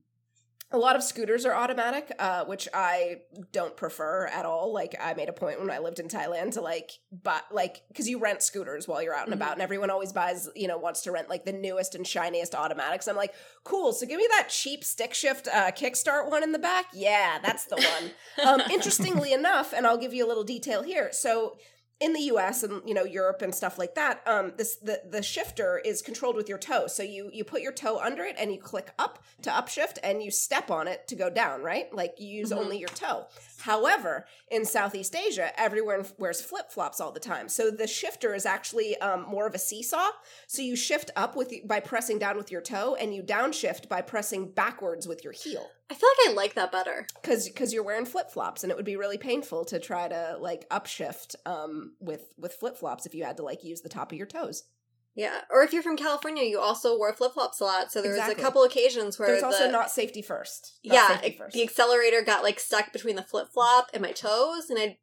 a lot of scooters are automatic, uh, which I don't prefer at all. Like I made a point when I lived in Thailand to like but like because you rent scooters while you're out and Mhm. about, and everyone always buys you know wants to rent like the newest and shiniest automatics. I'm like, cool. So give me that cheap stick shift uh, kickstart one in the back. Yeah, that's the one. um, interestingly enough, and I'll give you a little detail here. So in the U.S. and you know Europe and stuff like that, um, this the the shifter is controlled with your toe. So you you put your toe under it and you click up to upshift and you step on it to go down. Right, like you use Mhm. only your toe. However, in Southeast Asia, everyone wears flip flops all the time. So the shifter is actually um, more of a seesaw. So you shift up with by pressing down with your toe, and you downshift by pressing backwards with your heel I feel like I like that better. because because you're wearing flip flops and it would be really painful to try to like upshift um with with flip flops if you had to like use the top of your toes. Yeah, or if you're from California, you also wear flip flops a lot. So there was a couple occasions where There's the, also not safety first. Not yeah, safety first. the accelerator got like stuck between the flip flop and my toes, and I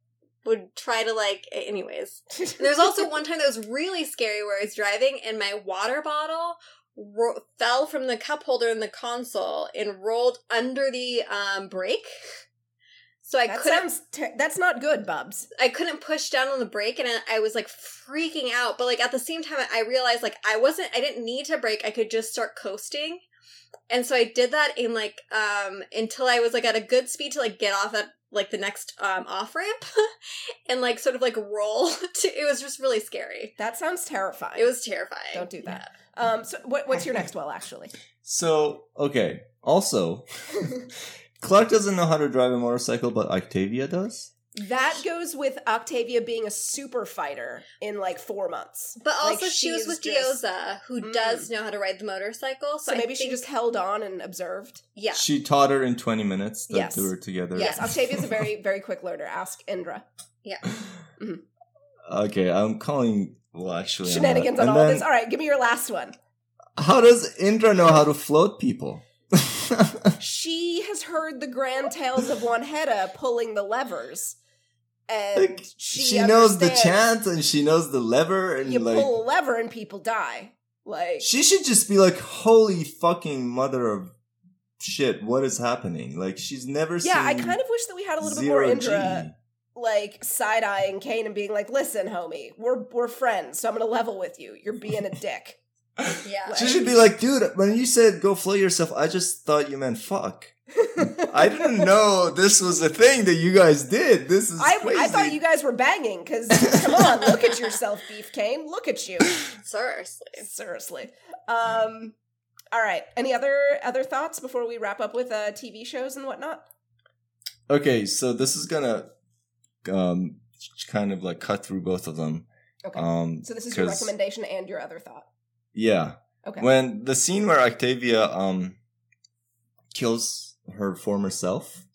would try to like. Anyways, there's also one time that was really scary where I was driving and my water bottle ro- fell from the cup holder in the console and rolled under the um brake. So I that couldn't sounds ter- that's not good, Bubs. I couldn't push down on the brake and I, I was like freaking out. But like at the same time, I realized like I wasn't, I didn't need to brake. I could just start coasting. And so I did that in like, um, until I was like at a good speed to like get off at like the next, um, off ramp and like sort of like roll to, it was just really scary. That sounds terrifying. It was terrifying. Don't do that. Um, so what, what's your next well, actually? So okay. Also, Clarke doesn't know how to drive a motorcycle, but Octavia does. That goes with Octavia being a super fighter in like four months. But also, she she was with just- Diyoza, who Mm. does know how to ride the motorcycle. So, So maybe she just held on and observed. yeah. She taught her in 20 minutes. They Yes. do her together. Yes, Octavia's a very, very quick learner. Ask Indra. Yeah. Okay, I'm calling. Well, actually, I'm Shenanigans not. on And all then, this. All right, give me your last one. How does Indra know how to float people? She has heard the grand tales of Wanheda pulling the levers. And Like, she, she, knows the chant and she knows the lever and You like pull a lever and people die. Like she should just be like, "Holy fucking mother of shit! What is happening?" Like she's never seen. Yeah, I kind of wish that we had a little bit more Indra G. like side eyeing Kane and being like, "Listen, homie, we're we're friends, so I'm gonna level with you. You're being a dick." Yeah. She should be like, dude, when you said go float yourself, I just thought you meant fuck. I didn't know this was a thing that you guys did. This is I, crazy. I thought you guys were banging because come on, look at yourself, Beef Kane. Look at you. Seriously. Seriously. Um. All right. Any other other thoughts before we wrap up with uh, TV shows and whatnot? Okay, so this is gonna um kind of like cut through both of them. Okay. Um so this is your recommendation and your other thought. Yeah. Okay. When the scene where Octavia um kills her former self,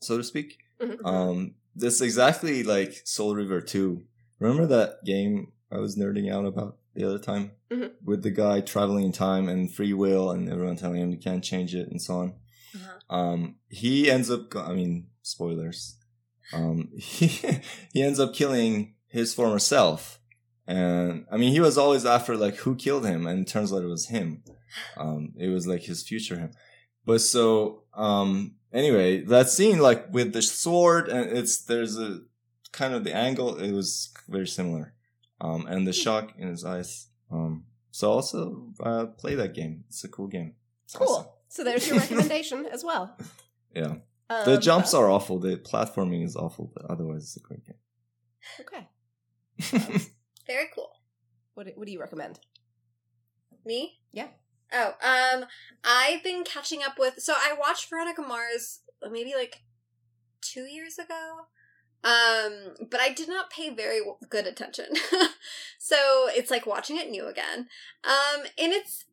so to speak, Mhm. um this exactly like Soul Reaver 2. Remember that game I was nerding out about the other time? Mhm. With the guy traveling in time and free will and everyone telling him you can't change it and so on. Uh-huh. Um he ends up go- I mean spoilers. Um he he ends up killing his former self. And I mean he was always after like who killed him and it turns out it was him. Um it was like his future him. But so um anyway, that scene like with the sword and it's there's a kind of the angle it was very similar. Um and the shock in his eyes. Um so also uh play that game. It's a cool game. It's Cool. awesome. So there's your recommendation as well. Yeah. Um, The jumps are awful. The platforming is awful, but otherwise it's a great game. okay. Very cool. What what do you recommend? Me? Yeah. Oh, um, I've been catching up with. So I watched Veronica Mars maybe like two years ago. Um, but I did not pay very good attention. so it's like watching it new again. Um, and it's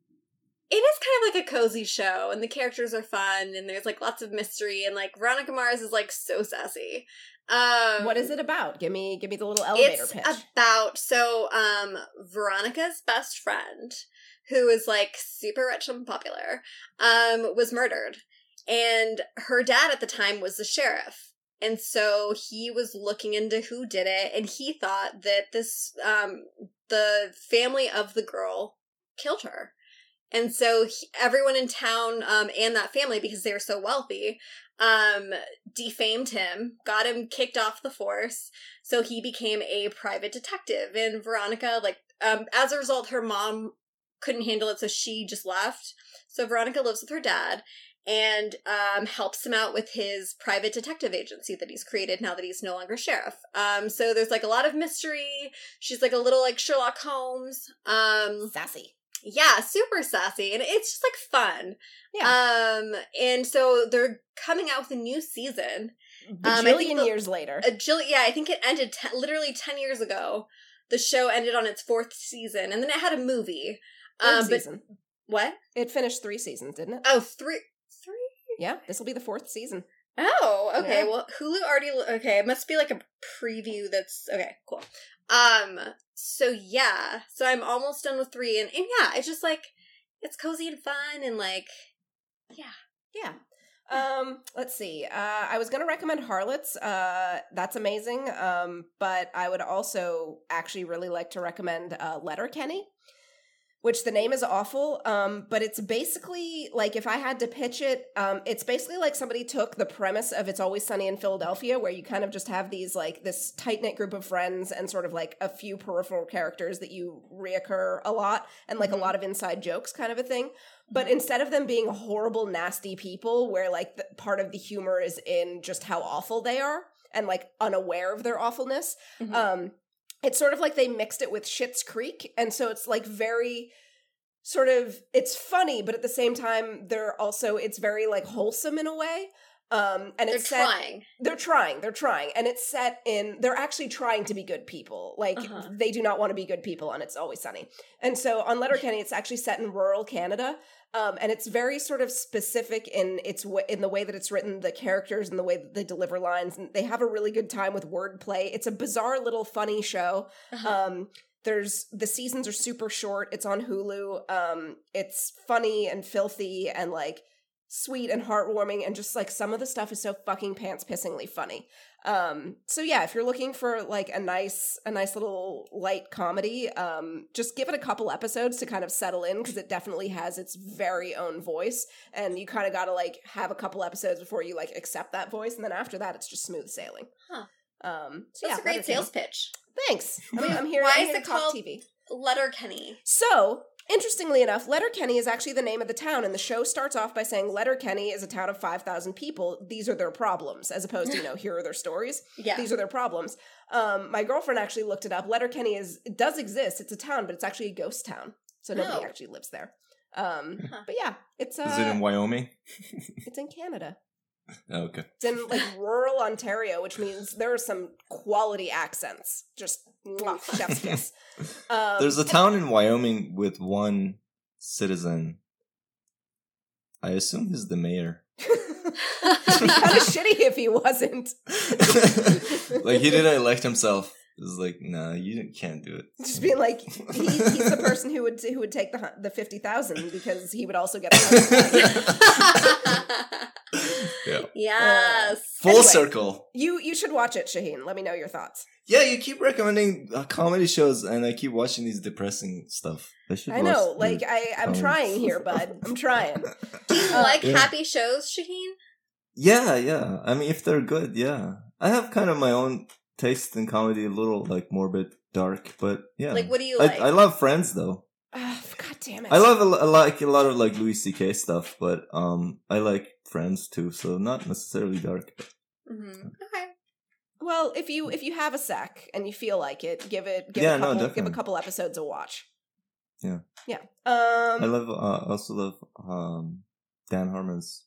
it is kind of like a cozy show, and the characters are fun, and there's like lots of mystery, and like Veronica Mars is like so sassy. Um, What is it about? Give me give me the little elevator it's pitch. about so um Veronica's best friend, who is like super rich and popular, um, was murdered. And her dad at the time was the sheriff. And so he was looking into who did it, and he thought that this um the family of the girl killed her. And so he, everyone in town um, and that family, because they were so wealthy, um, defamed him, got him kicked off the force, so he became a private detective. And Veronica, like, um, as a result, her mom couldn't handle it, so she just left. So Veronica lives with her dad and um, helps him out with his private detective agency that he's created now that he's no longer sheriff. Um, so there's like a lot of mystery. She's like a little like Sherlock Holmes. Um, Sassy. Yeah, super sassy, and it's just like fun. Yeah. Um, and so they're coming out with a new season. A um, Bajillion the- years later. A Jill, yeah, I think it ended te- literally ten years ago. The show ended on its fourth season, and then it had a movie. Um, but season. what? It finished three seasons, didn't it? Oh, three, three. Yeah, this will be the fourth season. Oh, okay. Yeah. Well, Hulu already. Okay, it must be like a preview. That's okay. Cool. Um. So yeah. So I'm almost done with three, and, and yeah, it's just like it's cozy and fun, and like Yeah. Yeah. Um, let's see. Uh, I was going to recommend Harlots. Uh, that's amazing. Um, but I would also actually really like to recommend uh, Letterkenny, which the name is awful. Um, but it's basically like if I had to pitch it, um, it's basically like somebody took the premise of It's Always Sunny in Philadelphia, where you kind of just have these like this tight knit group of friends and sort of like a few peripheral characters that you reoccur a lot and like Mhm. a lot of inside jokes kind of a thing. But instead of them being horrible, nasty people, where like the, part of the humor is in just how awful they are and like unaware of their awfulness, Mhm. um, it's sort of like they mixed it with Schitt's Creek, and so it's like very sort of it's funny, but at the same time they're also it's very like wholesome in a way. Um, and They're it's set, trying. they're trying, they're trying, and it's set in. They're actually trying to be good people. Like Uh-huh. they do not want to be good people and It's Always Sunny. And so on Letterkenny, it's actually set in rural Canada, um, and it's very sort of specific in its w- in the way that it's written, the characters and the way that they deliver lines, and they have a really good time with wordplay. It's a bizarre little funny show. Uh-huh. Um, there's the seasons are super short. It's on Hulu. Um, it's funny and filthy and like sweet and heartwarming, and just like some of the stuff is so fucking pants pissingly funny. Um, so yeah, if you're looking for like a nice a nice little light comedy, um, just give it a couple episodes to kind of settle in because it definitely has its very own voice, and you kind of got to like have a couple episodes before you like accept that voice, and then after that, it's just smooth sailing. Huh. Um, so That's yeah, a great sales pitch. Thanks. I'm, I'm here. why I'm is here it called- TV. Letterkenny. So, interestingly enough, Letterkenny is actually the name of the town, and the show starts off by saying Letterkenny is a town of 5,000 people. These are their problems, as opposed to, you know, here are their stories. Yeah. These are their problems. Um, my girlfriend actually looked it up. Letterkenny is it does exist. It's a town, but it's actually a ghost town. So nobody Oh. actually lives there. Um, Huh. but yeah, it's uh, Is it in Wyoming? it's in Canada. Oh, okay. It's in like rural Ontario, which means there are some quality accents. Just mwah, chef's kiss. Um, There's a town in Wyoming with one citizen. I assume he's the mayor. It'd be kind of shitty if he wasn't. like he didn't elect himself. It's like, nah, you can't do it. Just being like, he, he's the person who would who would take the the fifty thousand because he would also get. A Yeah. yes. Full Anyway. circle. you you should watch it, Shaheen. Let me know your thoughts. Yeah, you keep recommending uh, comedy shows, and I keep watching these depressing stuff. I should. I know, like I I'm trying here, bud. I'm trying. Do you Uh, like yeah. happy shows, Shaheen? Yeah, yeah. I mean, if they're good, yeah. I have kind of my own taste in comedy, a little like morbid, dark, but yeah. Like, what do you I, like? I love Friends though. Ah, God damn it! I love a, lo- like a lot of like Louis C.K. stuff, but um, I like Friends too, so not necessarily dark. hmm Okay. Well, if you if you have a sec and you feel like it, give it give Yeah, a no, couple give a couple episodes a watch. Yeah. Yeah. Um I love uh, also love um Dan Harmon's.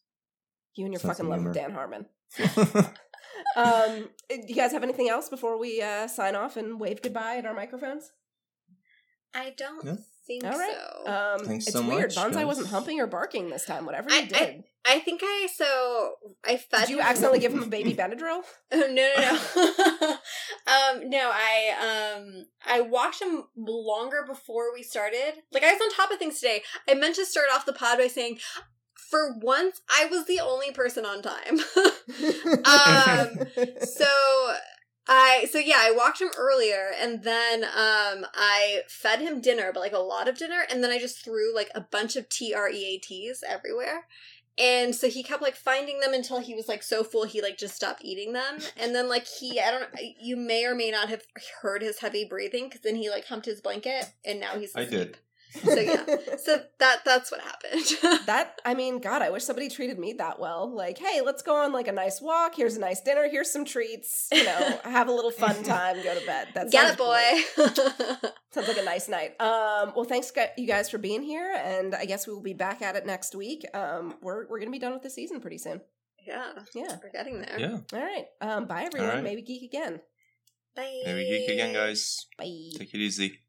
you and your fucking love of. Dan Harmon. Um do you guys have anything else before we uh sign off and wave goodbye at our microphones? I don't Yeah. think All right. so. Um Thanks it's so weird. much, Bonsai guys. wasn't humping or barking this time, whatever I- did. I think I so I fed. did you him- accidentally give him a baby Benadryl? Oh, no, no, no. um, no, I um I watched him longer before we started. Like I was on top of things today. I meant to start off the pod by saying, for once, I was the only person on time. Um, so I so yeah, I walked him earlier and then um I fed him dinner, but like a lot of dinner, and then I just threw like a bunch of T R E A T's everywhere. And so he kept like finding them until he was like so full he like just stopped eating them. And then like he I don't you may or may not have heard his heavy breathing because then he like humped his blanket and now he's I did. So yeah. So that that's what happened. that I mean, God, I wish somebody treated me that well. Like, hey, let's go on like a nice walk. Here's a nice dinner. Here's some treats. You know, have a little fun time. Go to bed. that's Get it, great. boy. Sounds like a nice night. Um, well, thanks you guys for being here, and I guess we will be back at it next week. Um, we're we're gonna be done with the season pretty soon. yeah. Yeah. We're getting there. Yeah. All right. Um, bye everyone. right. May We Geek Again. Bye. May We Geek Again, guys. Bye. Take it easy.